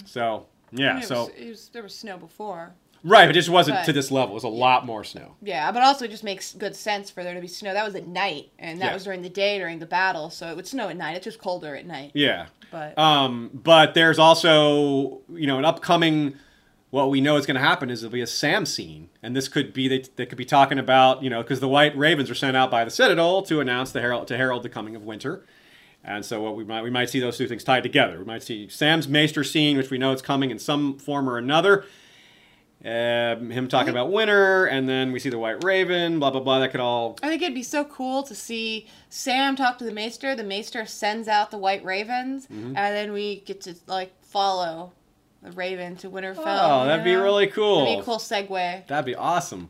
So yeah, so was, it was, there was snow before. Right, but it just wasn't But- to this level. It was a lot more snow. Yeah, but also it just makes good sense for there to be snow. That was at night, and that Yeah. was during the day during the battle, so it would snow at night. It's just colder at night. Yeah. But Um, but there's also, you know, an upcoming. What we know is going to happen is there'll be a Sam scene, and this could be they, they could be talking about, you know, because the White Ravens are sent out by the Citadel to announce the herald to herald the coming of winter, and so what we might we might see those two things tied together. We might see Sam's Maester scene, which we know is coming in some form or another. Um, him talking about winter, and then we see the White Raven, blah blah blah. That could all I think it'd be so cool to see Sam talk to the Maester. The Maester sends out the White Ravens, Mm-hmm. and then we get to like follow the Raven to Winterfell. Oh, that'd be really cool. That'd be a cool segue. That'd be awesome.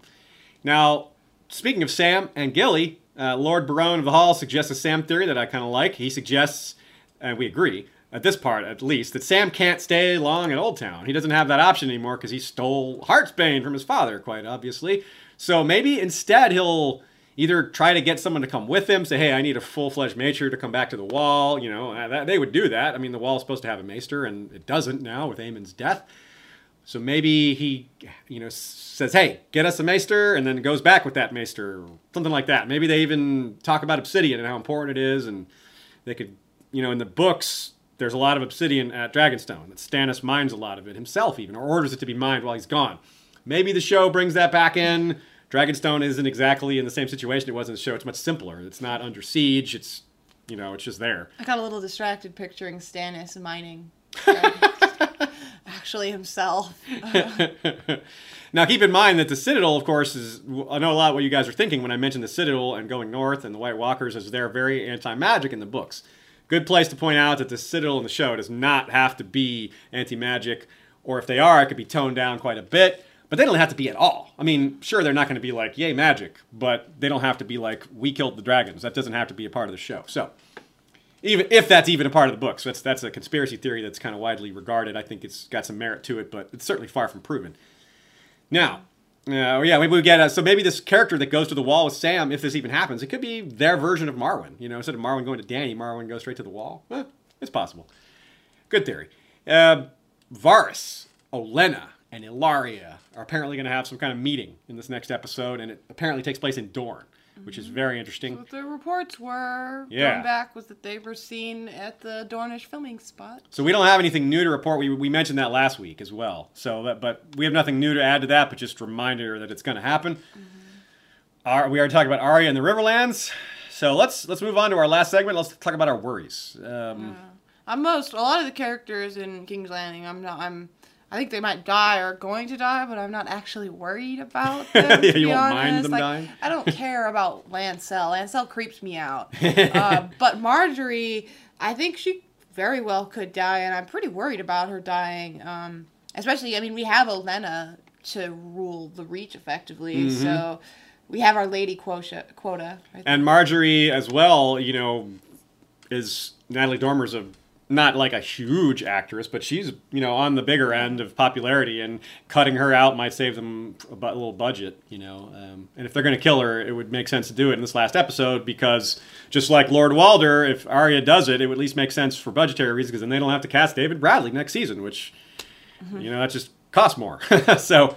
Now, speaking of Sam and Gilly, uh, Lord Barone of the Hall suggests a Sam theory that I kind of like. He suggests, and we agree, at this part at least, that Sam can't stay long in Oldtown. He doesn't have that option anymore because he stole Heartsbane from his father, quite obviously. So maybe instead he'll either try to get someone to come with him, say, hey, I need a full fledged maester to come back to the wall. You know, uh, that, they would do that. I mean, the wall's supposed to have a maester, and it doesn't now with Aemon's death. So maybe he, you know, says, "Hey, get us a maester," and then goes back with that maester, something like that. Maybe they even talk about obsidian and how important it is, and they could, you know, in the books, there's a lot of obsidian at Dragonstone. That Stannis mines a lot of it himself, even, or orders it to be mined while he's gone. Maybe the show brings that back in. Dragonstone isn't exactly in the same situation it was in the show. It's much simpler. It's not under siege. It's, you know, it's just there. I got a little distracted picturing Stannis mining. Actually, himself. now, keep in mind that the Citadel, of course, is. I know a lot what you guys are thinking when I mentioned the Citadel and going north and the White Walkers, as they're very anti magic in the books. Good place to point out that the Citadel in the show does not have to be anti magic, or if they are, it could be toned down quite a bit. But they don't have to be at all. I mean, sure, they're not going to be like, yay, magic, but they don't have to be like, we killed the dragons. That doesn't have to be a part of the show. So, even if that's even a part of the book. So that's that's a conspiracy theory that's kind of widely regarded. I think it's got some merit to it, but it's certainly far from proven. Now, uh, yeah, maybe we get a, so maybe this character that goes to the wall with Sam, if this even happens, it could be their version of Marwyn. You know, instead of Marwyn going to Dany, Marwyn goes straight to the wall. Eh, it's possible. Good theory. Uh, Varys, Olenna, and Ellaria are apparently going to have some kind of meeting in this next episode, and it apparently takes place in Dorne, which is very interesting. What the reports were Yeah. going back was that they were seen at the Dornish filming spot. So we don't have anything new to report. We, we mentioned that last week as well. So, that, but we have nothing new to add to that. But just a reminder that it's going to happen. Our, we already talking about Arya and the Riverlands. So let's let's move on to our last segment. Let's talk about our worries. Um, I'm most a lot of the characters in King's Landing. I'm not. I'm. I think they might die or going to die, but I'm not actually worried about them. Yeah, you won't mind them like, dying? I don't care about Lancel. Lancel creeps me out. uh, but Margaery, I think she very well could die, and I'm pretty worried about her dying. Um, especially, I mean, we have Olenna to rule the Reach effectively, Mm-hmm. so we have our lady quota. Quota. Right and Margaery as well. You know, is Natalie Dormer's a not like a huge actress, but she's you know on the bigger end of popularity, and cutting her out might save them a little budget. You know, um, and if they're going to kill her, it would make sense to do it in this last episode because just like Lord Walder, if Arya does it, it would at least make sense for budgetary reasons because then they don't have to cast David Bradley next season, which you know that just costs more. so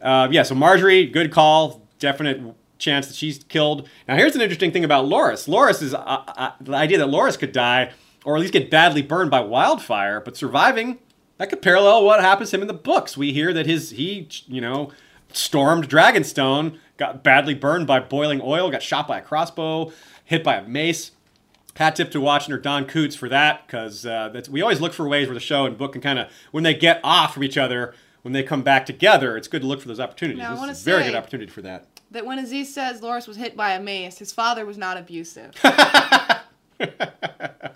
uh, yeah, so Margaery, good call, definite chance that she's killed. Now, here's an interesting thing about Loras. Loras is uh, uh, the idea that Loras could die, or at least get badly burned by wildfire, but surviving. That could parallel what happens to him in the books. We hear that his he, you know, stormed Dragonstone, got badly burned by boiling oil, got shot by a crossbow, hit by a mace. Hat tip to watching her Don Coots for that, because uh, that's we always look for ways where the show and book can kind of when they get off from each other, when they come back together, it's good to look for those opportunities. Now, this is a very good opportunity for that. That when Aziz says Loras was hit by a mace, his father was not abusive. But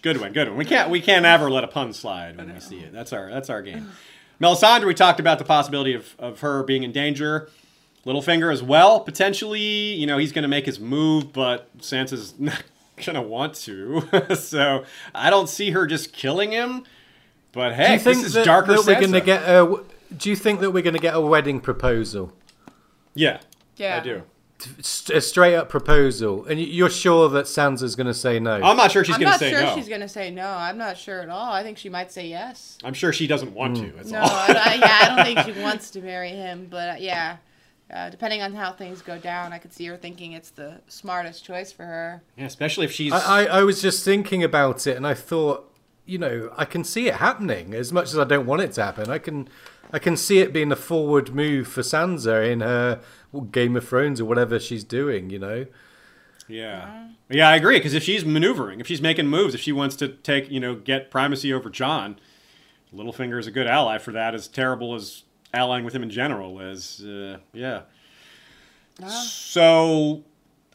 good one, good one. We can't we can't ever let a pun slide when we see it. That's our that's our game. Melisandre, we talked about the possibility of, of her being in danger. Littlefinger as well, potentially. You know, he's going to make his move, but Sansa's not going to want to. so I don't see her just killing him. But hey, Do you think this is that, darker that we're Sansa. going to get a? Do you think that we're going to get a wedding proposal? yeah, Yeah. I do. St- A straight up proposal, and you're sure that Sansa's going to say no? I'm not sure she's I'm going to not say sure no. she's gonna say no. I'm not sure at all. I think she might say yes. I'm sure she doesn't want Hmm. to. That's No, all. I, I, yeah, I don't think she wants to marry him. But uh, yeah, uh, depending on how things go down, I could see her thinking it's the smartest choice for her. yeah, especially if she's. I, I, I was just thinking about it, and I thought, you know, I can see it happening. As much as I don't want it to happen, I can, I can see it being a forward move for Sansa in her Game of Thrones or whatever she's doing. You know, Yeah. Yeah, I agree. Because if she's maneuvering, if she's making moves, if she wants to take, you know, get primacy over Jon, Littlefinger is a good ally for that. As terrible as allying with him in general is, uh, yeah. So,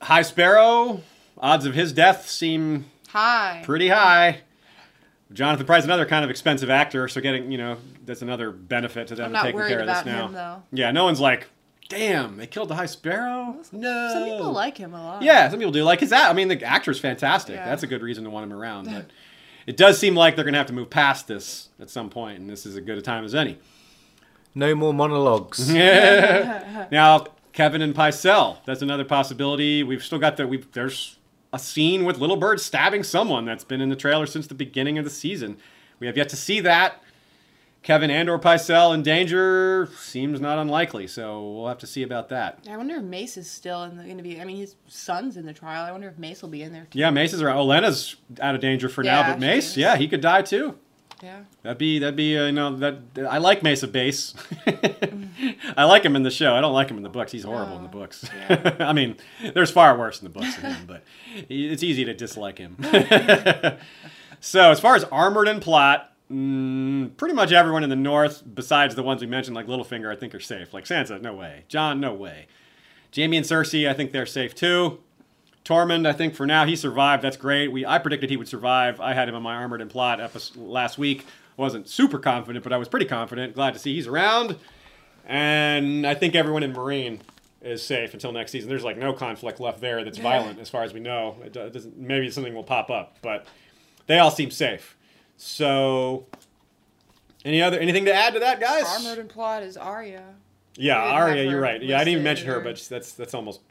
High Sparrow, odds of his death seem high. pretty high. Jonathan Pryce, another kind of expensive actor, so getting, you know, that's another benefit to them I'm not taking worried care of this about now. him though. Yeah, no one's like, damn, they killed the High Sparrow. No. Some people like him a lot. Yeah, some people do. Like his act. I mean, the actor's fantastic. Yeah. That's a good reason to want him around. But it does seem like they're going to have to move past this at some point, and this is as good a time as any. no more monologues. Now, Kevan and Pycelle. That's another possibility. We've still got the. We've there's a scene with Little Bird stabbing someone that's been in the trailer since the beginning of the season. We have yet to see that. Kevan and or Pycelle in danger seems not unlikely, so we'll have to see about that. I wonder if Mace is still going to be. I mean, his son's in the trial. I wonder if Mace will be in there too. Yeah, Mace is around. Olenna's out of danger for now, but Mace, yeah, he could die too. Yeah. That'd be that'd be uh, you know that I like Mesa Base. I like him in the show. I don't like him in the books. He's horrible in the Oh, books. yeah. I mean, there's far worse in the books than him, but it's easy to dislike him. so as far as armored and plot, mm, pretty much everyone in the north, besides the ones we mentioned, like Littlefinger, I think are safe. Like Sansa, no way. Jon, no way. Jaime and Cersei, I think they're safe too. Tormund, I think for now he survived. That's great. We I predicted he would survive. I had him in my armored and plot episode last week. wasn't super confident, but I was pretty confident. Glad to see he's around. And I think everyone in Meereen is safe until next season. There's like no conflict left there that's violent, as far as we know. It doesn't. Maybe something will pop up, but they all seem safe. So, any other anything to add to that, guys? Armored and plot is Arya. Yeah, Arya, you're right. Yeah, I didn't even mention her, but that's that's almost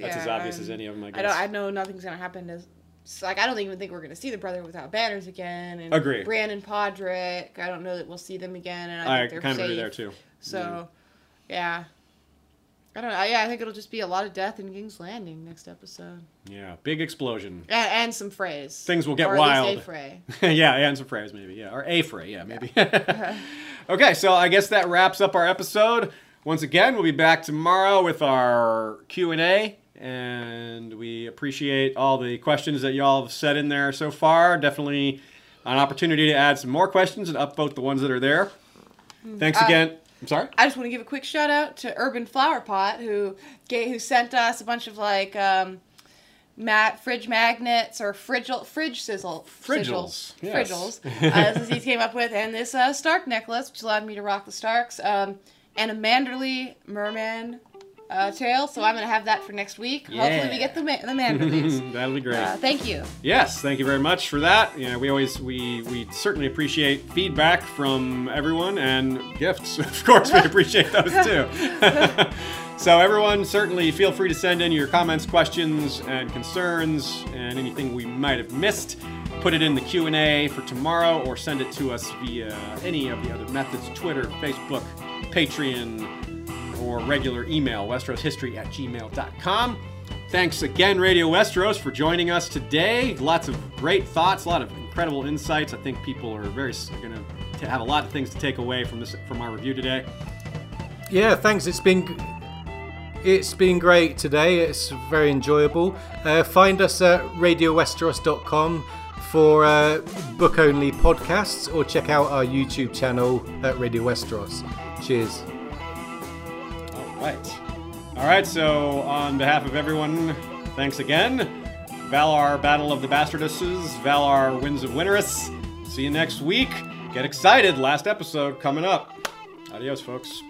that's Yeah, as obvious as um, any of them. I guess. I don't. I know nothing's gonna happen to. so, Like I don't even think we're gonna see the brother without banners again. And Agree. Brandon Podrick. I don't know that we'll see them again. And I, I think they're kind of safe. agree there too. So, mm-hmm. yeah. I don't know. Yeah, I think it'll just be a lot of death in King's Landing next episode, Yeah, big explosion. and, and some frays. Things will get or wild. a fray. yeah, and some phrase maybe. Yeah, or a fray. Yeah, maybe. okay, so I guess that wraps up our episode. Once again, we'll be back tomorrow with our Q and A, and we appreciate all the questions that y'all have set in there so far. Definitely an opportunity to add some more questions and upvote the ones that are there. Thanks Uh, again. I'm sorry. I just want to give a quick shout out to Urban Flower Pot who gave, who sent us a bunch of like um, mat fridge magnets or fridge fridge sizzle Frigils, sizzles, yes. fridgels. uh, this is he came up with, and this uh, Stark necklace, which allowed me to rock the Starks, um, and a Manderley merman uh, tale, so I'm gonna have that for next week. Hopefully, we get the man, the man release. That'll be great. uh, thank you. Yes, thank you very much for that. You know, we always we we certainly appreciate feedback from everyone and gifts. Of course, we appreciate those too. so everyone, certainly feel free to send in your comments, questions, and concerns, and anything we might have missed. Put it in the Q and A for tomorrow, or send it to us via any of the other methods: Twitter, Facebook, Patreon, or regular email, westroshistory at gmail.com. Thanks again, Radio Westeros, for joining us today. Lots of great thoughts, a lot of incredible insights. I think people are very going to have a lot of things to take away from this from our review today. Yeah, thanks. It's been it's been great today. It's very enjoyable. Uh, find us at radiowesteros.com for uh, book only podcasts or check out our YouTube channel at Radio Westeros. Cheers. Right. All right, so on behalf of everyone, thanks again. Valar Battle of the Bastardesses, Valar Winds of Winterus. See you next week. Get excited. Last episode coming up. Adios, folks.